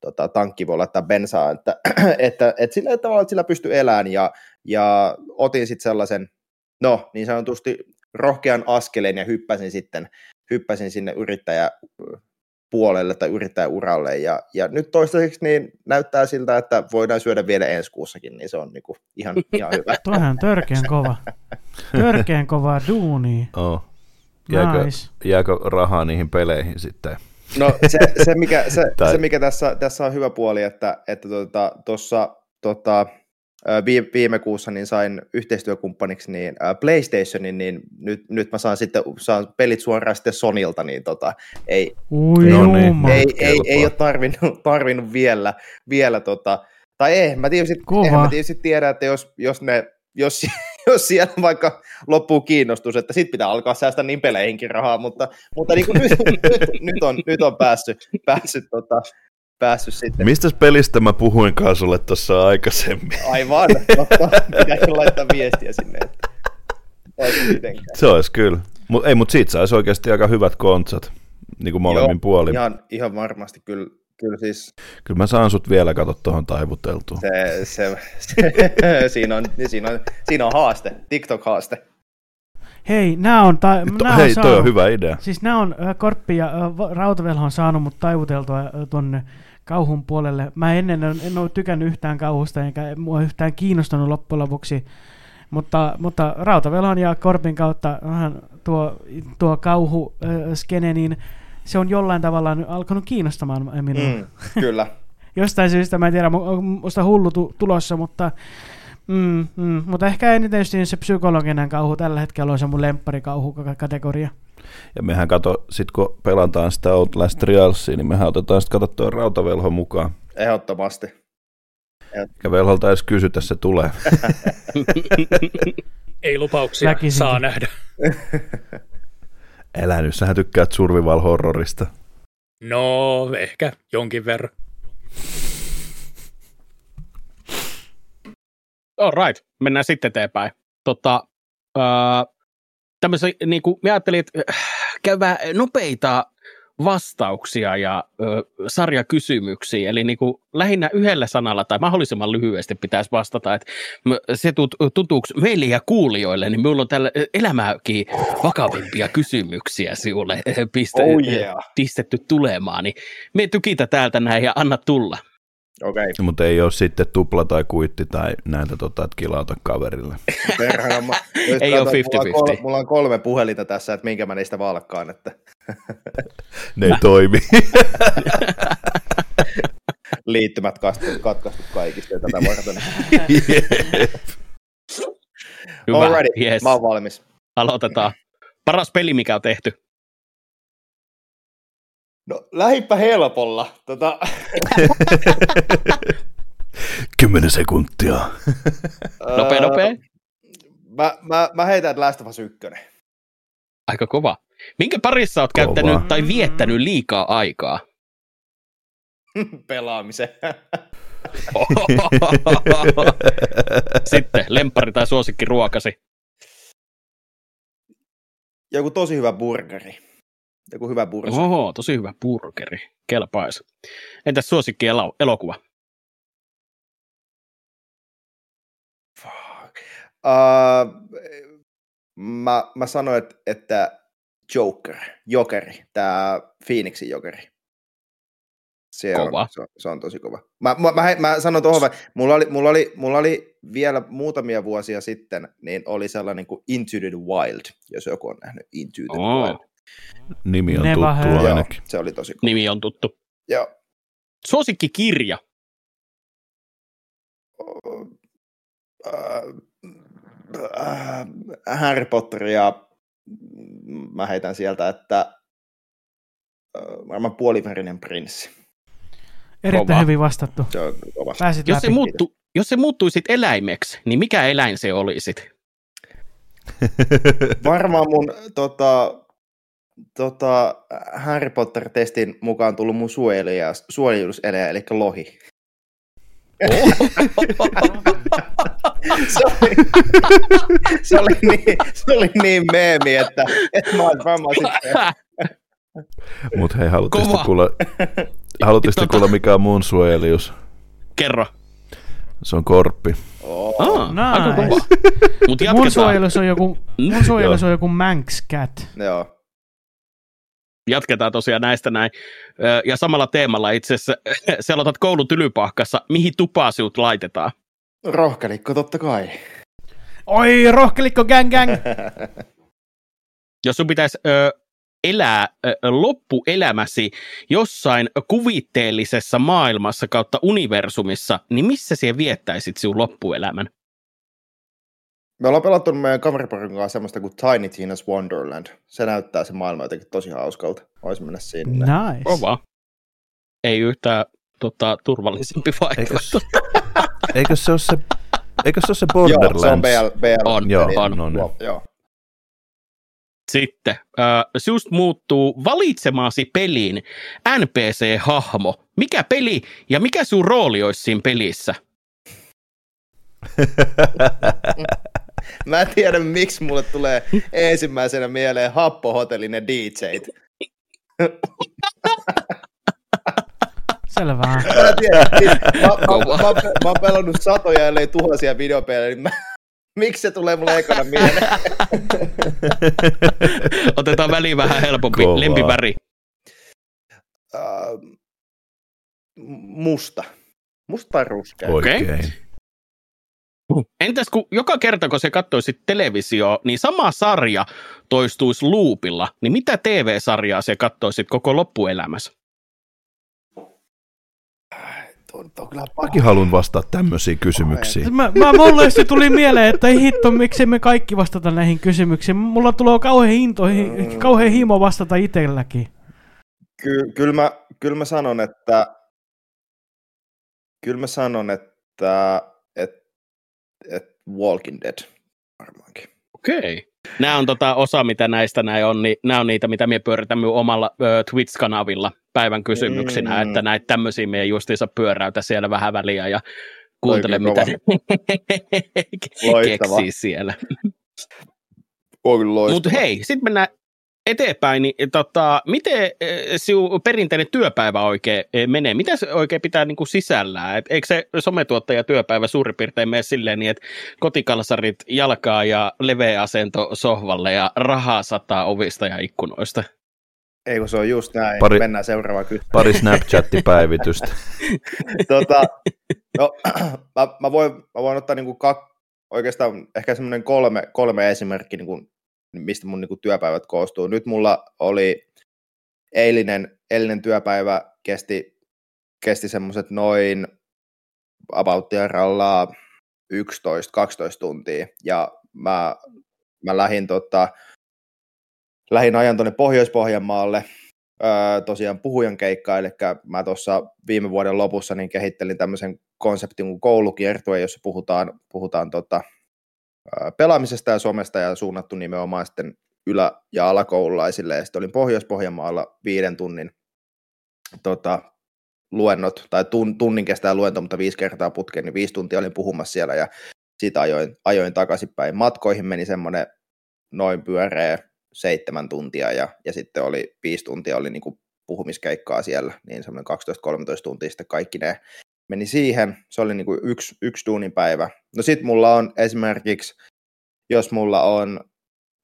tota, tankki voi laittaa bensaa, että, että, että sillä tavalla, että sillä pystyy elämään, ja, ja otin sitten sellaisen, no niin sanotusti rohkean askeleen ja hyppäsin sitten hyppäsin sinne yrittäjä puolelle tai yrittäjäuralle. Ja, ja nyt toistaiseksi niin näyttää siltä, että voidaan syödä vielä ensi kuussakin, niin se on niinku ihan, ihan hyvä. Tuohan törkeän kova. Törkeän kova duuni. Oh. Jääkö, nice. jääkö rahaa niihin peleihin sitten? No se, se, mikä, se, tai... se mikä tässä, tässä on hyvä puoli, että tuossa että tota, tota, viime kuussa niin sain yhteistyökumppaniksi niin PlayStationin, niin nyt, nyt mä saan sitten saan pelit suoraan sitten Sonilta, niin tota, ei, Ui, ei, no niin, ei, ei, ei, ole tarvinnut, tarvinnut vielä, vielä tota, tai ei, mä tietysti, mä tietysti tiedä, että jos, jos ne jos, jos siellä vaikka loppuu kiinnostus, että sit pitää alkaa säästää niin peleihinkin rahaa, mutta, mutta niin kuin nyt, nyt, nyt, on, nyt on päässyt, päässyt tota, päässyt sitten. Mistä pelistä mä puhuinkaan sulle tuossa aikaisemmin? Aivan, totta. Pitäisi laittaa viestiä sinne, että se olisi kyllä. Mut, ei, mutta siitä saisi oikeasti aika hyvät konsat, niin kuin molemmin Joo, puolin. Ihan, ihan varmasti kyllä. Kyllä, siis... kyllä mä saan sut vielä katsoa tuohon taivuteltuun. Se, se, se, siinä, on, siinä, on, siinä on haaste, TikTok-haaste. Hei, nämä on, ta- nää Hei, on saanut, toi on hyvä idea. Siis nämä on, äh, Korppi ja äh, Rautavelho on saanut mut taivuteltua äh, tuonne kauhun puolelle. Mä ennen en, en ole tykännyt yhtään kauhusta, enkä mua yhtään kiinnostanut loppujen lopuksi. Mutta, mutta Rautavelhon ja Korpin kautta vähän tuo, tuo kauhu äh, skene, niin se on jollain tavalla alkanut kiinnostamaan minua. Mm, kyllä. Jostain syystä, mä en tiedä, musta hullu tu- tulossa, mutta, mm, mm, mutta ehkä eniten just se psykologinen kauhu tällä hetkellä on se mun lempparikauhu-kategoria. Ja mehän kato, sit kun pelataan sitä Outlast Trialsia, niin mehän otetaan sitten katsottua rautavelho mukaan. Ehdottomasti. Ja velholta edes kysytä, se tulee. Ei lupauksia, Väkisin. saa nähdä. Älä nyt, sähän tykkäät survival horrorista. No, ehkä jonkin verran. All right, mennään sitten eteenpäin. Tota, tämmöisen, niin kuin, mä ajattelin, että äh, käydään nopeita vastauksia ja ö, sarjakysymyksiä, eli niin kuin lähinnä yhdellä sanalla tai mahdollisimman lyhyesti pitäisi vastata, että se tut, meille ja kuulijoille, niin minulla on tällä elämääkin vakavimpia kysymyksiä sinulle piste, oh yeah. pistetty tulemaan, niin me tykitä täältä näin ja anna tulla. Okay. Mutta ei ole sitten tupla tai kuitti tai näitä, tota, että kilauta kaverille. Perhana, mä, ei ole 50-50. Mulla, mulla on kolme puhelinta tässä, että minkä mä niistä valkkaan. Että... ne ei toimi. Liittymät katkaistu kaikista tätä varten. Hyvä, Alrighty, yes. mä oon valmis. Aloitetaan. Paras peli, mikä on tehty. No lähipä helpolla. Tota... Kymmenen sekuntia. nopea, nopea. Mä, mä, mä heitän, Last of Us 1. Aika kova. Minkä parissa oot kova. käyttänyt tai viettänyt liikaa aikaa? Pelaamisen. Sitten lempari tai suosikki ruokasi. Joku tosi hyvä burgeri. Joku hyvä burgeri. Oho, tosi hyvä burgeri. Kelpaisi. Entäs suosikki elo- elokuva? Uh, mä, mä sanoin, että, että Joker, Jokeri, tämä Phoenixin Jokeri. Se kova. On, se, on, se on tosi kova. Mä, mä, mä, mä sanon tuohon, mulla oli, mulla, oli, mulla oli vielä muutamia vuosia sitten, niin oli sellainen kuin Into the Wild, jos joku on nähnyt Into the oh. Wild. Nimi on Never tuttu ainakin. Joo, se oli tosi kova. Nimi on tuttu. Joo. Suosikki kirja. Harry Potter ja mä heitän sieltä, että varmaan puolivärinen prinssi. Erittäin kova. hyvin vastattu. Se on kova. Pääsit jos, se muuttu, jos se muuttuisit eläimeksi, niin mikä eläin se olisit? Varmaan mun tota, tota, Harry Potter-testin mukaan tullut mun suojeluseleä, eli lohi. Oh. se, oli, se, oli niin, se oli niin meemi, että, että mä olisin varmaan sitten... Mutta hei, haluatteko kuulla, haluatteko kuulla mikä on mun suojelius? Kerro. Se on korppi. Oh, oh nice. Mut mun suojelus on joku, mun suojelus on joku Manx Cat. Joo. Jatketaan tosiaan näistä näin. Ja samalla teemalla itse asiassa selotat koulun tylypahkassa, mihin tupaa sinut laitetaan? Rohkelikko totta kai. Oi, rohkelikko gang gang! Jos sun pitäisi ö, elää ö, loppuelämäsi jossain kuvitteellisessa maailmassa kautta universumissa, niin missä siellä viettäisit sinun loppuelämän? Me ollaan pelattu meidän kameriporin kanssa semmoista kuin Tiny Tina's Wonderland. Se näyttää se maailma jotenkin tosi hauskalta. Voisi mennä sinne. Nice. Kova. Ei yhtään tota, turvallisempi vaihtoehto. Eikö se ole se, eikö se, ole se Borderlands? Joo, se on BL. BL on, joo, on. No, niin. joo. Sitten, äh, just muuttuu valitsemaasi peliin NPC-hahmo. Mikä peli ja mikä sun rooli olisi siinä pelissä? Mä en tiedä, miksi mulle tulee ensimmäisenä mieleen happohotellin ja DJt. Selvä. Mä, tiedän, siis, mä, mä, mä, mä, mä oon pelannut satoja, ellei tuhansia videopelejä, niin mä, miksi se tulee mulle ekana mieleen? Otetaan väliin vähän helpompi. Kovaa. Lempiväri. Uh, musta. Musta tai ruskea. Oikein. Okay. Entäs kun joka kerta, kun se katsoisit televisio, niin sama sarja toistuisi luupilla, niin mitä TV-sarjaa se katsoisit koko loppuelämässä? Mäkin haluan vastata tämmöisiin kysymyksiin. Mä, mä mulle se tuli mieleen, että ei hitto, miksi me kaikki vastata näihin kysymyksiin. Mulla tulee kauhean, hinto, mm. kauhean himo vastata itselläkin. Ky- kyllä, mä, kyllä mä sanon, että kyllä mä sanon, että Walking Dead varmaankin. Okei. Okay. Nämä on tota osa, mitä näistä näin on, niin nämä on niitä, mitä me pyöritämme omalla ö, Twitch-kanavilla päivän kysymyksinä, mm. että näitä tämmöisiä meidän justiinsa pyöräytä siellä vähän väliä ja kuuntele, mitä ne keksii siellä. Mutta hei, sitten mennään eteenpäin, niin tota, miten sinun perinteinen työpäivä oikein menee? Mitä se oikein pitää niin kuin sisällään? Et eikö se sometuottaja työpäivä suurin piirtein mene silleen niin, että kotikalsarit jalkaa ja leveä asento sohvalle ja rahaa sataa ovista ja ikkunoista? Ei kun se on just näin. Pari, Mennään seuraavaan kysymykseen. Pari Snapchat-päivitystä. tota, no, mä, mä, voin, mä voin ottaa niinku kak, oikeastaan ehkä semmoinen kolme, kolme esimerkkiä, niinku, mistä mun niinku työpäivät koostuu. Nyt mulla oli eilinen, eilinen työpäivä kesti, kesti semmoiset noin about rallaa 11-12 tuntia, ja mä, mä lähdin tota, lähin ajan tuonne Pohjois-Pohjanmaalle öö, tosiaan puhujan keikkaa, eli mä tuossa viime vuoden lopussa niin kehittelin tämmöisen konseptin kuin koulukiertue, jossa puhutaan, puhutaan tota, pelaamisesta ja somesta ja suunnattu nimenomaan sitten ylä- ja alakoululaisille. Ja sitten olin Pohjois-Pohjanmaalla viiden tunnin tota, luennot, tai tun, tunnin kestää luento, mutta viisi kertaa putkeen, niin viisi tuntia olin puhumassa siellä ja siitä ajoin, ajoin takaisinpäin. Matkoihin meni semmoinen noin pyöreä seitsemän tuntia ja, ja sitten oli viisi tuntia oli niin kuin puhumiskeikkaa siellä, niin semmoinen 12-13 tuntia sitten kaikki ne meni siihen. Se oli niin kuin yksi, yksi duunin päivä. No sitten mulla on esimerkiksi, jos mulla on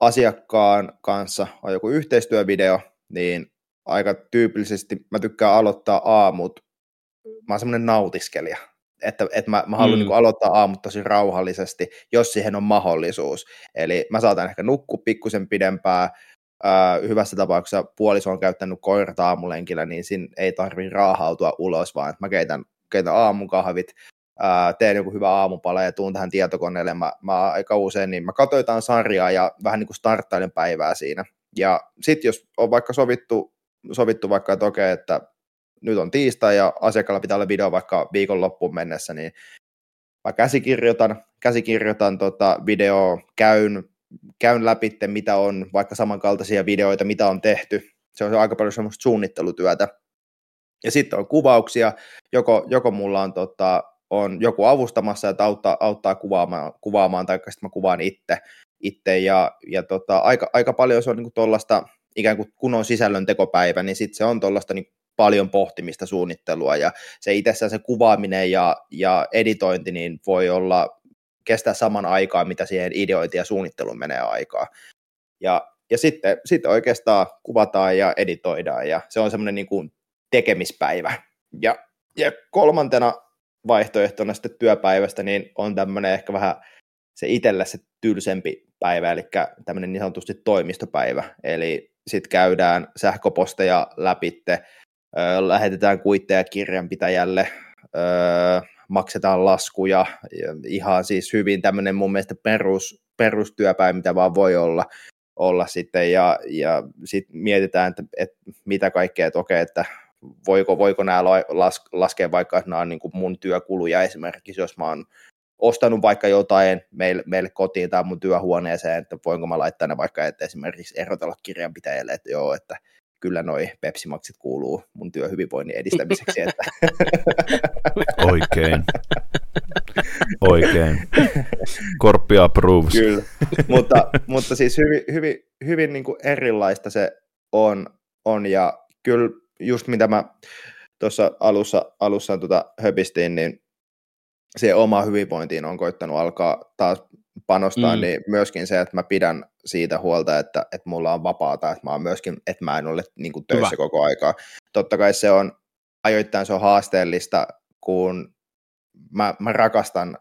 asiakkaan kanssa on joku yhteistyövideo, niin aika tyypillisesti mä tykkään aloittaa aamut. Mä oon semmoinen nautiskelija että, että mä, mä haluan mm. niin aloittaa aamut tosi rauhallisesti, jos siihen on mahdollisuus. Eli mä saatan ehkä nukkua pikkusen pidempään, Äh, hyvässä tapauksessa puoliso on käyttänyt koirata aamulenkillä, niin siinä ei tarvitse raahautua ulos, vaan että mä keitän, keitän aamukahvit, äh, teen joku hyvä aamupala ja tuun tähän tietokoneelle. Mä, mä aika usein, niin mä katsoin sarjaa ja vähän niin kuin starttailen päivää siinä. Ja sitten jos on vaikka sovittu, sovittu vaikka, että okei, että nyt on tiistai ja asiakkaalla pitää olla video vaikka viikonloppuun mennessä, niin mä käsikirjoitan, käsikirjoitan tota video, käyn käyn läpi, mitä on vaikka samankaltaisia videoita, mitä on tehty. Se on aika paljon semmoista suunnittelutyötä. Ja sitten on kuvauksia, joko, joko mulla on, tota, on joku avustamassa, että auttaa, auttaa kuvaamaan, kuvaamaan tai sitten mä kuvaan itse. itse ja, ja tota, aika, aika paljon se on niin tuollaista, ikään kuin kun on sisällön tekopäivä, niin sitten se on tuollaista niin paljon pohtimista suunnittelua ja se itsessään se kuvaaminen ja, ja editointi niin voi olla kestää saman aikaa, mitä siihen ideointiin ja suunnitteluun menee aikaa. Ja, ja sitten, sitten oikeastaan kuvataan ja editoidaan ja se on semmoinen niin kuin tekemispäivä. Ja, ja kolmantena vaihtoehtona sitten työpäivästä niin on tämmöinen ehkä vähän se itselle se tylsempi päivä, eli tämmöinen niin sanotusti toimistopäivä. Eli sitten käydään sähköposteja läpitte, lähetetään kuitteja kirjanpitäjälle, maksetaan laskuja, ihan siis hyvin tämmöinen mun mielestä perus, perustyöpäivä, mitä vaan voi olla, olla sitten, ja, ja sitten mietitään, että, että mitä kaikkea, että okei, että voiko, voiko nämä las, laskea vaikka, että nämä on niin kuin mun työkuluja esimerkiksi, jos mä oon ostanut vaikka jotain meille, meille kotiin tai mun työhuoneeseen, että voinko mä laittaa ne vaikka, että esimerkiksi erotella kirjanpitäjälle, että joo, että kyllä noi Pepsi-maksit kuuluu mun työhyvinvoinnin edistämiseksi. Että... Oikein. Oikein. Korppi approves. Kyllä, mutta, mutta siis hyvin, hyvin, hyvin niin kuin erilaista se on, on ja kyllä just mitä mä tuossa alussa, alussa tuota höpistiin, niin se oma hyvinvointiin on koittanut alkaa taas panostaa, mm. niin myöskin se, että mä pidän siitä huolta, että, että mulla on vapaata, että mä oon myöskin, että mä en ole niin kuin töissä Hyvä. koko aikaa. Totta kai se on, ajoittain se on haasteellista, kun mä, mä rakastan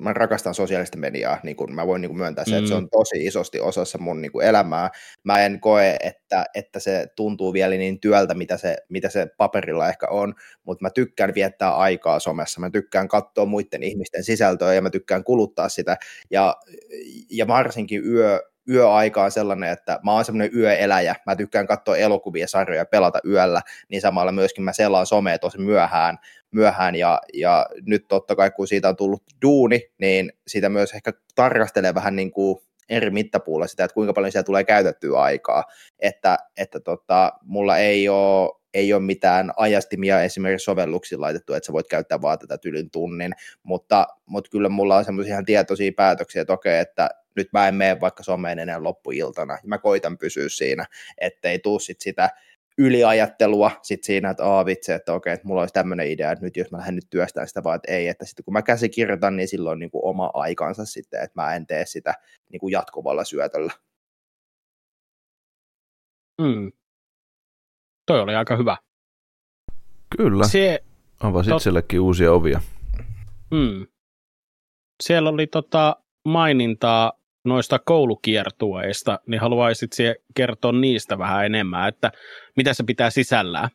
mä rakastan sosiaalista mediaa, niin kuin mä voin niin kuin myöntää se, mm. että se on mm. tosi isosti osassa mun niin kuin elämää. Mä en koe, että, että se tuntuu vielä niin työltä, mitä se, mitä se paperilla ehkä on, mutta mä tykkään viettää aikaa somessa, mä tykkään katsoa muiden ihmisten sisältöä ja mä tykkään kuluttaa sitä, ja, ja varsinkin yö, yöaika on sellainen, että mä oon semmoinen yöeläjä, mä tykkään katsoa elokuvia, sarjoja, pelata yöllä, niin samalla myöskin mä selaan somea tosi myöhään, myöhään. Ja, ja nyt totta kai kun siitä on tullut duuni, niin siitä myös ehkä tarkastelee vähän niin kuin eri mittapuulla sitä, että kuinka paljon siellä tulee käytettyä aikaa, että, että tota, mulla ei ole ei ole mitään ajastimia esimerkiksi sovelluksiin laitettu, että sä voit käyttää vaan tätä tylyn tunnin, mutta, mutta kyllä mulla on semmoisia ihan tietoisia päätöksiä, että okei, että nyt mä en mene vaikka someen enää loppuiltana, mä koitan pysyä siinä, ettei tuu sit sitä yliajattelua sit siinä, että aah vitsi, että okei, että mulla olisi tämmöinen idea, että nyt jos mä lähden nyt työstään sitä, vaan että ei, että sitten kun mä käsikirjoitan, niin silloin niin kuin oma aikansa sitten, että mä en tee sitä niin kuin jatkuvalla syötöllä. Mm. Toi oli aika hyvä. Kyllä. Se, Avasit tot... itsellekin uusia ovia. Mm. Siellä oli tota mainintaa noista koulukiertueista, niin haluaisit kertoa niistä vähän enemmän, että mitä se pitää sisällään?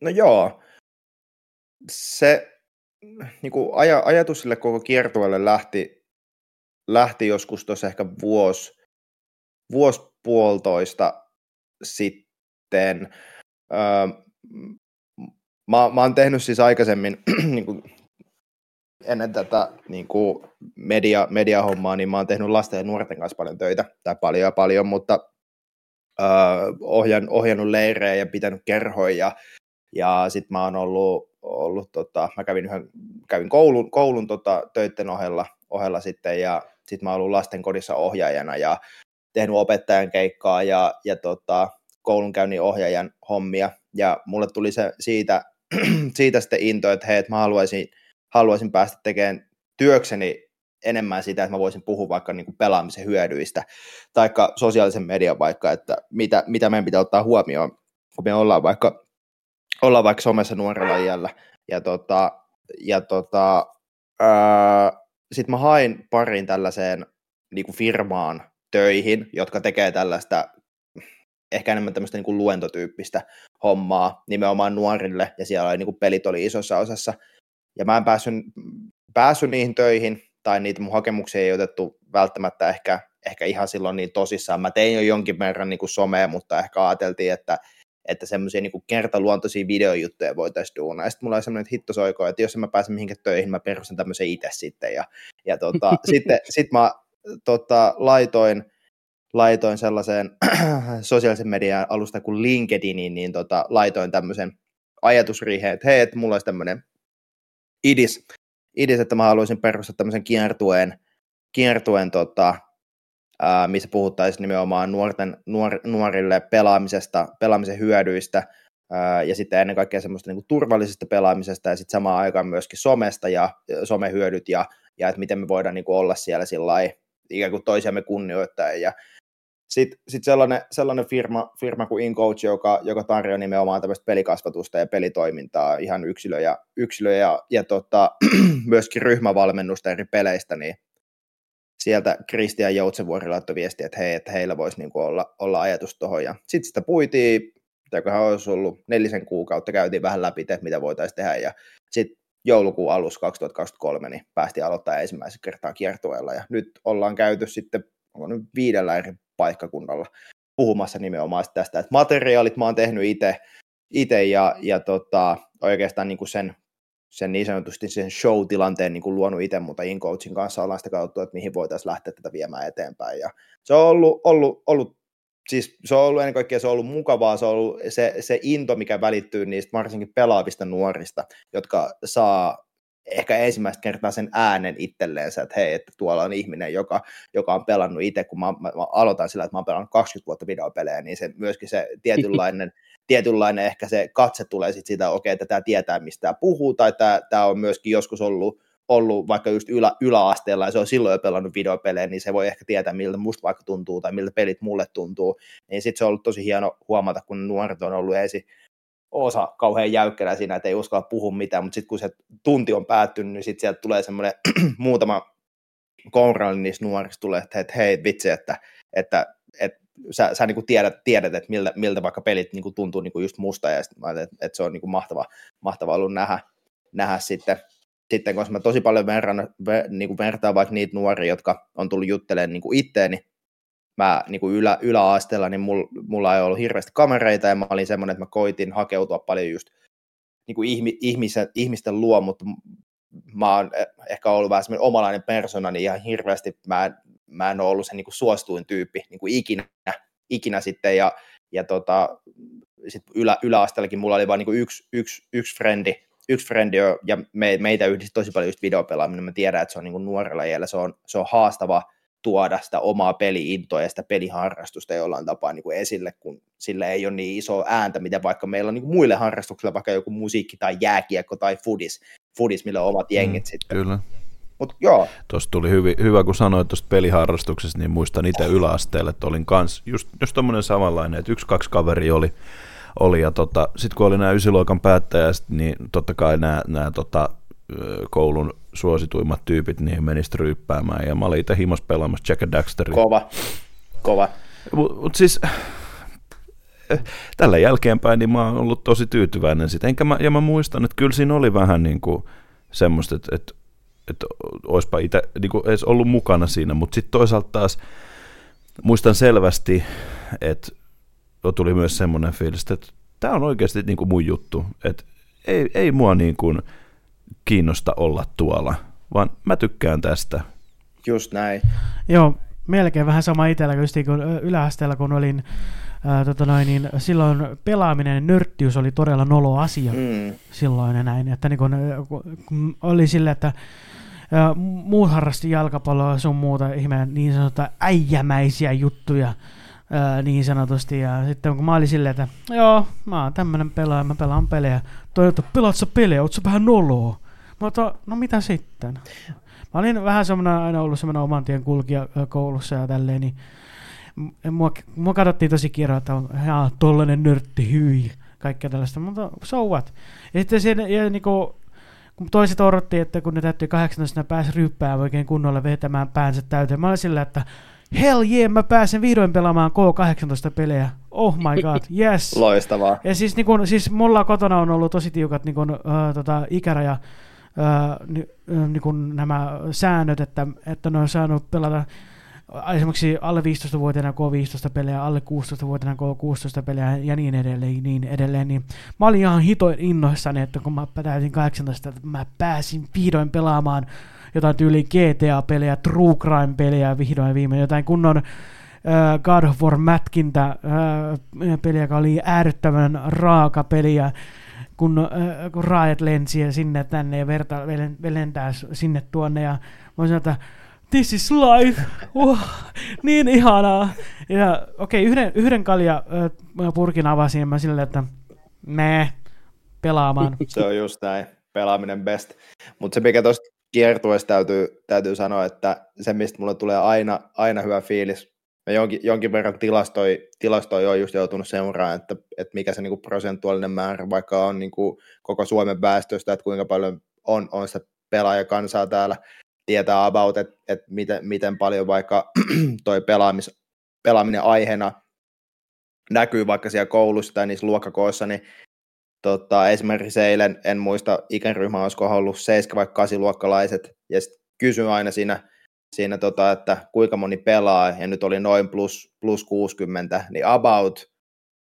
No joo, se niin kuin aj- ajatus sille koko kiertueelle lähti, lähti joskus tuossa ehkä vuosi, vuosi puolitoista sitten. Öö, mä, mä oon tehnyt siis aikaisemmin niin kuin ennen tätä niin kuin media, mediahommaa, niin mä oon tehnyt lasten ja nuorten kanssa paljon töitä, tai paljon ja paljon, mutta öö, ohjan, ohjannut leirejä ja pitänyt kerhoja, ja, ja sitten mä oon ollut, ollut tota, mä kävin, yhden, kävin koulun, koulun tota, töiden ohella, ohella sitten, ja sitten mä oon ollut lasten kodissa ohjaajana, ja tehnyt opettajan keikkaa, ja, ja tota, koulunkäynnin ohjaajan hommia, ja mulle tuli se siitä, siitä sitten into, että hei, että mä haluaisin haluaisin päästä tekemään työkseni enemmän sitä, että mä voisin puhua vaikka niin kuin pelaamisen hyödyistä, tai sosiaalisen median vaikka, että mitä, mitä meidän pitää ottaa huomioon, kun me ollaan vaikka, ollaan vaikka somessa nuorella iällä. Ja, tota, ja tota, sitten mä hain parin tällaiseen niin kuin firmaan töihin, jotka tekee tällaista ehkä enemmän tämmöistä niin kuin luentotyyppistä hommaa nimenomaan nuorille, ja siellä oli niin kuin pelit oli isossa osassa, ja mä en päässyt, päässyt niihin töihin, tai niitä mun hakemuksia ei otettu välttämättä ehkä, ehkä ihan silloin niin tosissaan. Mä tein jo jonkin verran niin kuin somea, mutta ehkä ajateltiin, että, että semmoisia niin kertaluontoisia videojuttuja voitaisiin duunaa. Ja sitten mulla oli semmoinen hittosoiko, että jos en mä pääse mihinkään töihin, mä perustan tämmöisen itse sitten. Ja, ja tota, sitten sit mä tota, laitoin, laitoin sellaiseen sosiaalisen median alusta kuin LinkedInin, niin tota, laitoin tämmöisen ajatusriiheen, että hei, että mulla olisi tämmöinen idis, idis, että mä haluaisin perustaa tämmöisen kiertueen, kiertueen tota, ää, missä puhuttaisiin nimenomaan nuorten, nuor, nuorille pelaamisesta, pelaamisen hyödyistä, ää, ja sitten ennen kaikkea semmoista niin turvallisesta pelaamisesta, ja sitten samaan aikaan myöskin somesta ja somehyödyt, ja, ja että miten me voidaan niin kuin olla siellä sillä ikään kuin toisiamme kunnioittaa, ja sitten sit sellainen, sellainen firma, firma kuin InCoach, joka, joka tarjoaa nimenomaan tämmöistä pelikasvatusta ja pelitoimintaa ihan yksilöjä, yksilöjä ja, ja tota, myöskin ryhmävalmennusta eri peleistä, niin sieltä Kristian Joutsenvuori laittoi viestiä, että hei, että heillä voisi niinku olla, olla ajatus tuohon. Ja sitten sitä puitiin, mitäköhän olisi ollut nelisen kuukautta, käytiin vähän läpi, että mitä voitaisiin tehdä. Ja sitten joulukuun alussa 2023 niin päästiin aloittaa ensimmäisen kertaa kiertueella. Ja nyt ollaan käyty sitten onko nyt viidellä eri paikkakunnalla puhumassa nimenomaan tästä, että materiaalit mä oon tehnyt itse ja, ja tota, oikeastaan niin kuin sen, sen niin sanotusti sen show-tilanteen niin kuin luonut itse, mutta InCoachin kanssa ollaan sitä kautta, että mihin voitaisiin lähteä tätä viemään eteenpäin. Ja se on ollut, ollut, ollut siis se on ollut ennen kaikkea se on ollut mukavaa, se on ollut se, se into, mikä välittyy niistä varsinkin pelaavista nuorista, jotka saa ehkä ensimmäistä kertaa sen äänen itselleensä, että hei, että tuolla on ihminen, joka, joka on pelannut itse, kun mä, mä, mä aloitan sillä, että mä oon pelannut 20 vuotta videopelejä, niin se myöskin se tietynlainen, tietynlainen ehkä se katse tulee sitten siitä, okei, okay, että tämä tietää, mistä tämä puhuu, tai tämä, tämä on myöskin joskus ollut, ollut vaikka just ylä, yläasteella ja se on silloin jo pelannut videopelejä, niin se voi ehkä tietää, miltä musta vaikka tuntuu tai miltä pelit mulle tuntuu. Niin sitten se on ollut tosi hieno huomata, kun nuoret on ollut esi, osa kauhean jäykkänä siinä, että ei uskalla puhua mitään, mutta sitten kun se tunti on päättynyt, niin sitten sieltä tulee semmoinen muutama kourallinen niistä nuorista tulee, että, että hei vitsi, että, että, että sä, sä niin tiedät, tiedät, että miltä, miltä vaikka pelit niin tuntuu niin just musta, ja sitten että, että se on niin mahtava, mahtava ollut nähdä, nähdä sitten, sitten, koska mä tosi paljon verran, ver, niin vertaan vaikka niitä nuoria, jotka on tullut juttelemaan niin itteeni, mä niin kuin ylä, yläasteella, niin mulla, mulla ei ollut hirveästi kamereita ja mä olin semmoinen, että mä koitin hakeutua paljon just niin kuin ihmi, ihmisen, ihmisten luo, mutta mä oon ehkä ollut vähän semmoinen omalainen persona, niin ihan hirveästi mä mä en ole ollut se niin kuin suostuin tyyppi niin kuin ikinä, ikinä sitten ja, ja tota, sit ylä, yläasteellakin mulla oli vain niin yksi, yksi, yksi frendi, yksi frendi ja me, meitä yhdisti tosi paljon just videopelaaminen. Mä tiedän, että se on niin kuin nuorella iällä, se on, se on haastava, tuoda sitä omaa peliintoa ja sitä peliharrastusta jollain tapaa niin kuin esille, kun sillä ei ole niin iso ääntä, mitä vaikka meillä on niin kuin muille harrastuksille, vaikka joku musiikki tai jääkiekko tai fudis, fudis millä on omat mm, jengit mm, sitten. Kyllä. Mut joo. Tuosta tuli hyvin, hyvä, kun sanoit tuosta peliharrastuksesta, niin muistan itse yläasteelle, että olin kans just, just tommonen samanlainen, että yksi, kaksi kaveri oli, oli ja tota, sitten kun oli nämä ysiluokan päättäjät, niin totta kai nämä, nämä tota, koulun suosituimmat tyypit niin menisi ryyppäämään, ja mä olin itse himas pelaamassa Jack and Daxteria. Kova, kova. Mutta mut siis tällä jälkeenpäin niin mä oon ollut tosi tyytyväinen sit. Enkä mä, ja mä muistan, että kyllä siinä oli vähän niin kuin semmoista, että, että, että olisipa itse niin kuin edes ollut mukana siinä, mutta sitten toisaalta taas muistan selvästi, että tuli myös semmoinen fiilis, että tämä on oikeasti niin kuin mun juttu, että ei, ei mua niin kuin, kiinnosta olla tuolla, vaan mä tykkään tästä. Just näin. Joo, melkein vähän sama itsellä kuin yläasteella, kun olin ää, tota noin, niin silloin pelaaminen, nörttiys oli todella nolo asia mm. silloin ja näin, että niin kun, kun oli sille, että ää, muut harrasti jalkapalloa sun muuta ihmeen niin sanotaan äijämäisiä juttuja, ää, niin sanotusti. Ja sitten kun mä olin silleen, että joo, mä oon tämmönen pelaaja, mä pelaan pelejä. Toi, että pelaat sä pelejä, oot sä vähän noloa? Mutta no mitä sitten? Mä olin vähän semmoinen, aina ollut semmoinen oman tien kulkija koulussa ja tälleen, niin mua, mua katsottiin tosi kirjoa, että on tollanen nörtti, hyi, kaikkea tällaista, mutta so what? Ja sitten siinä, ja niinku, kun toiset odotti, että kun ne täytyy 18, ne pääsi ryppää oikein kunnolla vetämään päänsä täyteen. Mä olin sillä, että hell yeah, mä pääsen vihdoin pelaamaan K18-pelejä. Oh my god, yes. Loistavaa. Ja siis, niin kun, siis mulla kotona on ollut tosi tiukat niin kun, uh, tota, ikäraja niin, niin kuin nämä säännöt, että, että ne on saanut pelata esimerkiksi alle 15-vuotiaana K15 pelejä, alle 16-vuotiaana K16 pelejä ja niin edelleen, niin edelleen. Niin mä olin ihan hitoin innoissani, että kun mä täytin 18, että mä pääsin vihdoin pelaamaan jotain tyyli GTA-pelejä, True Crime-pelejä vihdoin viimein, jotain kunnon God of War mätkintä peliä, joka oli ääryttävän raaka peliä, kun, kun raajat lensi sinne tänne ja verta lentää sinne tuonne ja mä sanoin, että this is life, oh, niin ihanaa. Ja okei, okay, yhden, yhden kalja purkin avasin mä silleen, että me pelaamaan. Se on just näin, pelaaminen best. Mutta se mikä tuosta kiertueessa täytyy, täytyy sanoa, että se mistä mulle tulee aina, aina hyvä fiilis, mä jonkin, jonkin verran tilastoi, tilastoi on just joutunut seuraamaan, että, että mikä se niinku prosentuaalinen määrä vaikka on niinku koko Suomen väestöstä, että kuinka paljon on, on sitä pelaajakansaa täällä, tietää about, että, että miten, miten paljon vaikka toi pelaamis, pelaaminen aiheena näkyy vaikka siellä koulussa tai niissä luokkakoossa, niin tota, esimerkiksi eilen, en muista ikäryhmä, olisiko ollut 7 vai 8 luokkalaiset, ja sitten kysyin aina siinä, siinä tota, että kuinka moni pelaa, ja nyt oli noin plus, plus 60, niin about,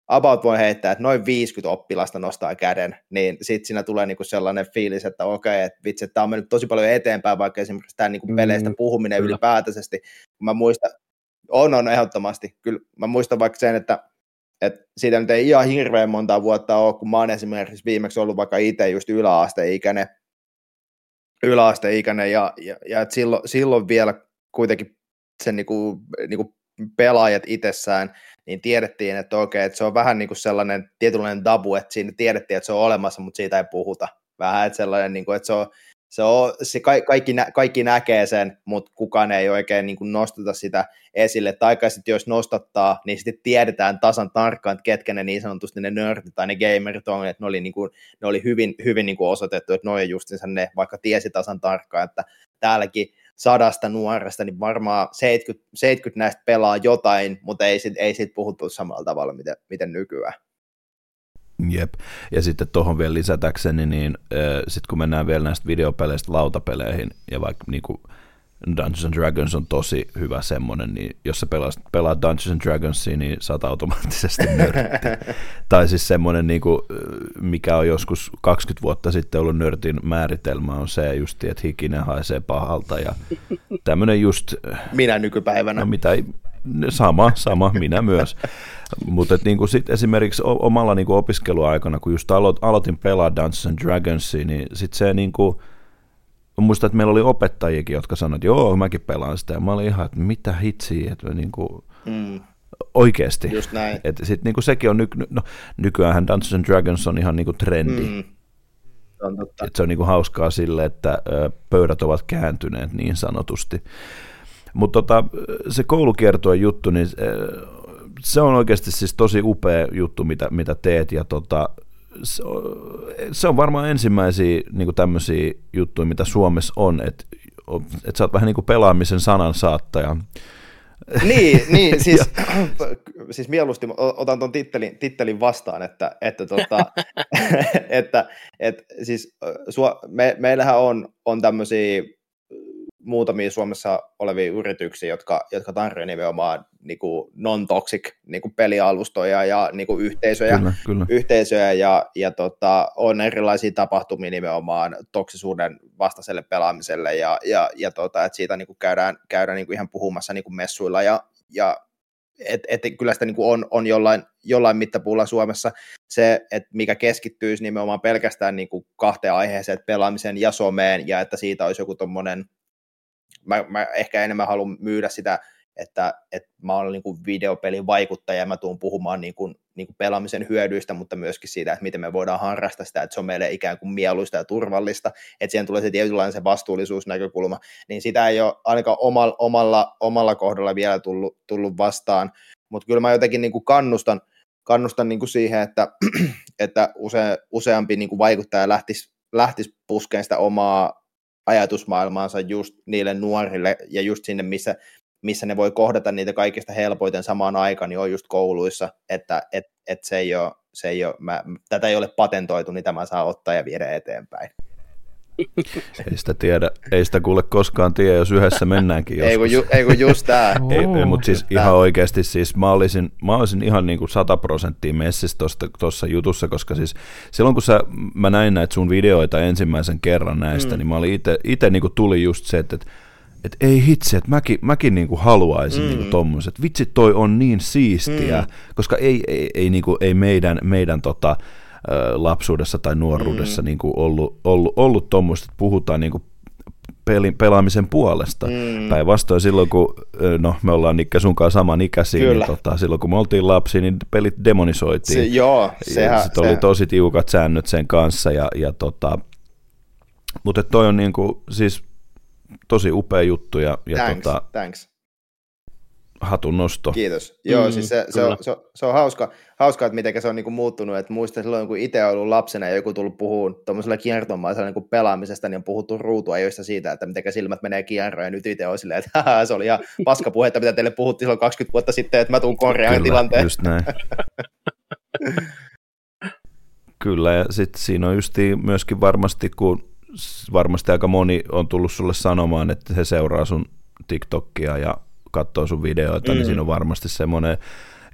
about voi heittää, että noin 50 oppilasta nostaa käden, niin sitten siinä tulee niinku sellainen fiilis, että okei, että vitsi, että tämä on mennyt tosi paljon eteenpäin, vaikka esimerkiksi tämä niinku peleistä mm, puhuminen kyllä. ylipäätäisesti. Mä muistan, on, on ehdottomasti. Kyllä mä muistan vaikka sen, että et siitä nyt ei ihan hirveän monta vuotta ole, kun mä oon esimerkiksi viimeksi ollut vaikka itse just yläasteikäinen, yläasteikäinen ja, ja, ja et silloin, silloin vielä kuitenkin sen niinku, niinku pelaajat itsessään, niin tiedettiin, että okei, että se on vähän niin kuin sellainen tietynlainen tabu, että siinä tiedettiin, että se on olemassa, mutta siitä ei puhuta. Vähän, että sellainen, niin kuin, että se on, se on, se ka- kaikki, nä- kaikki näkee sen, mutta kukaan ei oikein niin kuin nosteta sitä esille. Tai sitten jos nostattaa, niin sitten tiedetään tasan tarkkaan, että ketkä ne niin sanotusti ne nörtit tai ne gamerit on, että ne oli, niin kuin, ne oli hyvin, hyvin niin kuin osoitettu, että ne on justiinsa ne, vaikka tiesi tasan tarkkaan, että täälläkin sadasta nuoresta, niin varmaan 70, 70 näistä pelaa jotain, mutta ei siitä ei sit puhuttu samalla tavalla, miten, miten nykyään. Jep, ja sitten tuohon vielä lisätäkseni, niin äh, sitten kun mennään vielä näistä videopeleistä lautapeleihin, ja vaikka niin kuin Dungeons and Dragons on tosi hyvä semmoinen, niin jos sä pelaat, pelaat Dungeons and Dragonsia, niin sä oot automaattisesti nörtti. tai siis semmoinen, niin kuin, mikä on joskus 20 vuotta sitten ollut nörtin määritelmä, on se just, että hikinen haisee pahalta, ja tämmöinen just... Minä nykypäivänä. No mitä, sama, sama, minä myös. Mutta niin sit esimerkiksi omalla niin kuin opiskeluaikana, kun just alo- aloitin pelaa Dungeons and Dragonsia, niin sitten se niin kuin, muistan, että meillä oli opettajiakin, jotka sanoivat, että joo, mäkin pelaan sitä. Ja mä olin ihan, että mitä hitsiä, että niin kuin, mm. oikeasti. Just näin. Et sit niin kuin sekin on, nyky- no, nykyään Dungeons and Dragons on ihan niin kuin trendi. Mm. On totta. Et se on niin kuin hauskaa sille, että pöydät ovat kääntyneet niin sanotusti. Mutta tota, se koulukiertojen juttu, niin se on oikeasti siis tosi upea juttu, mitä, mitä teet, ja tota, se on varmaan ensimmäisiä niin tämmöisiä juttuja, mitä Suomessa on, että et sä oot vähän niin kuin pelaamisen sanan saattaja. Niin, niin siis, siis mieluusti otan tuon tittelin, tittelin vastaan, että, että, tota, että, että siis me, meillähän on, on tämmöisiä muutamia Suomessa olevia yrityksiä, jotka, jotka tarjoavat nimenomaan niin kuin non-toxic niin kuin pelialustoja ja niin kuin yhteisöjä, kyllä, kyllä. yhteisöjä ja, ja tota, on erilaisia tapahtumia nimenomaan toksisuuden vastaiselle pelaamiselle ja, ja, ja tota, että siitä niin kuin käydään, käydään niin kuin ihan puhumassa niin kuin messuilla ja, ja et, et kyllä sitä niin kuin on, on jollain, jollain mittapuulla Suomessa se, että mikä keskittyisi nimenomaan pelkästään niin kuin kahteen aiheeseen, pelaamisen ja someen, ja että siitä olisi joku tuommoinen mä, mä ehkä enemmän haluan myydä sitä, että, että mä olen niin videopelin vaikuttaja ja mä tuun puhumaan niin kuin, niin kuin pelaamisen hyödyistä, mutta myöskin siitä, että miten me voidaan harrastaa sitä, että se on meille ikään kuin mieluista ja turvallista, että siihen tulee se tietynlainen se vastuullisuusnäkökulma, niin sitä ei ole ainakaan omalla, omalla, omalla kohdalla vielä tullut, tullut vastaan, mutta kyllä mä jotenkin niin kuin kannustan, kannustan niin kuin siihen, että, että use, useampi niin kuin vaikuttaja lähtisi, lähtisi puskeen sitä omaa ajatusmaailmaansa just niille nuorille ja just sinne, missä, missä ne voi kohdata niitä kaikista helpoiten samaan aikaan, niin on just kouluissa, että et, et se ei ole, se ei ole mä, tätä ei ole patentoitu, niin tämä saa ottaa ja viedä eteenpäin. Ei sitä tiedä, ei sitä kuule koskaan tiedä, jos yhdessä mennäänkin joskus. ei, kun ju, ei kun just tää. ei, ei, mutta siis ihan oikeasti siis mä olisin, mä olisin ihan niin kuin 100 prosenttia messissä tuossa jutussa, koska siis silloin kun sä, mä näin näitä sun videoita ensimmäisen kerran näistä, mm. niin mä olin itse niin kuin tuli just se, että, että että ei hitsi, että mäkin, mäkin niinku haluaisin mm. niinku tommoset. Vitsi, toi on niin siistiä, mm. koska ei, ei, ei, niinku, ei meidän, meidän tota, lapsuudessa tai nuoruudessa mm. niinku ollut, ollut, ollut tommoista, että puhutaan niinku pelin, pelaamisen puolesta. Mm. Päinvastoin silloin, kun no, me ollaan Nikke sun kanssa saman ikäisiä, niin niin tota, silloin kun me oltiin lapsia, niin pelit demonisoitiin. Se, joo, sehän, Sitten oli tosi tiukat säännöt sen kanssa, ja, ja tota, mutta toi on niinku, siis tosi upea juttu. Ja, ja thanks, tota, thanks. Hatun nosto. Kiitos. Joo, mm, siis se, se, on, se, on, se on hauska, hauska, että miten se on niin muuttunut. Että muistan silloin, kun itse ollut lapsena ja joku tullut puhumaan tuommoisella kiertomaisella niin pelaamisesta, niin on puhuttu ruutuajoista siitä, että miten silmät menee kierroon. Ja nyt itse on silleen, että se oli ihan paskapuhetta, mitä teille puhuttiin silloin 20 vuotta sitten, että mä tuun korjaamaan tilanteen. just näin. Kyllä, ja sitten siinä on justiin myöskin varmasti, kun varmasti aika moni on tullut sulle sanomaan, että he seuraa sun TikTokia ja katsoo sun videoita, niin mm. niin siinä on varmasti semmoinen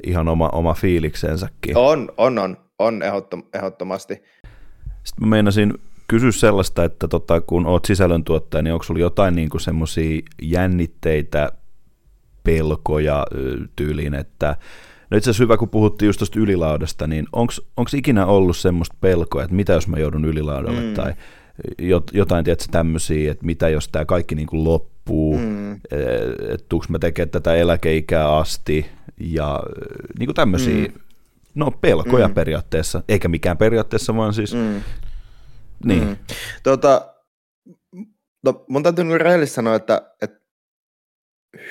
ihan oma, oma fiiliksensäkin. On, on, on, on ehdottom, ehdottomasti. Sitten mä meinasin kysyä sellaista, että tota, kun oot sisällöntuottaja, niin onko sulla jotain niin semmoisia jännitteitä, pelkoja tyyliin, että No itse asiassa hyvä, kun puhuttiin just tuosta ylilaudasta, niin onko ikinä ollut semmoista pelkoa, että mitä jos mä joudun ylilaudalle mm. tai jotain tietysti tämmöisiä, että mitä jos tämä kaikki niin kuin loppuu, mm. että tuuks mä tekemään tätä eläkeikää asti ja niin kuin tämmöisiä, mm. no pelkoja mm. periaatteessa, eikä mikään periaatteessa, vaan siis, mm. niin. Mm. Tota, no, mun täytyy nyt rehellisesti sanoa, että, että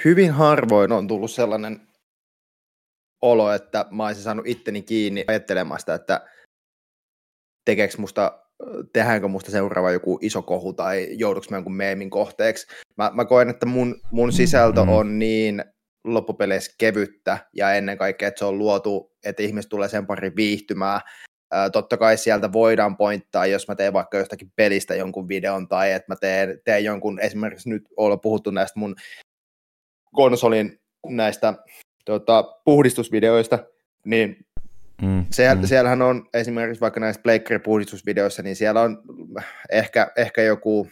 hyvin harvoin on tullut sellainen olo, että mä olisin saanut itteni kiinni ajattelemasta, että tekeekö musta tehdäänkö musta seuraava joku iso kohu tai jouduks mä jonkun meemin kohteeksi. Mä, mä koen, että mun, mun sisältö mm-hmm. on niin loppupeleissä kevyttä ja ennen kaikkea, että se on luotu, että ihmiset tulee sen pari viihtymään. Ää, totta kai sieltä voidaan pointtaa, jos mä teen vaikka jostakin pelistä jonkun videon tai että mä teen, teen jonkun, esimerkiksi nyt olla puhuttu näistä mun konsolin näistä tota, puhdistusvideoista, niin Mm, Se, mm. Siellähän on esimerkiksi vaikka näissä pleikkaripuhdistusvideoissa, niin siellä on ehkä, ehkä joku,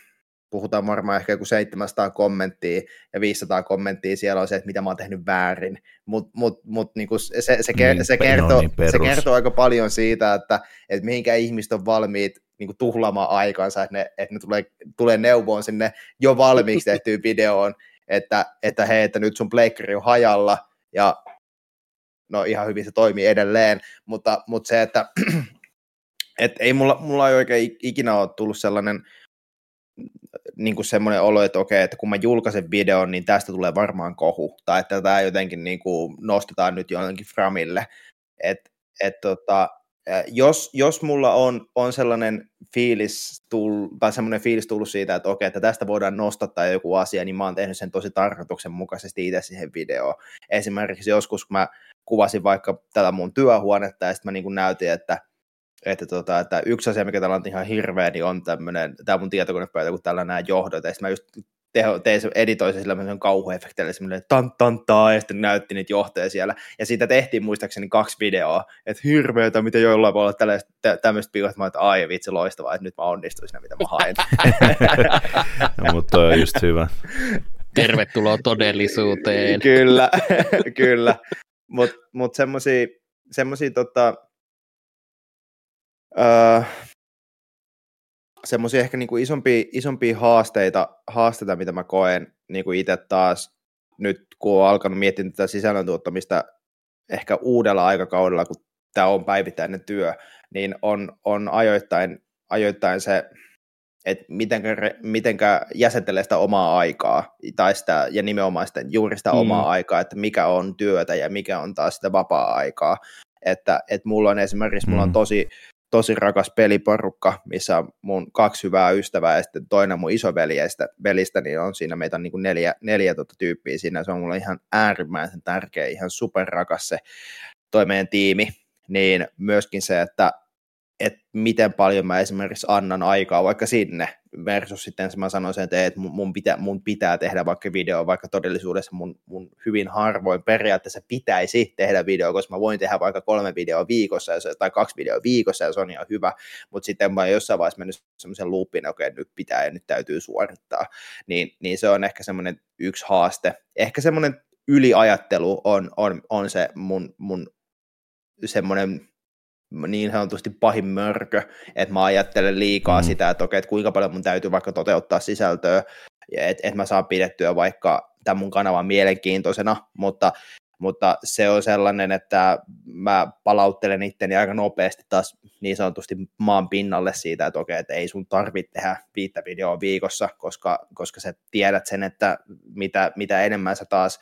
puhutaan varmaan ehkä joku 700 kommenttia ja 500 kommenttia siellä on se, että mitä mä oon tehnyt väärin, mutta mut, mut, niinku se, se, se, niin, se, kertoo, niin se kertoo aika paljon siitä, että, että mihinkä ihmiset on valmiit niin tuhlaamaan aikansa, että ne, että ne tulee, tulee neuvoon sinne jo valmiiksi tehtyyn videoon, että, että hei, että nyt sun pleikkari on hajalla, ja no ihan hyvin se toimii edelleen, mutta, mutta se, että et ei mulla, mulla ei oikein ikinä ole tullut sellainen niin kuin semmoinen olo, että okei, että kun mä julkaisen videon, niin tästä tulee varmaan kohu, tai että tämä jotenkin niin kuin nostetaan nyt jonnekin framille. Et, et tota, jos, jos mulla on, on sellainen fiilis, tull, tai semmoinen fiilis tullut siitä, että okei, että tästä voidaan nostattaa joku asia, niin mä oon tehnyt sen tosi tarkoituksenmukaisesti itse siihen videoon. Esimerkiksi joskus, kun mä kuvasin vaikka tätä mun työhuonetta ja sitten mä niin kuin näytin, että, että, tota, että yksi asia, mikä täällä on ihan hirveä, niin on tämmöinen, tämä mun tietokonepöytä, kun täällä nämä johdot, ja sitten mä just teho, tein se, editoin se sillä kauhuefektillä semmoinen tan tan taa, ja sitten näytti niitä johtoja siellä. Ja siitä tehtiin muistaakseni kaksi videoa, että hirveätä, miten jollain voi olla tämmöistä piiloa, että mä että ai vitsi loistavaa, että nyt mä onnistuin siinä, mitä mä hain. no, mutta toi on just hyvä. Tervetuloa todellisuuteen. kyllä, kyllä. Mutta mut semmoisia semmosia, tota, öö, semmoisia ehkä niinku isompia, isompia haasteita, haasteita, mitä mä koen niinku itse taas nyt, kun on alkanut miettiä tätä sisällön tuottamista ehkä uudella aikakaudella, kun tämä on päivittäinen työ, niin on, on ajoittain, ajoittain se, että mitenkä, mitenkä jäsentelee sitä omaa aikaa, tai sitä, ja nimenomaan sitä, juuri sitä mm. omaa aikaa, että mikä on työtä ja mikä on taas sitä vapaa-aikaa. Että, että mulla on esimerkiksi, mm. mulla on mm. tosi, tosi rakas peliporukka, missä on mun kaksi hyvää ystävää ja sitten toinen mun isoveljestä, velistä, niin on siinä meitä on niin kuin neljä, neljä tota tyyppiä siinä. Se on mulle ihan äärimmäisen tärkeä, ihan superrakas se toi meidän tiimi. Niin myöskin se, että että miten paljon mä esimerkiksi annan aikaa vaikka sinne, versus sitten mä sanoisin, että, että mun, pitää, mun pitää tehdä vaikka video, vaikka todellisuudessa mun, mun hyvin harvoin periaatteessa pitäisi tehdä video, koska mä voin tehdä vaikka kolme videoa viikossa tai kaksi videoa viikossa ja se on ihan hyvä, mutta sitten mä jossain vaiheessa mennyt semmoisen loopin, okei okay, nyt pitää ja nyt täytyy suorittaa, niin, niin se on ehkä semmoinen yksi haaste. Ehkä semmoinen yliajattelu on, on, on se mun, mun semmoinen niin sanotusti pahin mörkö, että mä ajattelen liikaa mm. sitä, että okei, että kuinka paljon mun täytyy vaikka toteuttaa sisältöä, että et mä saan pidettyä vaikka tämän mun kanavan mielenkiintoisena, mutta, mutta se on sellainen, että mä palauttelen itteni aika nopeasti taas niin sanotusti maan pinnalle siitä, että okei, että ei sun tarvitse tehdä viittä videoa viikossa, koska, koska sä tiedät sen, että mitä, mitä enemmän sä taas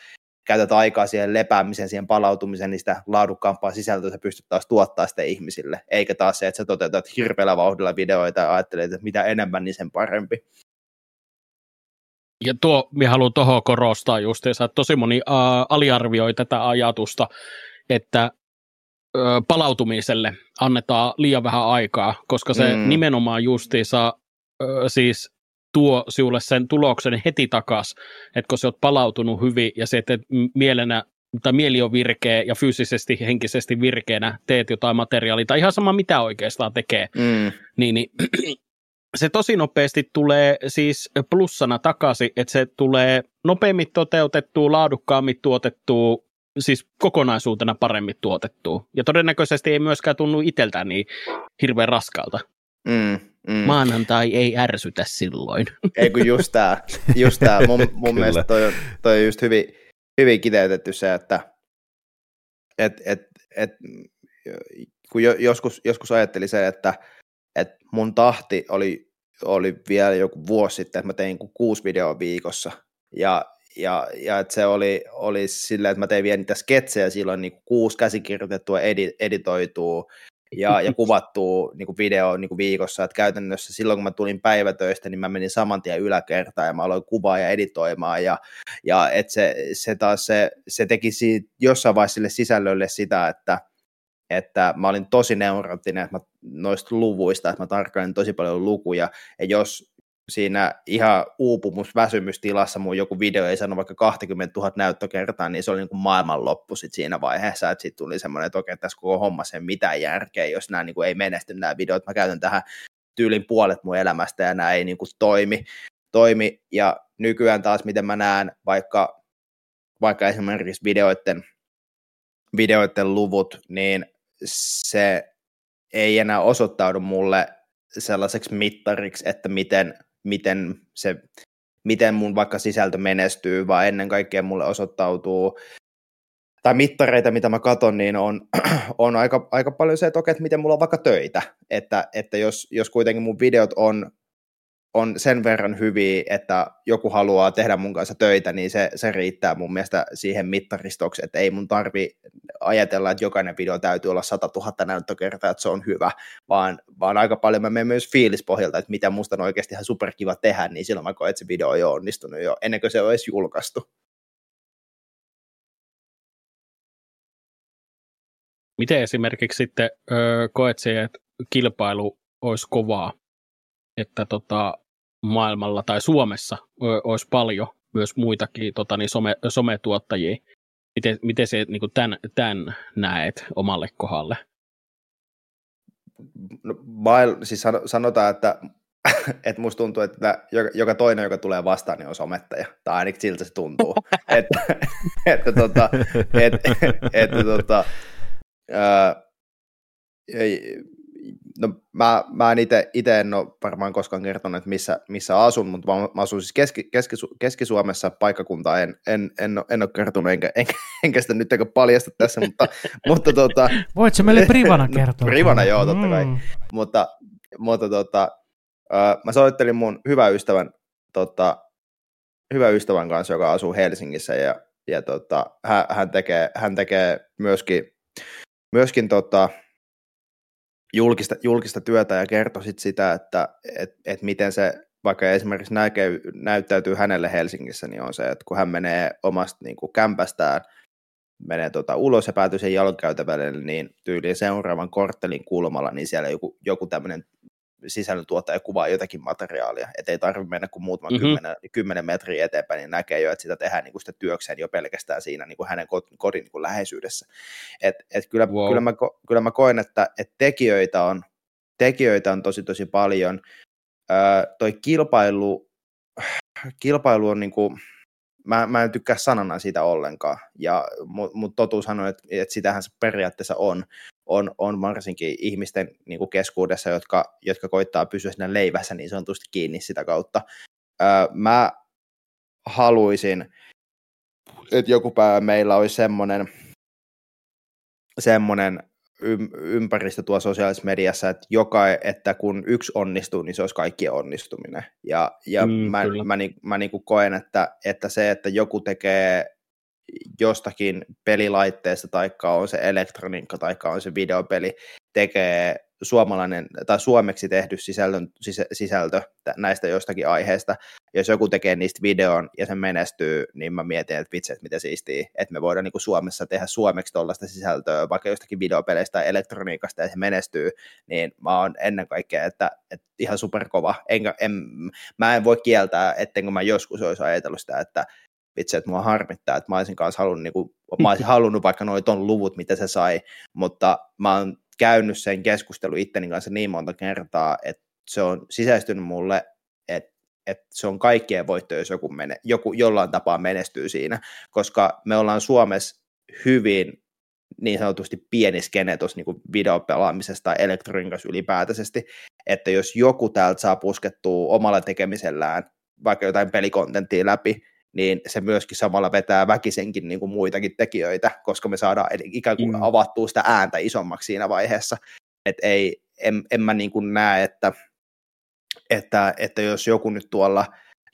käytät aikaa siihen lepäämiseen, siihen palautumiseen, niin sitä laadukkaampaa sisältöä sä pystyt taas tuottaa sitä ihmisille, eikä taas se, että sä toteutat hirveällä vauhdilla videoita ja ajattelet, että mitä enemmän, niin sen parempi. Ja tuo, minä haluan tuohon korostaa justiinsa, että tosi moni uh, aliarvioi tätä ajatusta, että uh, palautumiselle annetaan liian vähän aikaa, koska se mm. nimenomaan justiinsa uh, siis tuo sinulle sen tuloksen heti takas, että kun sä oot palautunut hyvin ja se, että mielenä tai mieli on virkeä ja fyysisesti, henkisesti virkeänä teet jotain materiaalia, tai ihan sama mitä oikeastaan tekee, mm. niin, niin se tosi nopeasti tulee siis plussana takaisin, että se tulee nopeammin toteutettua, laadukkaammin tuotettua, siis kokonaisuutena paremmin tuotettua. Ja todennäköisesti ei myöskään tunnu itseltään niin hirveän raskalta. Mm, mm. Maanantai ei ärsytä silloin. Ei kun just tämä, just tää. mun, mun mielestä toi, toi on just hyvin, hyvin kiteytetty se, että et, et, et, kun jo, joskus, joskus ajattelin se, että et mun tahti oli, oli vielä joku vuosi sitten, että mä tein kuusi videoa viikossa, ja, ja, ja että se oli, oli silleen, että mä tein vielä niitä sketsejä silloin niin kuusi käsikirjoitettua edi, editoitua ja, ja kuvattua niin video niin viikossa, että käytännössä silloin kun mä tulin päivätöistä, niin mä menin saman tien yläkertaan ja mä aloin kuvaa ja editoimaan ja, ja että se, se taas se, se teki siitä, jossain vaiheessa sille sisällölle sitä, että, että mä olin tosi neurottinen että mä, noista luvuista, että mä tarkkailin tosi paljon lukuja, ja jos siinä ihan uupumus, väsymystilassa mun joku video ei sano vaikka 20 000 näyttökertaa, niin se oli niin kuin maailmanloppu sit siinä vaiheessa, että sitten tuli semmoinen, että okei, tässä koko homma sen mitään järkeä, jos nämä niin kuin ei menesty nämä videot, mä käytän tähän tyylin puolet mun elämästä ja nämä ei niin kuin toimi, toimi, ja nykyään taas miten mä näen vaikka, vaikka esimerkiksi videoiden, videoiden luvut, niin se ei enää osoittaudu mulle sellaiseksi mittariksi, että miten miten, se, miten mun vaikka sisältö menestyy, vaan ennen kaikkea mulle osoittautuu tai mittareita, mitä mä katson, niin on, on aika, aika paljon se, että okei, että miten mulla on vaikka töitä, että, että jos, jos kuitenkin mun videot on on sen verran hyviä, että joku haluaa tehdä mun kanssa töitä, niin se, se riittää mun mielestä siihen mittaristoksi, että ei mun tarvi ajatella, että jokainen video täytyy olla 100 000 näyttökertaa, että se on hyvä, vaan, vaan aika paljon mä menen myös fiilispohjalta, että mitä musta on oikeasti ihan superkiva tehdä, niin silloin mä koen, että se video on jo onnistunut jo ennen kuin se edes julkaistu. Miten esimerkiksi sitten öö, koet se, että kilpailu olisi kovaa että tota, maailmalla tai Suomessa olisi paljon myös muitakin tota, niin some, sometuottajia. Miten, miten se niin kuin tämän, tämän näet omalle kohdalle? No, mail, siis sanotaan, että, että musta tuntuu, että joka, joka toinen, joka tulee vastaan, niin on somettaja. Tai ainakin siltä se tuntuu. että, että, tota, että, että, tota, ää, no mä, mä en ite, ite en ole varmaan koskaan kertonut, että missä, missä asun, mutta mä, mä asun siis Keski, Keski, Keski-Suomessa, paikkakunta en, en, en, en ole kertonut, enkä, enkä, enkä sitä nyt paljasta tässä, mutta, mutta tota, Voitko meille privana kertoa? privana, joo, totta kai. Mm. Mutta, mutta tota, mä soittelin mun hyvän ystävän, tota, hyvän ystävän kanssa, joka asuu Helsingissä, ja, ja tota, hän, hän, tekee, hän tekee myöskin, myöskin tota, julkista, julkista työtä ja kertoi sit sitä, että et, et miten se vaikka esimerkiksi näkee, näyttäytyy hänelle Helsingissä, niin on se, että kun hän menee omasta niin kuin kämpästään menee tota ulos ja päätyy sen jalkakäytävälle, niin tyyliin seuraavan korttelin kulmalla, niin siellä joku, joku tämmöinen sisällöntuottaja kuvaa jotakin materiaalia, että ei tarvitse mennä kuin muutaman mm-hmm. kymmenen, kymmenen metriä eteenpäin, niin näkee jo, että sitä tehdään niin kuin sitä työkseen jo pelkästään siinä niin kuin hänen kodin niin kuin läheisyydessä. Et, et kyllä, wow. kyllä, mä, kyllä mä koen, että, että tekijöitä, on, tekijöitä on tosi tosi paljon. Öö, toi kilpailu, kilpailu on niin kuin, mä, mä en tykkää sanana siitä ollenkaan, ja, mutta mut totuus on, että, että sitähän se periaatteessa on, on, on varsinkin ihmisten niin kuin keskuudessa, jotka, jotka koittaa pysyä siinä leivässä niin sanotusti kiinni sitä kautta. Öö, mä haluaisin, että joku päivä meillä olisi semmoinen, semmoinen ympäristö tuo sosiaalisessa mediassa, että, joka, että kun yksi onnistuu, niin se olisi kaikkien onnistuminen. Ja, ja mm, mä, mä, mä, niin, mä niin kuin koen, että, että se, että joku tekee jostakin pelilaitteesta, tai on se elektroniikka, tai on se videopeli, tekee suomalainen tai suomeksi tehty sisällön, sisältö näistä jostakin aiheesta. Jos joku tekee niistä videon ja se menestyy, niin mä mietin, että vitsi, että miten siistiä, että me voidaan niin Suomessa tehdä suomeksi tuollaista sisältöä, vaikka jostakin videopeleistä tai elektroniikasta ja se menestyy, niin mä oon ennen kaikkea, että, että ihan superkova. Enkä, en, mä en voi kieltää, ettenkö mä joskus olisi ajatellut sitä, että vitsi, että mua harmittaa, että mä olisin kanssa halunnut, niin kuin, mä olisin halunnut vaikka noin ton luvut, mitä se sai, mutta mä oon käynyt sen keskustelun itteni kanssa niin monta kertaa, että se on sisäistynyt mulle, että, että se on kaikkien voitto, jos joku, mene, joku jollain tapaa menestyy siinä, koska me ollaan Suomessa hyvin niin sanotusti pieni skene tuossa niin videopelaamisesta tai elektroniikassa ylipäätäisesti, että jos joku täältä saa puskettua omalla tekemisellään vaikka jotain pelikontenttia läpi, niin se myöskin samalla vetää väkisenkin niin kuin muitakin tekijöitä, koska me saadaan ikään kuin mm. avattua sitä ääntä isommaksi siinä vaiheessa. Et ei, en, en mä niin kuin näe, että, että, että jos joku nyt tuolla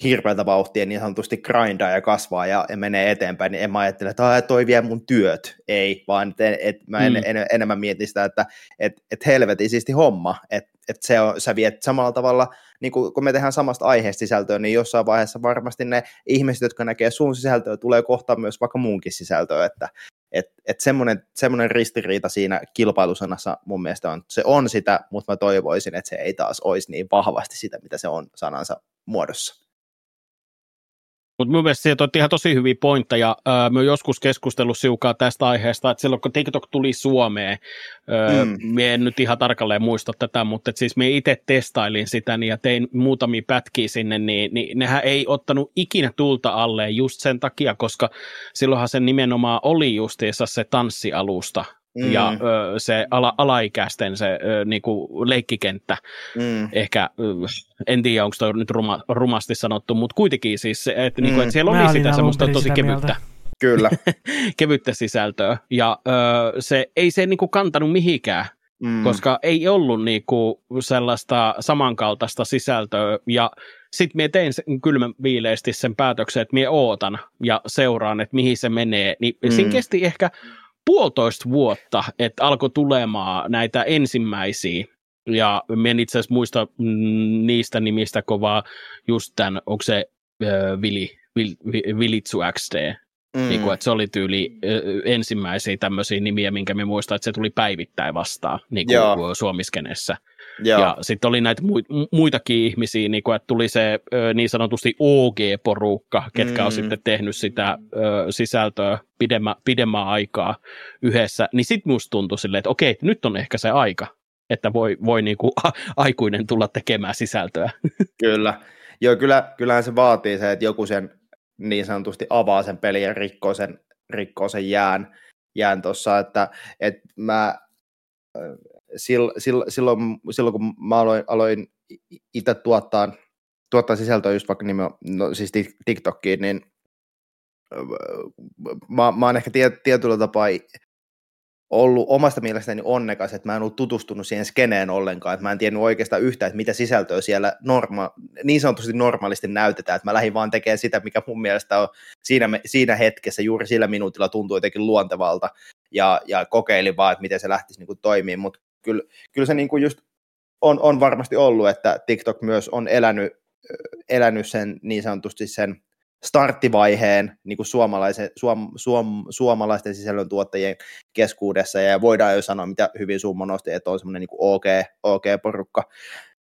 hirveältä vauhtia niin sanotusti grindaa ja kasvaa ja, ja menee eteenpäin, niin en mä ajattele, että toi vie mun työt. Ei, vaan et, et, mä en, mm. en, enemmän mietin sitä, että et, et helvetisisti homma, että et se on, sä viet samalla tavalla niin kun, kun me tehdään samasta aiheesta sisältöä, niin jossain vaiheessa varmasti ne ihmiset, jotka näkee sun sisältöä, tulee kohtaan myös vaikka muunkin sisältöä, että et, et semmoinen, semmoinen ristiriita siinä kilpailusanassa mun mielestä on, se on sitä, mutta mä toivoisin, että se ei taas olisi niin vahvasti sitä, mitä se on sanansa muodossa. Mutta mun mielestä sieltä on ihan tosi hyviä pointteja. Öö, mä joskus keskustellut siukaa tästä aiheesta, että silloin kun TikTok tuli Suomeen, öö, mm. en nyt ihan tarkalleen muista tätä, mutta et siis me itse testailin sitä niin ja tein muutamia pätkiä sinne, niin, niin nehän ei ottanut ikinä tulta alle just sen takia, koska silloinhan se nimenomaan oli justiinsa se tanssialusta, mm. ja ö, se ala, alaikäisten se ö, niinku leikkikenttä. Mm. Ehkä, ö, en tiedä onko toi nyt ruma, rumasti sanottu, mutta kuitenkin siis, että mm. niinku, et siellä oli sitä semmoista tosi sitä kevyttä. Mieltä. Kyllä. kevyttä sisältöä. Ja ö, se ei se niinku kantanut mihinkään. Mm. koska ei ollut niinku sellaista samankaltaista sisältöä, ja sitten minä tein sen kylmän viileesti sen päätöksen, että minä ootan ja seuraan, että mihin se menee, niin mm. siinä kesti ehkä puolitoista vuotta, että alkoi tulemaan näitä ensimmäisiä ja en itse asiassa muista mm, niistä nimistä kovaa just tämän, onko se äh, Vili, Vil, Vilitsu XD, Mm. Niin kuin, että se oli tyyli ensimmäisiä tämmöisiä nimiä, minkä me muistan, että se tuli päivittäin vastaan niin kuin Suomiskenessä. Joo. Ja sitten oli näitä muitakin ihmisiä, niin kuin, että tuli se niin sanotusti OG-porukka, ketkä mm. on sitten tehnyt sitä sisältöä pidemmä, pidemmän aikaa yhdessä. Niin sitten musta tuntui silleen, että okei, nyt on ehkä se aika, että voi, voi niin kuin aikuinen tulla tekemään sisältöä. Kyllä. Joo, kyllä, kyllähän se vaatii se, että joku sen niin sanotusti avaa sen pelin ja rikkoo sen, rikkoo sen jään, jään tuossa, että, että mä silloin, silloin, kun mä aloin, aloin itse tuottaa, tuottaa sisältöä just vaikka nime, no, siis TikTokiin, niin mä, mä oon ehkä tietyllä tapaa ollut omasta mielestäni onnekas, että mä en ollut tutustunut siihen skeneen ollenkaan, että mä en tiennyt oikeastaan yhtään, että mitä sisältöä siellä norma- niin sanotusti normaalisti näytetään, että mä lähdin vaan tekemään sitä, mikä mun mielestä on siinä, siinä hetkessä, juuri sillä minuutilla tuntuu jotenkin luontevalta, ja, ja kokeilin vaan, että miten se lähtisi niin toimimaan, mutta kyllä, kyllä se niin kuin just on, on varmasti ollut, että TikTok myös on elänyt, elänyt sen niin sanotusti sen starttivaiheen niin kuin suomalaisen, suom, suom, suomalaisten sisällöntuottajien keskuudessa, ja voidaan jo sanoa, mitä hyvin Summo nosti, että on semmoinen niin OK, OK porukka,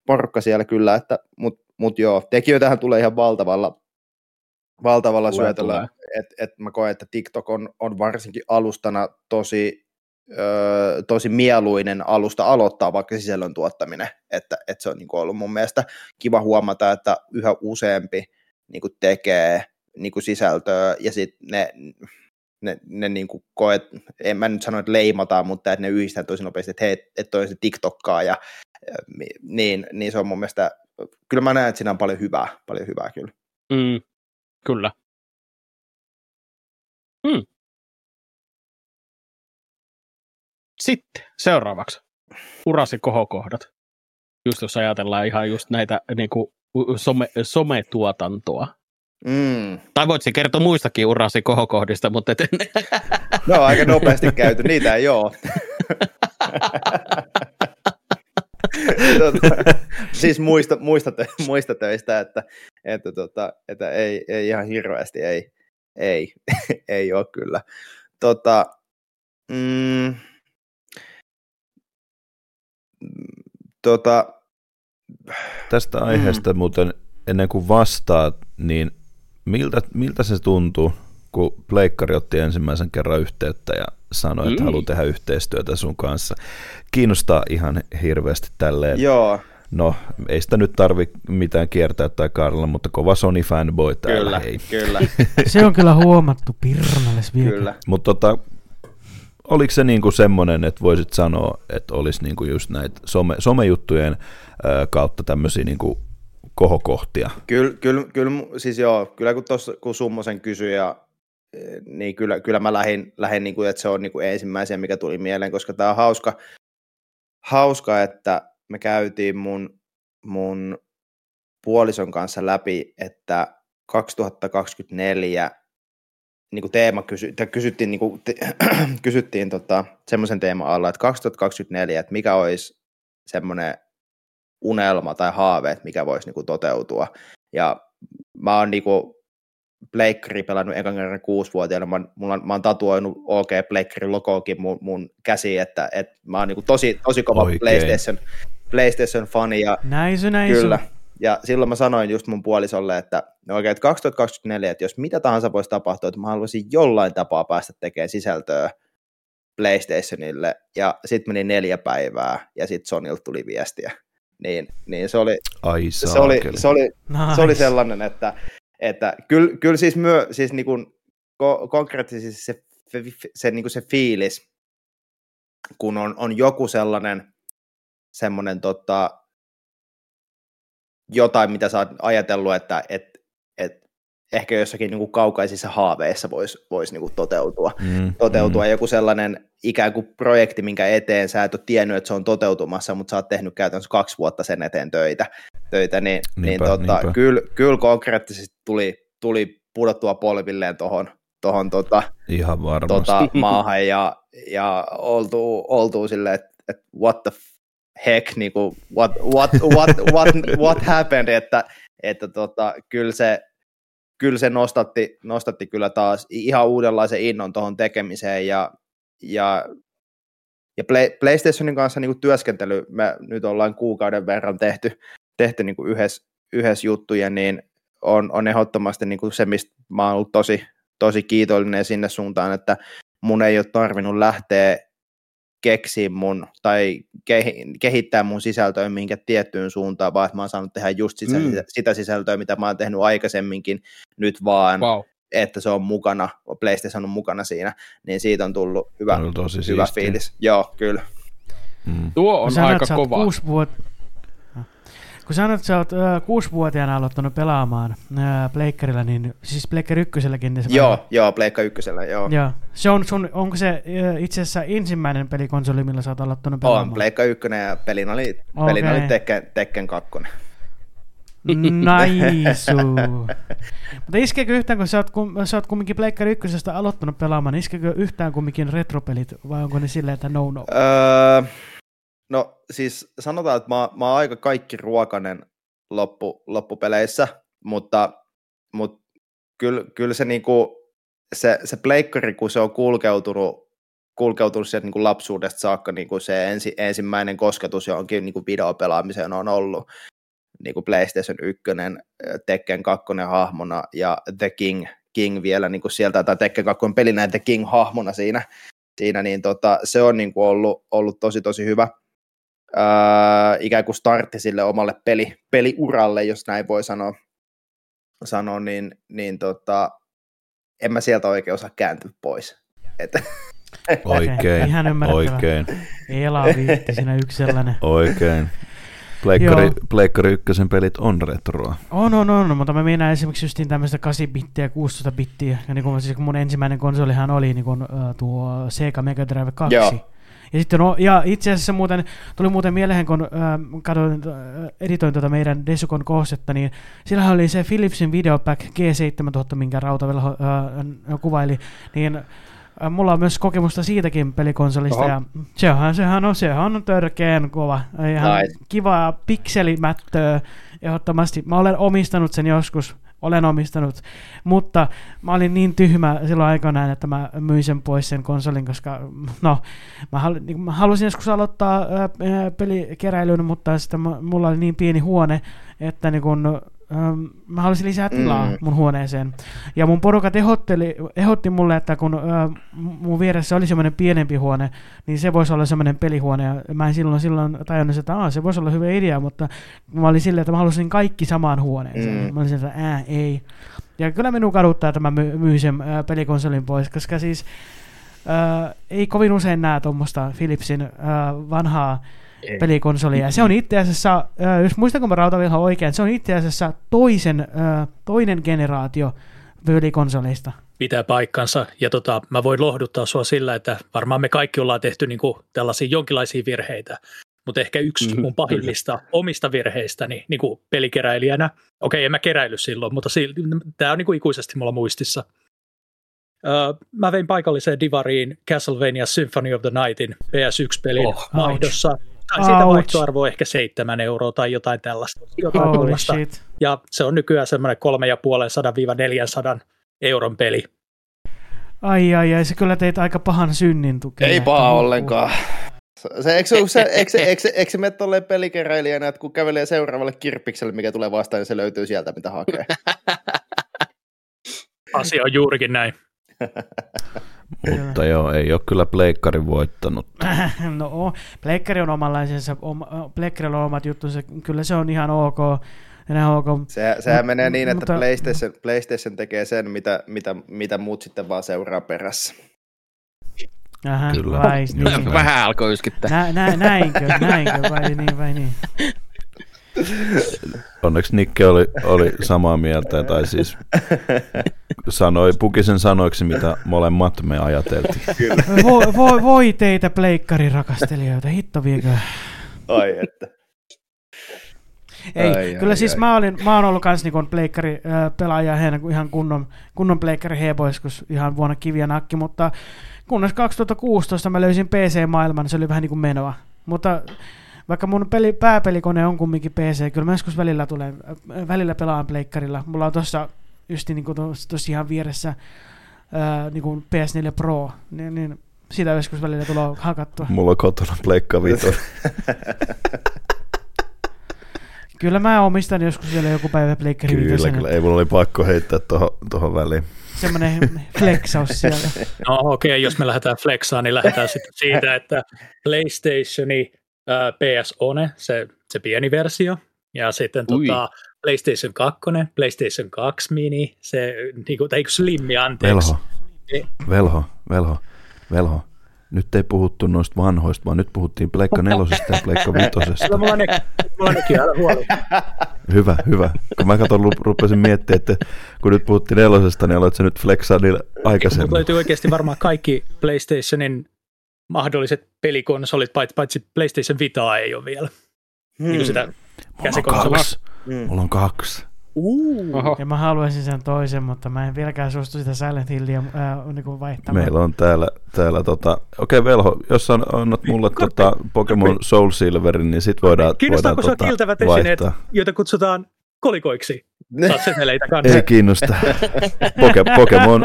porukka siellä kyllä, että, mutta mut joo, tekijöitähän tulee ihan valtavalla, valtavalla tulee, syötöllä, että et mä koen, että TikTok on, on varsinkin alustana tosi, ö, tosi mieluinen alusta aloittaa vaikka sisällön tuottaminen, että, että se on niin ollut mun mielestä kiva huomata, että yhä useampi niin tekee niin kuin sisältöä ja sitten ne, ne, ne niin kuin koet, en mä nyt sano, että leimataan, mutta että ne yhdistää tosi nopeasti, että hei, että toi se TikTokkaa ja niin, niin se on mun mielestä, kyllä mä näen, että siinä on paljon hyvää, paljon hyvää kyllä. Mm, kyllä. Mm. Sitten seuraavaksi urasi kohokohdat. Just jos ajatellaan ihan just näitä niin kuin some, sometuotantoa. Mm. Tai voit se kertoa muistakin urasi kohokohdista, mutta... Et... No aika nopeasti käyty, niitä ei ole. tota, siis muista, muista, muista töistä, että, että, tota, että ei, ei ihan hirveästi, ei, ei, ei ole kyllä. Tota, mm, tota, Tästä aiheesta mm. muuten ennen kuin vastaat, niin miltä, miltä se tuntuu, kun Pleikkari otti ensimmäisen kerran yhteyttä ja sanoi, että mm. haluaa tehdä yhteistyötä sun kanssa. Kiinnostaa ihan hirveästi tälleen. Joo. No, ei sitä nyt tarvi mitään kiertää tai kaarella, mutta kova Sony fanboy täällä. Kyllä, hei. kyllä. se on kyllä huomattu pirnalles vielä. Kyllä. Mutta tota, oliko se niinku semmoinen, että voisit sanoa, että olisi niinku just näitä some, somejuttujen kautta tämmöisiä niinku kohokohtia. Kyllä, kyllä, kyllä, siis joo, kyllä kun, tossa, kun Summosen kysyi, ja, niin kyllä, kyllä mä lähdin, lähdin niin kuin, että se on niin kuin ensimmäisiä, mikä tuli mieleen, koska tämä on hauska, hauska, että me käytiin mun, mun puolison kanssa läpi, että 2024 niin kuin teema kysy, kysyttiin, niin kuin, te, kysyttiin tota, semmoisen teeman alla, että 2024, että mikä olisi semmoinen unelma tai haave, että mikä voisi niinku toteutua. Ja mä oon niinku Blakeri pelannut ekan kerran kuusivuotiaana, mä, mulla, mä oon tatuoinut OK Blakeri logoakin mun, mun käsiin, että, että mä oon niinku tosi, tosi kova Oikein. PlayStation, PlayStation-fani. Ja näin se, näin Kyllä. Ja silloin mä sanoin just mun puolisolle, että no oikein, että 2024, että jos mitä tahansa voisi tapahtua, että mä haluaisin jollain tapaa päästä tekemään sisältöä PlayStationille, ja sitten meni neljä päivää, ja sitten Sonilta tuli viestiä. Niin, niin se oli, Ai se oli, se oli, nice. se oli sellainen, että, että kyllä, kyllä siis, myö, siis niin kuin, ko, konkreettisesti se, se, se, niin kuin se fiilis, kun on, on joku sellainen semmoinen tota, jotain, mitä sä oot ajatellut, että et, et, ehkä jossakin niin kuin kaukaisissa haaveissa voisi vois niin kuin toteutua. Mm, toteutua mm. joku sellainen ikään kuin projekti, minkä eteen sä et ole tiennyt, että se on toteutumassa, mutta sä oot tehnyt käytännössä kaksi vuotta sen eteen töitä, töitä niin, niin niinpä, niin tota, kyllä, kyllä konkreettisesti tuli, tuli pudottua polvilleen tuohon tohon, tota, Ihan tota, maahan ja, ja oltu, oltu silleen, että et what the heck, niin kuin, what, what, what, what, what happened, että, että tota, kyllä se, kyllä se nostatti, nostatti kyllä taas ihan uudenlaisen innon tuohon tekemiseen ja, ja, ja Play, PlayStationin kanssa niin kuin työskentely, me nyt ollaan kuukauden verran tehty, tehty niin kuin yhdessä, yhdessä juttuja, niin on, on ehdottomasti niin kuin se, mistä mä oon ollut tosi, tosi kiitollinen sinne suuntaan, että mun ei ole tarvinnut lähteä keksiä mun tai kehittää mun sisältöä minkä tiettyyn suuntaan, vaan että mä oon saanut tehdä just sitä, mm. sitä sisältöä, mitä mä oon tehnyt aikaisemminkin, nyt vaan, wow. että se on mukana, PlayStation on mukana siinä, niin siitä on tullut hyvä, on tosi hyvä fiilis. Joo, kyllä. Mm. Tuo on sanoit, aika kova. Kuusi vuotta, kun sanoit, että sä oot äh, kuusivuotiaana aloittanut pelaamaan äh, Pleikkarilla, niin siis Pleikkar ykköselläkin. Niin joo, vähän... joo, Pleikka ykkösellä, joo. joo. Se on sun, onko se äh, itse asiassa ensimmäinen pelikonsoli, millä sä oot aloittanut pelaamaan? On, Pleikka ykkönen ja pelin oli, okay. pelin oli Tekken, Tekken 2. Naisu. Mutta iskeekö yhtään, kun sä oot, kun, sä oot kumminkin Pleikkari ykkösestä aloittanut pelaamaan, niin iskeekö yhtään kumminkin retropelit, vai onko ne silleen, että no no? Öö, No siis sanotaan, että mä, mä oon aika kaikki ruokanen loppu, loppupeleissä, mutta, mutta kyllä, kyllä se, niinku, se, se pleikkari, kun se on kulkeutunut, kulkeutunut sieltä niin kuin lapsuudesta saakka, niin kuin se ensi, ensimmäinen kosketus johonkin niin kuin videopelaamiseen on ollut niin kuin PlayStation 1, Tekken 2 hahmona ja The King, King vielä niin kuin sieltä, tai Tekken 2 pelinä The King hahmona siinä, siinä niin tota, se on niin kuin ollut, ollut tosi tosi hyvä. Ää, ikään kuin startti sille omalle peli, peliuralle, jos näin voi sanoa, sanoa niin, niin tota, en mä sieltä oikein osaa kääntyä pois. Et. Oikein, Ihan oikein. Ela viitti siinä yksi sellainen. Oikein. Pleikkari, Pleikkari ykkösen pelit on retroa. On, on, on, mutta mä meinaan esimerkiksi justiin tämmöistä 8 bittiä, 16 bittiä. Ja niin kun, siis kun mun ensimmäinen konsolihan oli niin kun, uh, tuo Sega Mega Drive 2. Joo. Ja, sitten, no, ja itse asiassa muuten, tuli muuten mieleen, kun äh, katsoin, äh, editoin tuota meidän Desukon koosetta, niin sillähän oli se Philipsin Videopack G7000, minkä Rautavelho äh, kuvaili, niin äh, mulla on myös kokemusta siitäkin pelikonsolista, Oho. ja sehän, sehän, on, sehän on törkeen kova. Ihan nice. kivaa pikselimättöä ehdottomasti. Mä olen omistanut sen joskus olen omistanut, mutta mä olin niin tyhmä silloin aikanaan, että mä myin sen pois sen konsolin, koska no, mä, hal, niin, mä halusin joskus aloittaa ää, pelikeräilyn, mutta sitten mulla oli niin pieni huone, että niin kun, Mä halusin lisää tilaa mm. mun huoneeseen. Ja mun porukat ehdotteli, ehdotti mulle, että kun äh, mun vieressä oli semmoinen pienempi huone, niin se voisi olla semmoinen pelihuone. Ja mä en silloin, silloin tajunnut, että Aa, se voisi olla hyvä idea, mutta mä olin silleen, että mä halusin kaikki samaan huoneeseen. Mm. Mä olin että ää, ei. Ja kyllä minun kaduttaa, että mä my, myin sen äh, pelikonsolin pois, koska siis äh, ei kovin usein näe tuommoista Philipsin äh, vanhaa pelikonsolia. Se on itse asiassa, jos muistanko mä Rautavilha oikein, se on itse asiassa toisen, toinen generaatio pelikonsoleista. Pitää paikkansa, ja tota, mä voin lohduttaa sua sillä, että varmaan me kaikki ollaan tehty niinku tällaisia jonkinlaisia virheitä, mutta ehkä yksi mm-hmm, mun pahimmista omista virheistäni niin kuin pelikeräilijänä, okei, en mä keräily silloin, mutta tämä on niin kuin ikuisesti mulla muistissa. Öö, mä vein paikalliseen divariin Castlevania Symphony of the Nightin PS1-pelin oh, maihdossa. Ouch tai siitä vaihtoarvo ehkä seitsemän euroa tai jotain tällaista. Jotain Holy shit. Ja se on nykyään semmoinen kolme ja puolen sadan viiva neljänsadan euron peli. Ai ai ai, se kyllä teit aika pahan synnin tukea. Ei paha ollenkaan. Se, eikö, se, se, eikö, se, eikö, eikö se mene tolleen pelikeräilijänä, että kun kävelee seuraavalle kirppikselle, mikä tulee vastaan, niin se löytyy sieltä, mitä hakee. Asia on juurikin näin. Mutta joo, ei ole kyllä Pleikkari voittanut. no, Pleikkari on omanlaisensa, Pleikkarilla on omat juttunsa, kyllä se on ihan ok. Enää ok. Se, sehän Mut, menee niin, että mutta, PlayStation, PlayStation tekee sen, mitä, mitä, mitä muut sitten vaan seuraa perässä. Aha, Kyllä. Vai, niin. Vähän alkoi yskittää. Nä, nä, näinkö, näinkö, vai niin, vai niin. Onneksi Nikke oli, oli samaa mieltä, tai siis sanoi, pukisen sanoiksi, mitä molemmat me ajateltiin. Voi, voi, voi teitä pleikkarin rakastelijoita, hitto viekö. Ai että. Ei, ai, kyllä ai, siis ai. Mä, olin, mä oon ollut kans niin pleikkari äh, pelaaja ihan kunnon, kunnon pleikkari heboiskus ihan vuonna kiviä nakki, mutta kunnes 2016 mä löysin PC-maailman, se oli vähän niin kuin menoa. Mutta vaikka mun peli, pääpelikone on kumminkin PC, kyllä mä joskus välillä, tulen, välillä pelaan pleikkarilla. Mulla on tuossa just niin kuin tuossa ihan vieressä ää, niin kuin PS4 Pro, niin, niin sitä joskus välillä tulee hakattua. Mulla on kotona pleikka vito. kyllä mä omistan joskus vielä joku päivä pleikkari Kyllä, kyllä. Ei mulla oli pakko heittää tuohon, tuohon väliin. Semmoinen flexaus siellä. No okei, okay, jos me lähdetään flexaan, niin lähdetään sitten siitä, että PlayStationi PS One, se, se pieni versio, ja sitten tota, PlayStation 2, PlayStation 2 Mini, se niin kuin, tai Slimmi, anteeksi. Velho, niin. velho, velho, velho. Nyt ei puhuttu noista vanhoista, vaan nyt puhuttiin Pleikka nelosesta ja Pleikka vitosesta. mulla on ne, mulla on Hyvä, hyvä. Kun mä katson, rupesin miettimään, että kun nyt puhuttiin nelosesta, niin aloit se nyt flexaa niillä aikaisemmin. Mutta löytyy oikeasti varmaan kaikki PlayStationin mahdolliset pelikonsolit, paitsi, paitsi PlayStation Vita ei ole vielä. Hmm. Niin sitä Mulla on kaksi. Hmm. Mulla on kaksi. Uh. Ja mä haluaisin sen toisen, mutta mä en vieläkään suostu sitä Silent Hillia äh, niin vaihtamaan. Meillä on täällä, täällä tota, okei okay, Velho, jos on, annat mulle tota, Pokemon Soul Silverin, niin sit voidaan, Kiinnostaako voidaan tota, kiiltävät esineet, joita kutsutaan kolikoiksi? Saat seteleitä kanssa. Ei kiinnosta. Poke, Pokemon,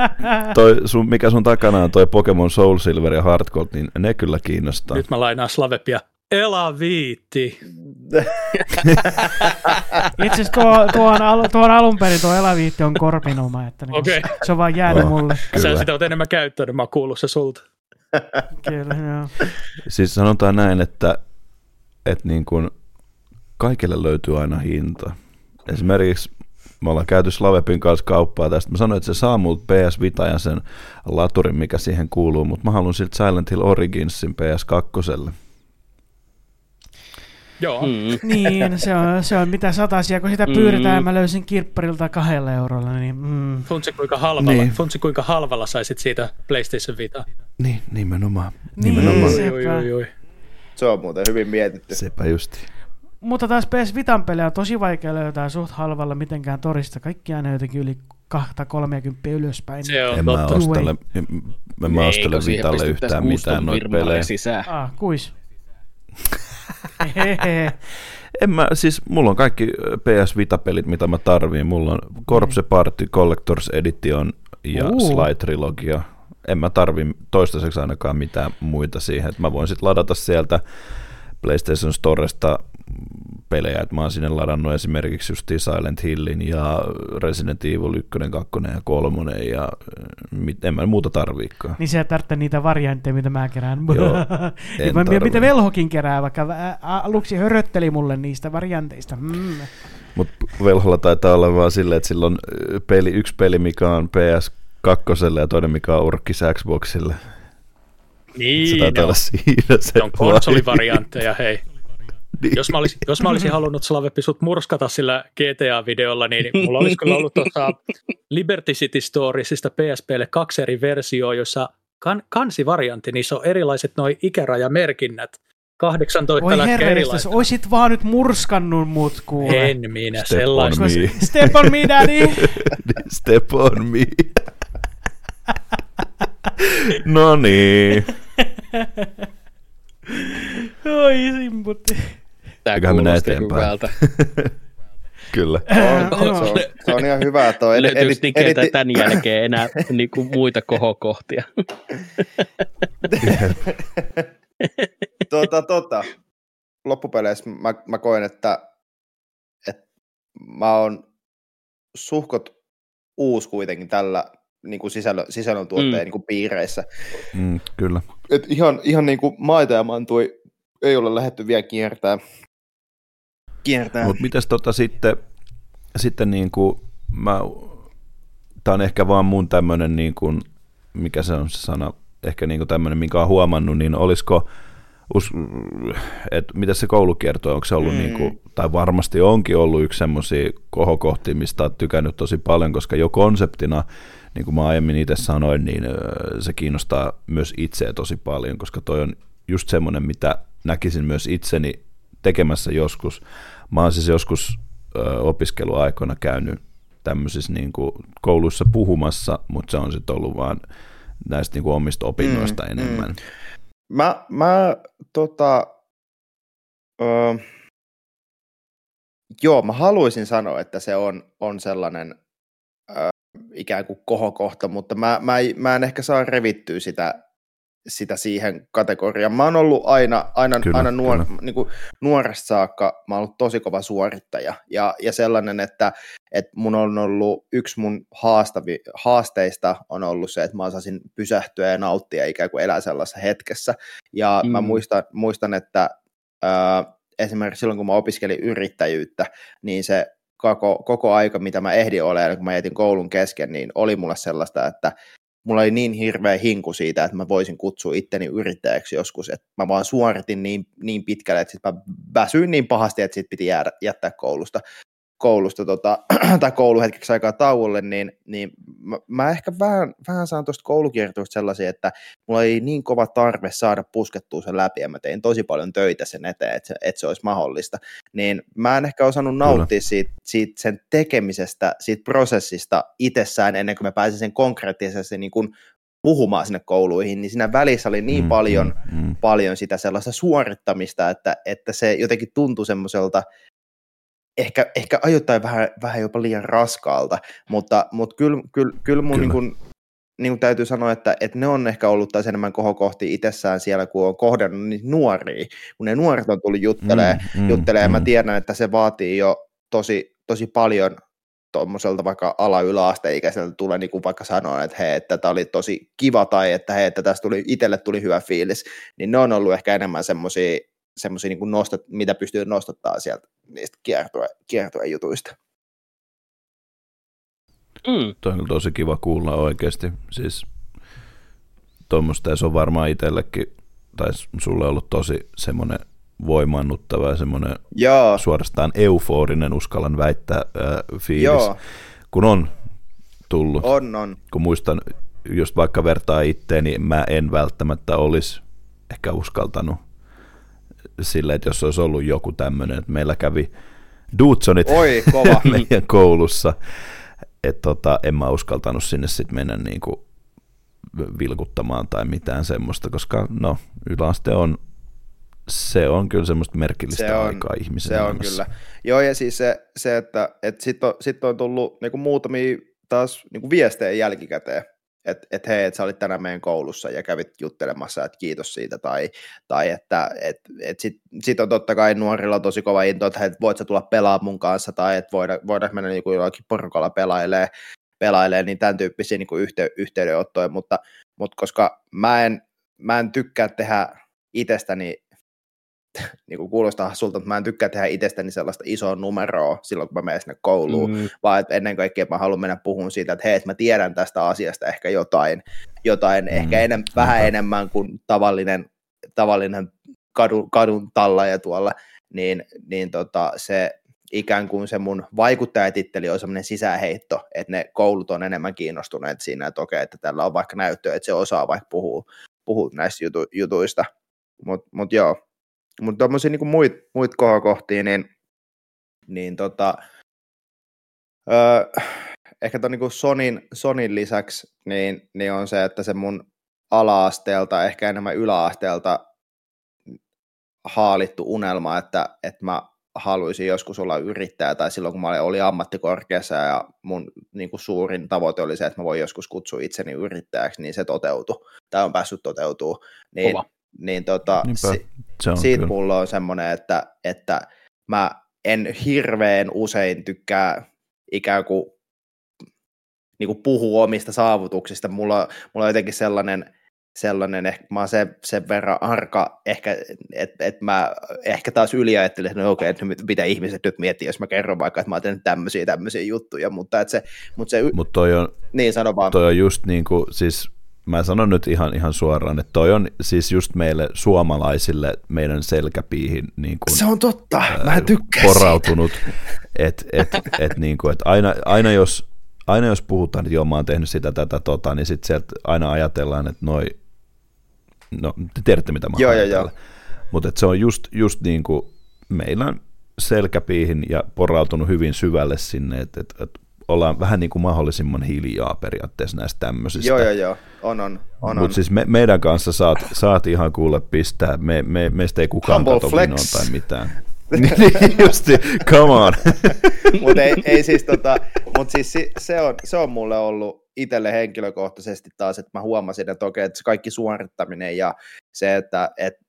toi sun, mikä sun takana on toi Pokemon Soul Silver ja Heart Gold, niin ne kyllä kiinnostaa. Nyt mä lainaan Slavepia. Elaviitti. Itse asiassa tuo, tuo, on, al, tuo on alun perin tuo Elaviitti on korpinoma, että niin Okei. se on vaan jäänyt Joo. mulle. Sä Kyllä. sitä oot enemmän käyttänyt, mä oon kuullut se sulta. Kyllä, joo. Siis sanotaan näin, että, että niin kuin kaikille löytyy aina hinta. Esimerkiksi me ollaan käyty Slavepin kanssa kauppaa tästä. Mä sanoin, että se saa multa PS Vita ja sen laturin, mikä siihen kuuluu, mutta mä haluan siltä Silent Hill Originsin PS2. Joo. Mm. Niin, se on, se on mitä satasia, kun sitä Mm. pyydetään, mä löysin kirpparilta kahdella eurolla, niin mm. Funtsi kuinka halvalla, Niin. niin. Funtsi kuinka halvalla saisit siitä PlayStation Vita. Niin, nimenomaan. Niin, nimenomaan. se- Oi, oi, oi. Se on muuten hyvin mietitty. Sepä justi. Mutta taas PS Vitan pelejä on tosi vaikea löytää suht halvalla mitenkään torista. Kaikki aina jotenkin yli 2-30 ylöspäin. Se on En mä totta. ostele, en mä ostele Vitalle yhtään mitään noita pelejä. sisään. Ah, kuis? En mä, siis mulla on kaikki PS Vita-pelit, mitä mä tarviin. Mulla on Corpse Party, Collector's Edition ja Uu. Sly Trilogia. En mä tarvi toistaiseksi ainakaan mitään muita siihen. että mä voin sitten ladata sieltä PlayStation Storesta pelejä, että mä oon sinne ladannut esimerkiksi just Silent Hillin ja Resident Evil 1, 2 ja 3 ja äh, mit, en mä muuta tarviikaan. Niin sä et tarvitse niitä variantteja, mitä mä kerään. Joo, en tarvi. mitä Velhokin kerää, vaikka aluksi hörötteli mulle niistä varianteista. Mm. Mutta Velholla taitaa olla vaan silleen, että sillä on ö, peli, yksi peli, mikä on PS2 ja toinen, mikä on urkkis Xboxille. se Niin, taitaa ne on, olla siinä se ne on konsolivariantteja, hei. Niin. Jos mä, olisin, jos mä olisin halunnut Slavepi sut murskata sillä GTA-videolla, niin mulla olisi kyllä ollut tuossa Liberty City Storiesista PSPlle kaksi eri versioa, jossa kan, kansivariantti, niissä on erilaiset noi ikärajamerkinnät. 18 Voi erilaista. oisit vaan nyt murskannut mut kuule. En minä Step on sellaista. me. Step on me, daddy. Step on me. no niin. Oi simputti. Tämä Eiköhän kuulosti eteenpäin. hyvältä. Kyllä. On, Joo. se, on, se on ihan hyvä, että on Löytyykö edit- tämän jälkeen enää niin kuin muita kohokohtia? tota, tota. loppupeleissä mä, mä koen, että, että mä oon suhkot uusi kuitenkin tällä niin kuin sisällö, sisällöntuotteen Mm. mm. niin kuin piireissä. Mm, kyllä. Et ihan, ihan niin kuin maita ja mantui ei ole lähetty vielä kiertää. Kiertää. Mutta mitäs tota sitten, sitten niin kuin mä, tää on ehkä vaan mun tämmönen niin kuin, mikä se on se sana, ehkä niin kuin tämmönen, minkä on huomannut, niin olisiko, us, että mitä se koulukierto, onko se ollut Mm. niin kuin, tai varmasti onkin ollut yksi semmoisia kohokohtia, mistä olet tykännyt tosi paljon, koska jo konseptina, niin kuin mä aiemmin itse sanoin, niin se kiinnostaa myös itseä tosi paljon, koska toi on just semmoinen, mitä näkisin myös itseni tekemässä joskus. Mä oon siis joskus ö, opiskeluaikoina käynyt tämmöisissä niin kuin kouluissa puhumassa, mutta se on sitten ollut vaan näistä niin kuin omista opinnoista Mm, mm, enemmän. mm. Mä, mä tota, ö, joo, mä haluaisin sanoa, että se on, on sellainen ö, ikään kuin kohokohta, mutta mä, mä, mä en ehkä saa revittyä sitä, sitä siihen kategoriaan. Mä oon ollut aina, aina, Kyllä, aina nuor, kyllä. niin kuin nuoresta saakka, mä oon ollut tosi kova suorittaja ja, ja sellainen, että, että mun on ollut yksi mun haastavi, haasteista on ollut se, että mä osaisin pysähtyä ja nauttia ikään kuin elää sellaisessa hetkessä. Ja mm. mä muistan, muistan että ää, esimerkiksi silloin, kun mä opiskelin yrittäjyyttä, niin se koko, koko aika, mitä mä ehdin olemaan, kun mä jätin koulun kesken, niin oli mulle sellaista, että mulla oli niin hirveä hinku siitä, että mä voisin kutsua itteni yrittäjäksi joskus, että mä vaan suoritin niin, niin pitkälle, että sit mä väsyin niin pahasti, että sit piti jäädä, jättää koulusta koulusta tota, tai kouluhetkeksi aikaa tauolle, niin, niin mä, mä, ehkä vähän, vähän saan tuosta koulukiertueesta sellaisia, että mulla ei niin kova tarve saada puskettua sen läpi, ja mä tein tosi paljon töitä sen eteen, että se, että se olisi mahdollista. Niin mä en ehkä osannut nauttia siitä, siitä sen tekemisestä, siitä prosessista itsessään, ennen kuin mä pääsin sen konkreettisesti niin kuin puhumaan sinne kouluihin, niin siinä välissä oli niin Mm, paljon, mm, mm. paljon sitä sellaista suorittamista, että, että se jotenkin tuntui semmoiselta ehkä, ehkä ajoittain vähän, vähän jopa liian raskaalta, mutta, mutta kyllä, kyllä, kyllä mun kyllä. Niin kuin, niin kuin täytyy sanoa, että, että ne on ehkä ollut taas enemmän kohokohti itsessään siellä, kun on kohdannut niitä nuoria, kun ne nuoret on tullut juttelemaan, mm, mm, juttelee, mm. mä tiedän, että se vaatii jo tosi, tosi paljon tuommoiselta vaikka ala-yläasteikäiseltä tulee niin kuin vaikka sanoa, että hei, että tämä oli tosi kiva tai että hei, että tästä tuli, itselle tuli hyvä fiilis, niin ne on ollut ehkä enemmän semmoisia semmoisia niin nostat, mitä pystyy nostattaa sieltä niistä kiertue, jutuista. Mm. Toi on tosi kiva kuulla oikeasti. Siis tuommoista, ja se on varmaan itsellekin, tai sulle ollut tosi semmoinen voimannuttava ja semmoinen Joo. suorastaan euforinen, uskallan väittää, äh, fiilis, Joo. kun on tullut. On, on. Kun muistan, just vaikka vertaa itteeni, niin mä en välttämättä olisi ehkä uskaltanut sille, että jos olisi ollut joku tämmöinen, että meillä kävi Dudsonit Oi, kova. meidän koulussa, että tota, en mä uskaltanut sinne sitten mennä niin kuin vilkuttamaan tai mitään semmoista, koska no, yläaste on se on kyllä semmoista merkillistä se on, aikaa ihmisen Se on kyllä. Joo, ja siis se, se että, että sitten on, sit on tullut niin kuin muutamia taas niin kuin viestejä jälkikäteen, että et hei, että sä olit tänään meidän koulussa ja kävit juttelemassa, että kiitos siitä, tai, tai että et, et sitten sit on totta kai nuorilla tosi kova into, että hei, voit sä tulla pelaamaan mun kanssa, tai että voida, voidaan mennä niin jollakin porukalla pelailee, pelailee, niin tämän tyyppisiä niin yhte, yhteydenottoja, mutta, mutta koska mä en, mä en tykkää tehdä itsestäni niin kuin kuulostaa sulta, mutta mä en tykkää tehdä itsestäni sellaista isoa numeroa silloin, kun mä menen sinne kouluun, mm. vaan että ennen kaikkea mä haluan mennä puhumaan siitä, että hei, että mä tiedän tästä asiasta ehkä jotain, jotain mm. ehkä enem, vähän mm. enemmän kuin tavallinen, tavallinen kadun, kadun ja tuolla, niin, niin tota, se ikään kuin se mun vaikuttajatitteli on semmoinen sisäheitto, että ne koulut on enemmän kiinnostuneet siinä, että okei, että tällä on vaikka näyttöä, että se osaa vaikka puhua, puhua näistä jutu, jutuista, mutta mut joo, mutta tuommoisia niin muit, muit kohokohtia, niin, niin tota, öö, ehkä tuon niin Sonin, Sonin lisäksi niin, niin on se, että se mun ala-asteelta, ehkä enemmän yläasteelta haalittu unelma, että, että mä haluaisin joskus olla yrittäjä, tai silloin kun mä olin ammattikorkeassa ja mun niin kuin suurin tavoite oli se, että mä voin joskus kutsua itseni yrittäjäksi, niin se toteutui, tai on päässyt toteutuu. Niin, Kova niin tota, si, se on siitä kyllä. mulla on semmoinen, että, että mä en hirveän usein tykkää ikään kuin, niin kuin puhua omista saavutuksista. Mulla, mulla on jotenkin sellainen, sellainen ehkä mä oon sen, sen verran arka, ehkä, että et mä ehkä taas yliajattelin, että no okei, okay, että mitä ihmiset nyt miettii, jos mä kerron vaikka, että mä oon tehnyt tämmöisiä, tämmöisiä juttuja, mutta että se, mutta se Mut toi on, niin sano vaan. Toi on just niin kuin, siis mä sanon nyt ihan, ihan suoraan, että toi on siis just meille suomalaisille meidän selkäpiihin niin kuin, Se on totta, mä tykkään porautunut, että et, et, niin kuin, et aina, aina, jos, aina jos puhutaan, että joo mä oon tehnyt sitä, tätä, tota, niin sitten sieltä aina ajatellaan, että noi, no te tiedätte mitä mä joo, joo, joo. Mutta se on just, just niin kuin meillä selkäpiihin ja porautunut hyvin syvälle sinne, että et, et ollaan vähän niin kuin mahdollisimman hiljaa periaatteessa näistä tämmöisistä. Joo, joo, joo, on, on. on Mutta siis me, meidän kanssa saat, saat ihan kuulle pistää, me, me, meistä ei kukaan Humble kato flex. tai mitään. niin justi, come on. mutta ei, ei siis, tota, mut siis se, on, se on mulle ollut itselle henkilökohtaisesti taas, että mä huomasin, että okei, että se kaikki suorittaminen ja se, että, että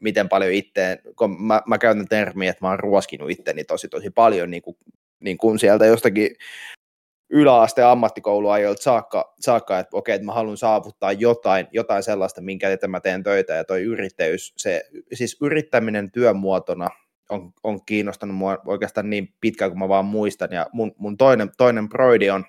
miten paljon itteen, kun mä, mä käytän termiä, että mä oon ruoskinut itteni tosi tosi paljon niin kuin, niin kuin sieltä jostakin yläaste ammattikouluajoilta saakka, saakka että okei, että mä haluan saavuttaa jotain, jotain sellaista, minkä eteen mä teen töitä, ja toi yrittäjyys, se, siis yrittäminen työmuotona on, on kiinnostanut mua oikeastaan niin pitkään kuin mä vaan muistan, ja mun, mun toinen, toinen broidi on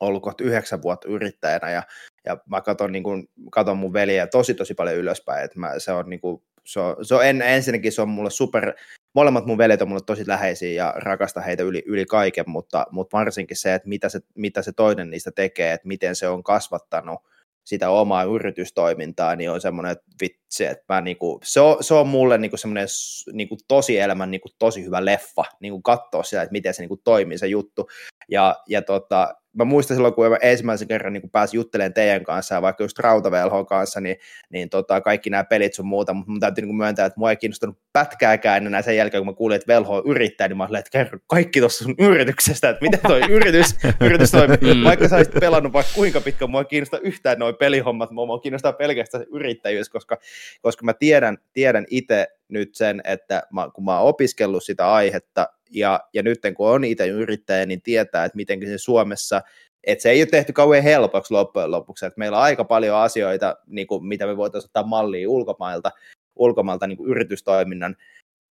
ollut kohta yhdeksän vuotta yrittäjänä, ja, ja mä katson, niin kun, katson mun veliä tosi tosi paljon ylöspäin, että mä, se on niin kuin, se on, se on en, ensinnäkin se on mulle super, molemmat mun veljet on mulle tosi läheisiä ja rakasta heitä yli, yli kaiken, mutta, mutta varsinkin se, että mitä se, mitä se toinen niistä tekee, että miten se on kasvattanut sitä omaa yritystoimintaa, niin on semmoinen, että vitsi, että mä niinku, se, on, se on mulle niinku semmoinen niinku tosi elämän niinku tosi hyvä leffa, niinku katsoa sitä, että miten se niinku toimii se juttu. Ja, ja tota, mä muistan silloin, kun mä ensimmäisen kerran niin pääsin juttelemaan teidän kanssa ja vaikka just Rautavelhon kanssa, niin, niin tota, kaikki nämä pelit sun muuta, mutta mun täytyy niin myöntää, että mua ei kiinnostanut pätkääkään enää sen jälkeen, kun mä kuulin, että Velho on yrittäjä, niin mä olin, että kerro kaikki tuossa sun yrityksestä, että miten toi yritys, yritys toimii. Mm. Vaikka sä olisit pelannut vaikka kuinka pitkään, mua ei kiinnosta yhtään noin pelihommat, mua kiinnostaa pelkästään se yrittäjyys, koska, koska mä tiedän, tiedän itse nyt sen, että mä, kun mä oon opiskellut sitä aihetta, ja, ja nyt kun on itse yrittäjä, niin tietää, että miten se Suomessa, että se ei ole tehty kauhean helpoksi loppujen lopuksi, että meillä on aika paljon asioita, niin kuin, mitä me voitaisiin ottaa mallia ulkomailta, ulkomailta niin kuin yritystoiminnan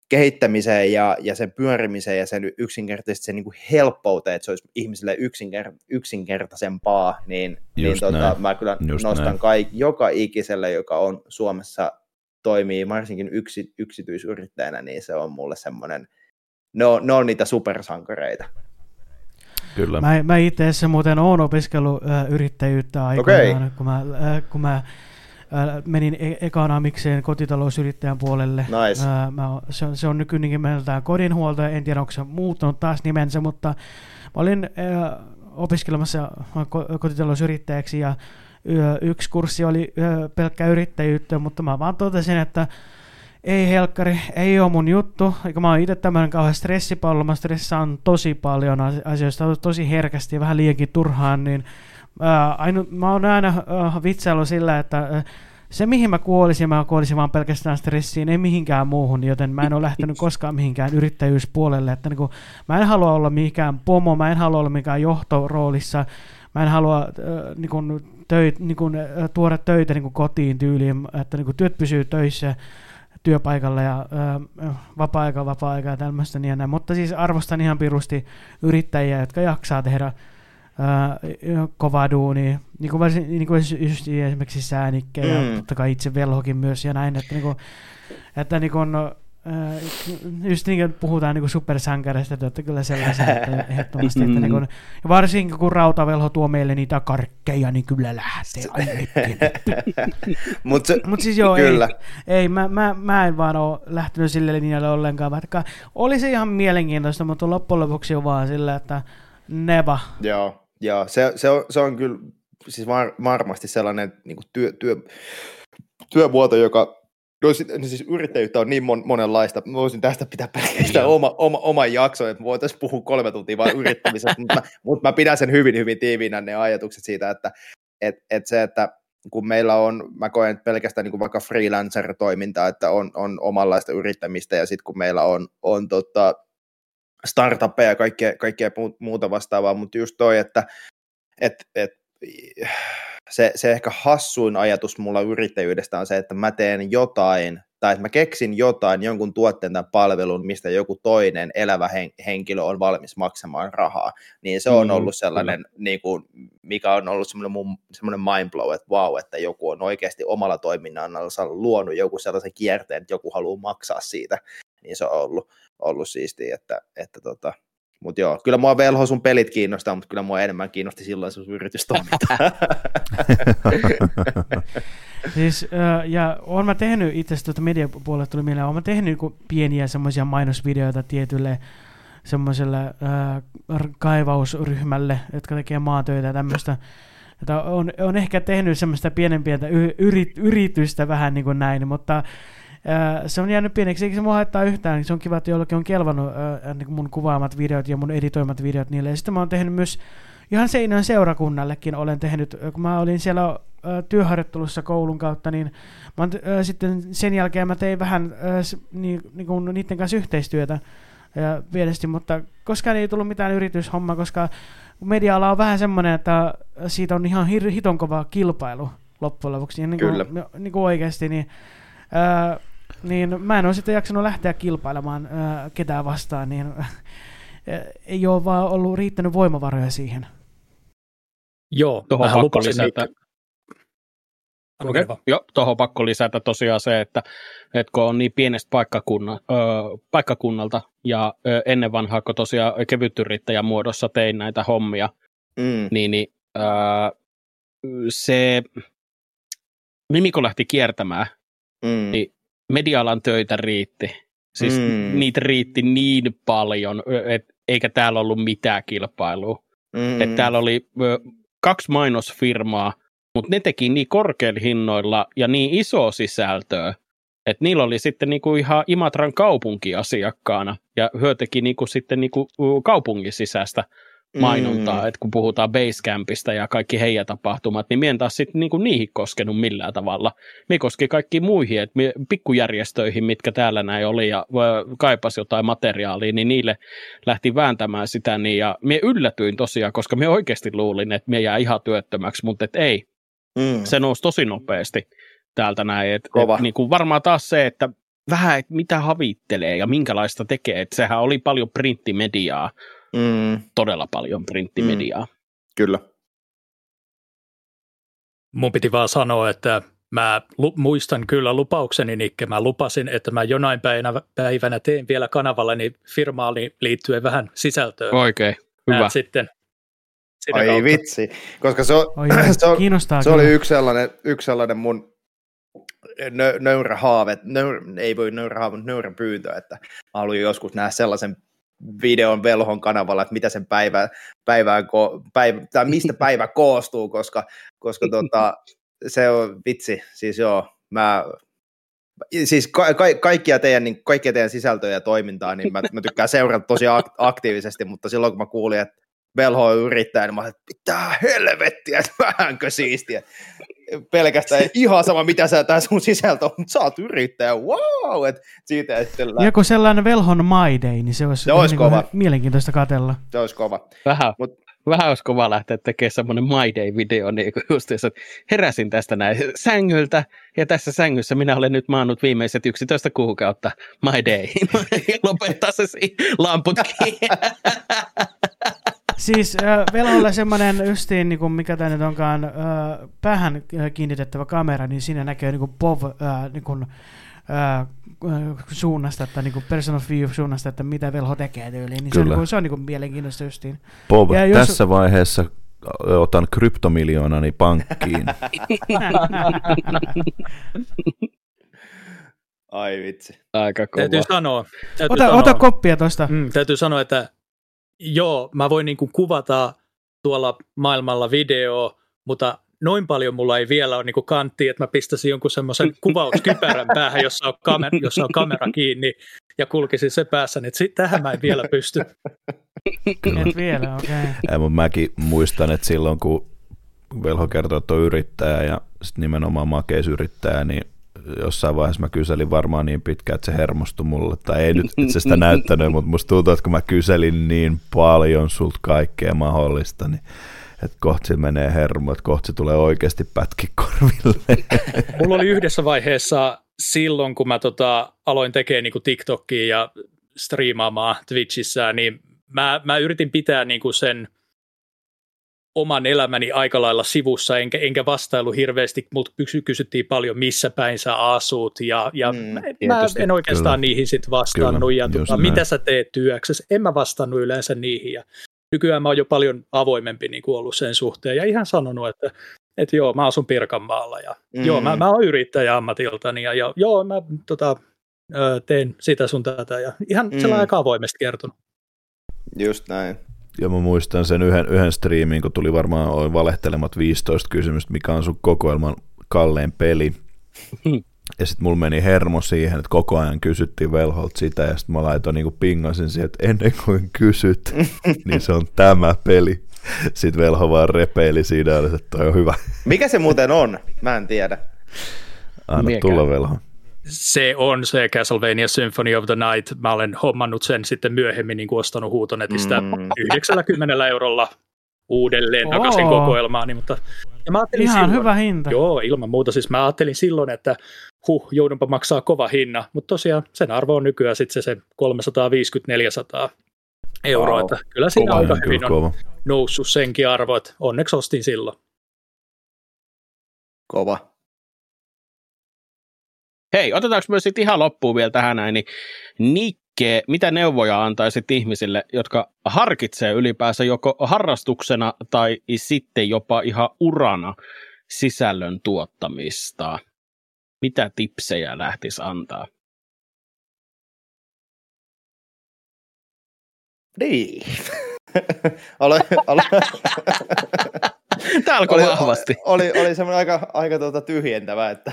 kehittämiseen ja, ja sen pyörimiseen ja sen yksinkertaisesti sen niin kuin helppouteen, että se olisi ihmisille yksinker- yksinkertaisempaa, niin, niin tota, mä kyllä Just nostan kaik- joka ikiselle, joka on Suomessa toimii varsinkin yksi, yksityisyrittäjänä, niin se on mulle semmoinen, ne on, ne on niitä supersankareita. Kyllä. Mä, mä itse asiassa muuten oon opiskellut äh, yrittäjyyttä aikoinaan, okay. kun mä, äh, kun mä äh, menin e- ekana mikseen kotitalousyrittäjän puolelle. Nice. Äh, mä, se, on, se on nykyinen nimeltään kodinhuoltaja, en tiedä onko se muuttunut taas nimensä, mutta mä olin äh, opiskelemassa kotitalousyrittäjäksi ja yksi kurssi oli pelkkä yrittäjyyttä, mutta mä vaan totesin, että ei helkkari, ei ole mun juttu, eikä mä oon itse tämmöinen kauhean stressipallo, mä stressaan tosi paljon asioista, tosi herkästi ja vähän liiankin turhaan, niin ää, ainu, mä oon aina äh, vitsailu sillä, että äh, se mihin mä kuolisin, mä kuolisin vaan pelkästään stressiin, ei mihinkään muuhun, joten mä en ole lähtenyt koskaan mihinkään yrittäjyyspuolelle, että niin kuin, mä en halua olla mikään pomo, mä en halua olla mikään johtoroolissa, mä en halua äh, niin kuin, töit, niin kuin, äh, tuoda töitä niin kuin kotiin tyyliin, että niin kuin, työt pysyy töissä työpaikalla ja äh, vapaa-aika, vapaa-aika ja tämmöistä niin ja näin. Mutta siis arvostan ihan pirusti yrittäjiä, jotka jaksaa tehdä äh, kovaa duunia, niin kuin, varsin, niin kuin just esimerkiksi Säänikke mm. ja totta kai itse Velhokin myös ja näin, että, niin kuin, että niin kuin, just niin kuin puhutaan niin supersankareista, että kyllä sellaisia että ehdottomasti. Että niin kuin, ja varsinkin kun Rautavelho tuo meille niitä karkkeja, niin kyllä lähtee. Mutta Mut siis joo, kyllä. ei, ei mä, mä, mä, en vaan ole lähtenyt sille linjalle ollenkaan, vaikka oli se ihan mielenkiintoista, mutta loppujen lopuksi on vaan sillä, että neva. Joo, joo se, se, on, se on kyllä siis var, varmasti sellainen niin työ, työ, työmuoto, joka No, siis yrittäjyyttä on niin mon, monenlaista. Mä voisin tästä pitää pelkästään oma, oma, oma jakso, että voitaisiin puhua kolme tuntia vain yrittämisestä, mutta, mutta mä pidän sen hyvin, hyvin tiiviinä ne ajatukset siitä, että et, et se, että kun meillä on, mä koen pelkästään niin kuin vaikka freelancer-toimintaa, että on, on omanlaista yrittämistä, ja sitten kun meillä on, on tota startuppeja ja kaikkea, kaikkea muuta vastaavaa, mutta just toi, että et, et, se, se ehkä hassuin ajatus mulla yrittäjyydestä on se, että mä teen jotain, tai että mä keksin jotain, jonkun tuotteen tai palvelun, mistä joku toinen elävä hen, henkilö on valmis maksamaan rahaa. Niin se on mm, ollut sellainen, mm, niin kuin, mikä on ollut semmoinen, mun, semmoinen mindblow, että wow, että joku on oikeasti omalla toiminnallaan luonut joku sellaisen kierteen, että joku haluaa maksaa siitä. Niin se on ollut, ollut siistiä, että, että tota, mutta joo, kyllä mua velho sun pelit kiinnostaa, mutta kyllä mua enemmän kiinnosti silloin sun yritystoiminta. siis, ja olen mä tehnyt itse asiassa tuota mediapuolelle tuli mieleen, olen mä tehnyt pieniä semmoisia mainosvideoita tietylle semmoiselle äh, kaivausryhmälle, jotka tekee maatöitä ja tämmöistä. On, on ehkä tehnyt semmoista pienempiä yrit, yritystä vähän niin kuin näin, mutta se on jäänyt pieneksi, eikä se mua haittaa yhtään. Se on kiva, että jollakin on kelvannut niin mun kuvaamat videot ja mun editoimat videot niille. Ja sitten mä oon tehnyt myös ihan Seinän seurakunnallekin olen tehnyt, kun mä olin siellä työharjoittelussa koulun kautta, niin mä oon, äh, sitten sen jälkeen mä tein vähän äh, niin, niin kuin niiden kanssa yhteistyötä ja viedesti, mutta koskaan ei tullut mitään yrityshommaa, koska media-ala on vähän semmoinen, että siitä on ihan hir- hiton kova kilpailu loppujen lopuksi. Ja niin kuin, Kyllä. Niin kuin oikeasti, niin äh, niin mä en ole sitten jaksanut lähteä kilpailemaan äh, ketään vastaan, niin äh, ei ole vaan ollut riittänyt voimavaroja siihen. Joo, tuohon pakko lisätä. Okay. Joo, tuohon pakko lisätä tosiaan se, että, että kun on niin pienestä paikkakunna, ö, paikkakunnalta ja ö, ennen vanhaa, kun tosiaan kevytyrittäjän muodossa tein näitä hommia, mm. niin, niin ö, se nimiko lähti kiertämään, mm. niin medialan töitä riitti. Siis mm. niitä riitti niin paljon, et, eikä täällä ollut mitään kilpailua. Mm-hmm. Että täällä oli ö, kaksi mainosfirmaa, mutta ne teki niin korkeilla hinnoilla ja niin iso sisältöä, että niillä oli sitten niinku ihan Imatran kaupunki asiakkaana ja hyö teki niinku sitten niinku kaupungin sisäistä mainontaa, mm. että kun puhutaan Basecampista ja kaikki heidän tapahtumat, niin mien taas sitten niinku niihin koskenut millään tavalla. Me koski kaikki muihin, että pikkujärjestöihin, mitkä täällä näin oli ja kaipasi jotain materiaalia, niin niille lähti vääntämään sitä niin ja me yllätyin tosiaan, koska me oikeasti luulin, että me jää ihan työttömäksi, mutta et ei. Mm. Se nousi tosi nopeasti täältä näin. Et, et, niin kuin varmaan taas se, että vähän, että mitä havittelee ja minkälaista tekee. Että sehän oli paljon printtimediaa, mm. todella paljon printtimediaa. Mm. Kyllä. Mun piti vaan sanoa, että mä lu- muistan kyllä lupaukseni, Nikke. Mä lupasin, että mä jonain päivänä, päivänä teen vielä kanavallani firmaali liittyen vähän sisältöön. Oikein, hyvä. sitten Ai kautta. vitsi, koska se, on, Oi, se, on, se oli yksi sellainen, yksi sellainen mun nö, nöyrä haave, nöyrä, ei voi nöyrä haave, mutta nöyrä pyyntö, että mä haluan joskus nähdä sellaisen videon velhon kanavalla, että mitä sen päivä, päivään, päivä, tai mistä päivä koostuu, koska, koska tota, se on vitsi, siis joo, mä siis ka- ka- kaikkia, teidän, niin, kaikkia teidän sisältöjä ja toimintaa, niin mä, mä tykkään seurata tosi aktiivisesti, mutta silloin kun mä kuulin, että velho on yrittäjä, niin mä että pitää helvettiä, että vähänkö siistiä. Pelkästään ihan sama, mitä sä tää sun sisältö on, mutta sä oot yrittäjä, wow! Et siitä sitten Joku sellainen velhon My Day, niin se olisi, se olisi niin kova. mielenkiintoista katella. Se olisi kova. Vähän, Mut, vähän olisi kova lähteä tekemään semmoinen My Day-video, niin kuin just että heräsin tästä näin sängyltä, ja tässä sängyssä minä olen nyt maannut viimeiset 11 kuukautta My Day. Lopettaa se lamput Siis äh, velholla semmoinen ystiin, niin kuin mikä tämä nyt onkaan, äh, päähän kiinnitettävä kamera, niin siinä näkee niin kuin POV äh, niin kuin, äh, suunnasta, että niin kuin personal view suunnasta, että mitä velho tekee tyyliin. Niin Kyllä. se on, niin kuin, se on niin kuin mielenkiintoista justiin. POV, ja jos... tässä vaiheessa otan kryptomiljoonani pankkiin. Ai vitsi. Aika kova. Täytyy sanoa. Täytyy ota, sanoa, ota koppia tuosta. Mm, täytyy sanoa, että joo, mä voin niin kuin kuvata tuolla maailmalla video, mutta noin paljon mulla ei vielä ole niin kuin kantti, että mä pistäisin jonkun semmoisen kuvauskypärän päähän, jossa on, kamera, jossa on kamera kiinni ja kulkisin se päässä, niin sit, tähän mä en vielä pysty. Et vielä, okei. Okay. mutta mäkin muistan, että silloin kun Velho kertoi, että on yrittäjä ja sitten nimenomaan makeisyrittäjä, niin jossain vaiheessa mä kyselin varmaan niin pitkään, että se hermostui mulle, tai ei nyt itse sitä näyttänyt, mutta musta tuntuu, että kun mä kyselin niin paljon sulta kaikkea mahdollista, niin että kohta menee hermo, että kohta tulee oikeasti pätki korville. Mulla oli yhdessä vaiheessa silloin, kun mä tota, aloin tekemään niin TikTokia ja striimaamaan Twitchissä, niin mä, mä yritin pitää niin kuin sen – oman elämäni aika lailla sivussa, enkä, enkä vastailu hirveästi, mutta kysyttiin paljon, missä päin sä asut, ja, ja mm, mä, mä en oikeastaan kyllä. niihin sitten vastannut, kyllä, ja tuota, mitä sä teet työksessä, en mä vastannut yleensä niihin, ja nykyään mä oon jo paljon avoimempi niin kuin ollut sen suhteen, ja ihan sanonut, että että joo, mä asun Pirkanmaalla, ja mm. joo, mä, mä oon yrittäjä ammatiltani, ja, ja joo, mä tota, teen sitä sun tätä, ja ihan mm. sellainen aika avoimesti kertonut. Just näin. Ja mä muistan sen yhden, yhden striimin, kun tuli varmaan valehtelemat 15 kysymystä, mikä on sun kokoelman kallein peli. Ja sitten mulla meni hermo siihen, että koko ajan kysyttiin velholta sitä, ja sitten mä laitoin niin pingasin siihen, että ennen kuin kysyt, niin se on tämä peli. Sitten velho vaan repeili siinä, että toi on hyvä. Mikä se muuten on? Mä en tiedä. Anna Miekään. tulla velho se on se Castlevania Symphony of the Night. Mä olen hommannut sen sitten myöhemmin niin ostanut huutonetistä mm. 90 eurolla uudelleen oh. takaisin kokoelmaani, niin, mutta ja mä Ihan silloin, hyvä hinta. Joo, ilman muuta. Siis mä ajattelin silloin, että huh, joudunpa maksaa kova hinna, mutta tosiaan sen arvo on nykyään sitten se, se 350-400 euroa, wow. että kyllä siinä kova, aika hyvin on kova. noussut senkin arvo, että onneksi ostin silloin. Kova. Hei, otetaanko myös sitten ihan loppuun vielä tähän näin, niin Nikke, mitä neuvoja antaisit ihmisille, jotka harkitsee ylipäänsä joko harrastuksena tai sitten jopa ihan urana sisällön tuottamista? Mitä tipsejä lähtisi antaa? Niin. oli, oli, Tämä alkoi oli, vahvasti. Oli, oli semmoinen aika, aika tuota tyhjentävä, että,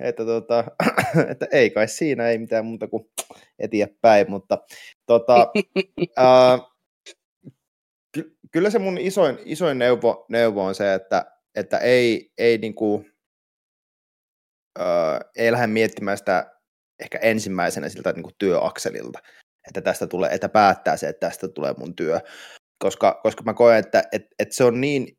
että, tuota, että ei kai siinä, ei mitään muuta kuin eteenpäin, mutta tota, ää, ky- kyllä se mun isoin, isoin neuvo, neuvo on se, että, että ei, ei, niinku, ää, ei lähde miettimään sitä ehkä ensimmäisenä siltä niin kuin työakselilta, että tästä tulee, että päättää se, että tästä tulee mun työ, koska, koska mä koen, että, että, että se on niin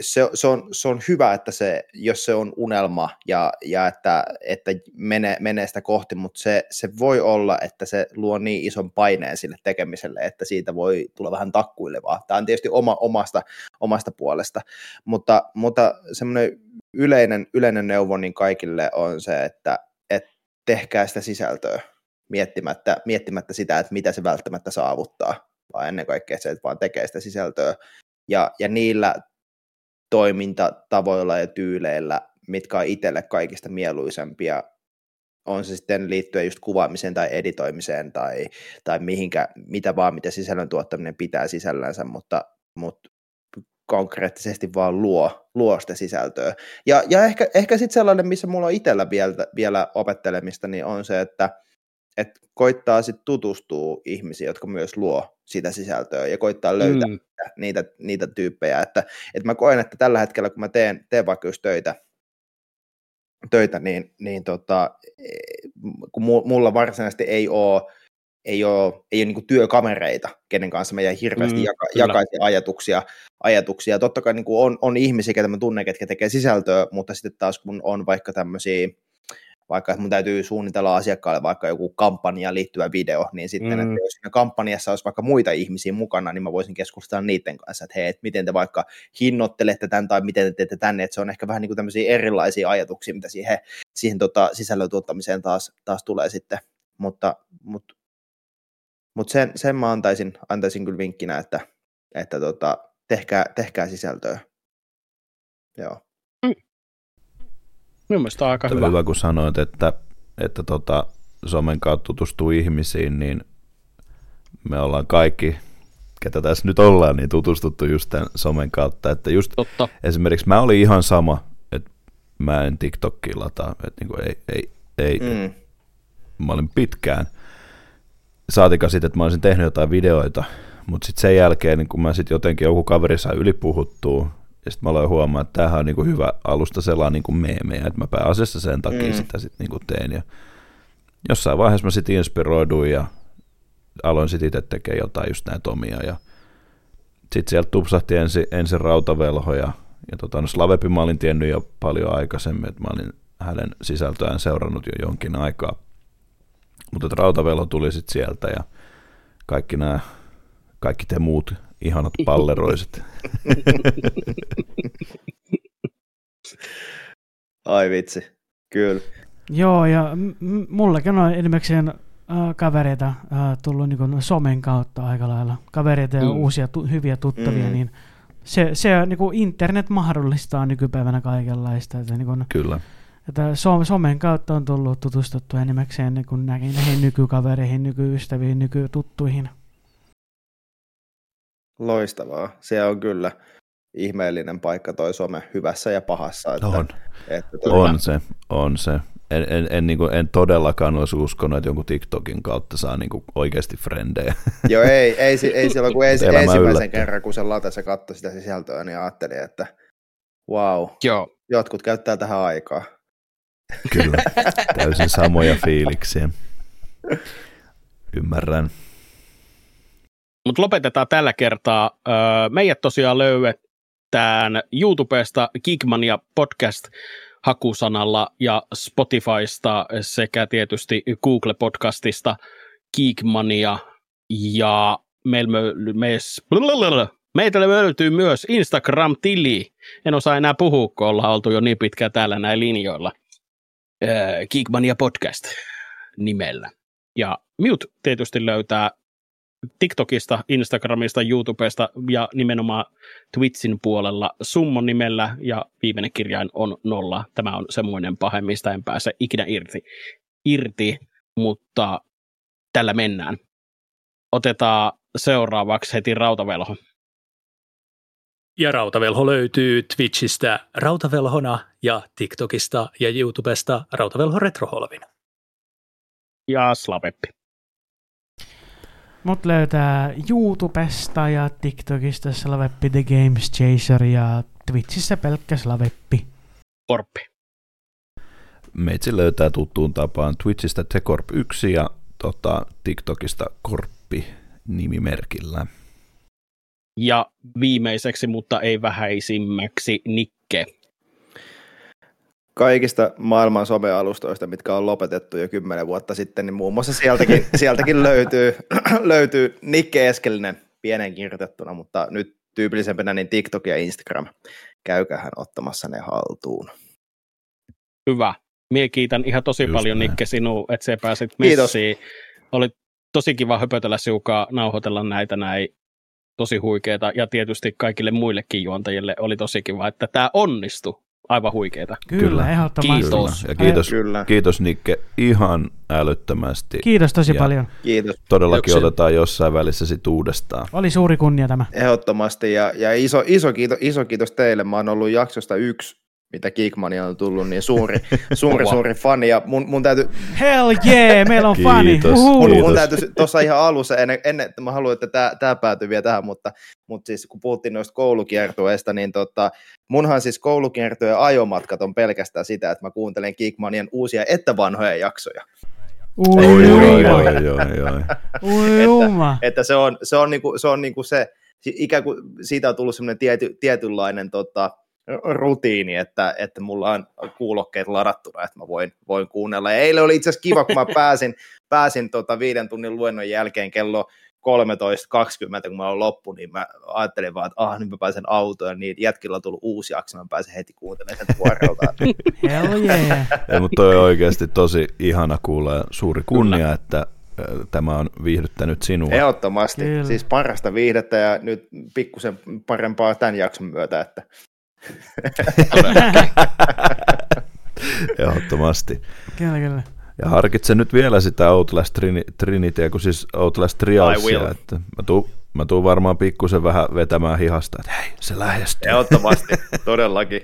se, se, on, se on hyvä, että se, jos se on unelma ja, ja että, että menee, menee sitä kohti, mutta se, se voi olla, että se luo niin ison paineen sille tekemiselle, että siitä voi tulla vähän takkuilevaa. Tämä on tietysti oma, omasta, omasta puolesta, mutta, mutta semmoinen yleinen, yleinen neuvo niin kaikille on se, että, että tehkää sitä sisältöä miettimättä, miettimättä sitä, että mitä se välttämättä saavuttaa, vaan ennen kaikkea se, että vaan tekee sitä sisältöä. Ja, ja niillä toimintatavoilla ja tyyleillä, mitkä on itselle kaikista mieluisempia, on se sitten liittyen just kuvaamiseen tai editoimiseen tai, tai mihinkä, mitä vaan, mitä sisällön tuottaminen pitää sisällänsä, mutta, mutta konkreettisesti vaan luo, luo sitä sisältöä. Ja, ja ehkä, ehkä sitten sellainen, missä mulla on itsellä vielä, vielä opettelemista, niin on se, että että koittaa sitten tutustua ihmisiin, jotka myös luo sitä sisältöä ja koittaa löytää mm. niitä, niitä tyyppejä. Että, että mä koen, että tällä hetkellä, kun mä teen, teen vaikka just töitä, töitä niin, niin tota, kun mulla varsinaisesti ei ole ei ole, ei ole niin työkamereita, kenen kanssa mä hirveästi mm, jaka, jakaisin ajatuksia. ajatuksia. Totta kai niin on, on ihmisiä, ketä mä tunnen, ketkä tekee sisältöä, mutta sitten taas kun on vaikka tämmöisiä vaikka mun täytyy suunnitella asiakkaalle vaikka joku kampanjaan liittyvä video, niin sitten, mm. että jos siinä kampanjassa olisi vaikka muita ihmisiä mukana, niin mä voisin keskustella niiden kanssa, että hei, että miten te vaikka hinnoittelette tämän tai miten te teette tänne, että se on ehkä vähän niin kuin tämmöisiä erilaisia ajatuksia, mitä siihen, siihen tota, sisällön tuottamiseen taas, taas tulee sitten, mutta, mutta, mutta sen, sen mä antaisin, antaisin kyllä vinkkinä, että, että tota, tehkää, tehkää sisältöä. Joo. Minun mielestä on aika hyvä. hyvä. kun sanoit, että, että tota, somen kautta tutustuu ihmisiin, niin me ollaan kaikki, ketä tässä nyt ollaan, niin tutustuttu just tämän somen kautta. Että just Totta. esimerkiksi mä olin ihan sama, että mä en TikTokia lataa, että niin ei, ei, ei. Mm. mä olin pitkään. Saatika sitten, että mä olisin tehnyt jotain videoita, mutta sitten sen jälkeen, niin kun mä sitten jotenkin joku kaveri sai ylipuhuttua, ja sitten mä aloin huomaa, että tämähän on niinku hyvä alusta sellainen niinku meemejä, että mä pääasiassa sen takia mm. sitä sitten niinku teen. Ja jossain vaiheessa mä sitten inspiroiduin ja aloin sitten itse tekemään jotain just näitä omia. Ja sitten sieltä tupsahti ensin, ensin rautavelho ja, ja tota, no Slavepi mä olin tiennyt jo paljon aikaisemmin, että mä olin hänen sisältöään seurannut jo jonkin aikaa. Mutta rautavelho tuli sitten sieltä ja kaikki nämä, kaikki te muut ihanat palleroiset. Ai vitsi, kyllä. Joo, ja m- mullakin on enimmäkseen äh, kavereita äh, tullut niin somen kautta aika lailla. Kavereita ja mm. uusia tu- hyviä tuttavia, mm. niin se, se niin kuin internet mahdollistaa nykypäivänä kaikenlaista. Että, niin kuin, Kyllä. Että so, somen kautta on tullut tutustuttua enimmäkseen niin kuin näihin nykykavereihin, nykyystäviin, nykytuttuihin. Loistavaa. Se on kyllä ihmeellinen paikka toi some hyvässä ja pahassa. Että, on. Että tuota... on se, on se. En, en, en, niin kuin, en todellakaan olisi uskonut, että jonkun TikTokin kautta saa niin kuin oikeasti frendejä. Joo, ei, ei, ei silloin kun ensi, ensimmäisen yllättä. kerran, kun se latessa katsoi sitä sisältöä, niin ajattelin, että wow, Joo. jotkut käyttää tähän aikaa. Kyllä, täysin samoja fiiliksiä. Ymmärrän. Mutta lopetetaan tällä kertaa. Meidät tosiaan löydetään YouTubesta Geekmania podcast hakusanalla ja Spotifysta sekä tietysti Google Podcastista Geekmania ja meillä Meitä löytyy myös Instagram-tili. En osaa enää puhua, kun ollaan oltu jo niin pitkään täällä näin linjoilla. Geekmania podcast nimellä. Ja Mute tietysti löytää TikTokista, Instagramista, YouTubesta ja nimenomaan Twitchin puolella Summon nimellä ja viimeinen kirjain on nolla. Tämä on semmoinen pahe, mistä en pääse ikinä irti, irti mutta tällä mennään. Otetaan seuraavaksi heti Rautavelho. Ja Rautavelho löytyy Twitchistä Rautavelhona ja TikTokista ja YouTubesta Rautavelho Retroholvin. Ja Slaveppi. Mut löytää YouTubesta ja TikTokista Slaveppi The Games Chaser ja Twitchissä pelkkä Slaveppi. Korppi. Meitsi löytää tuttuun tapaan Twitchistä Tekorp1 ja tota, TikTokista Korppi nimimerkillä. Ja viimeiseksi, mutta ei vähäisimmäksi, Nikke. Kaikista maailman somealustoista, mitkä on lopetettu jo kymmenen vuotta sitten, niin muun muassa sieltäkin, sieltäkin löytyy, löytyy Nikke Eskelinen pienen kirjoitettuna, mutta nyt tyypillisempänä niin TikTok ja Instagram. Käykähän ottamassa ne haltuun. Hyvä. Mie kiitän ihan tosi Just paljon näin. Nikke sinua, että sä pääsit messiin. Kiitos. Oli tosi kiva höpötellä siukaa, nauhoitella näitä näin tosi huikeeta ja tietysti kaikille muillekin juontajille oli tosi kiva, että tämä onnistui. Aivan huikeeta. Kyllä, Kyllä. ehdottomasti. Kiitos. Ja kiitos, Kyllä. kiitos Nikke ihan älyttömästi. Kiitos tosi ja paljon. Kiitos. Todellakin Yksin. otetaan jossain välissä sit uudestaan. Oli suuri kunnia tämä. Ehdottomasti ja, ja iso, iso, kiitos, iso kiitos teille. Mä oon ollut jaksosta yksi mitä Geekmania on tullut, niin suuri, suuri, suuri fani. Ja mun, mun täytyy... Hell yeah, meillä on fani. Kiitos, mun, mun täytyy tuossa ihan alussa, ennen, ennen että mä haluan, että tämä, tämä päätyy vielä tähän, mutta, mutta siis kun puhuttiin noista koulukiertueista, niin tota, munhan siis koulukiertueen ajomatkat on pelkästään sitä, että mä kuuntelen Geekmanien uusia että vanhoja jaksoja. Ui, että, että se on se, on niinku, se, on niinku se ikään kuin siitä on tullut semmoinen tiety, tietynlainen tota, rutiini, että, että mulla on kuulokkeet ladattuna, että mä voin, voin kuunnella. Ja eilen oli itse asiassa kiva, kun mä pääsin, pääsin tota viiden tunnin luennon jälkeen kello 13.20, kun mä olen loppu, niin mä ajattelin vaan, että ah, nyt mä pääsen autoon, niin jätkillä on tullut uusi jakso, mä pääsen heti kuuntelemaan sen tuoreeltaan. Hell yeah. Ei, mutta toi on oikeasti tosi ihana kuulla ja suuri kunnia, Kyllä. että tämä on viihdyttänyt sinua. Ehdottomasti, Kyllä. siis parasta viihdettä ja nyt pikkusen parempaa tämän jakson myötä, että Ehdottomasti. Kyllä, kyllä. Ja harkitse nyt vielä sitä Outlast Trini- Trinityä, kun siis Outlast Trialsia, että mä tuun, mä tuun varmaan pikkusen vähän vetämään hihasta, että hei, se lähestyy. Ehdottomasti, todellakin,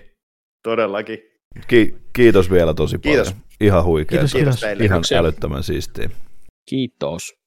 todellakin. Ki- kiitos vielä tosi kiitos. paljon. Ihan huikea. Kiitos, kiitos. Ihan älyttömän siistiä. Kiitos.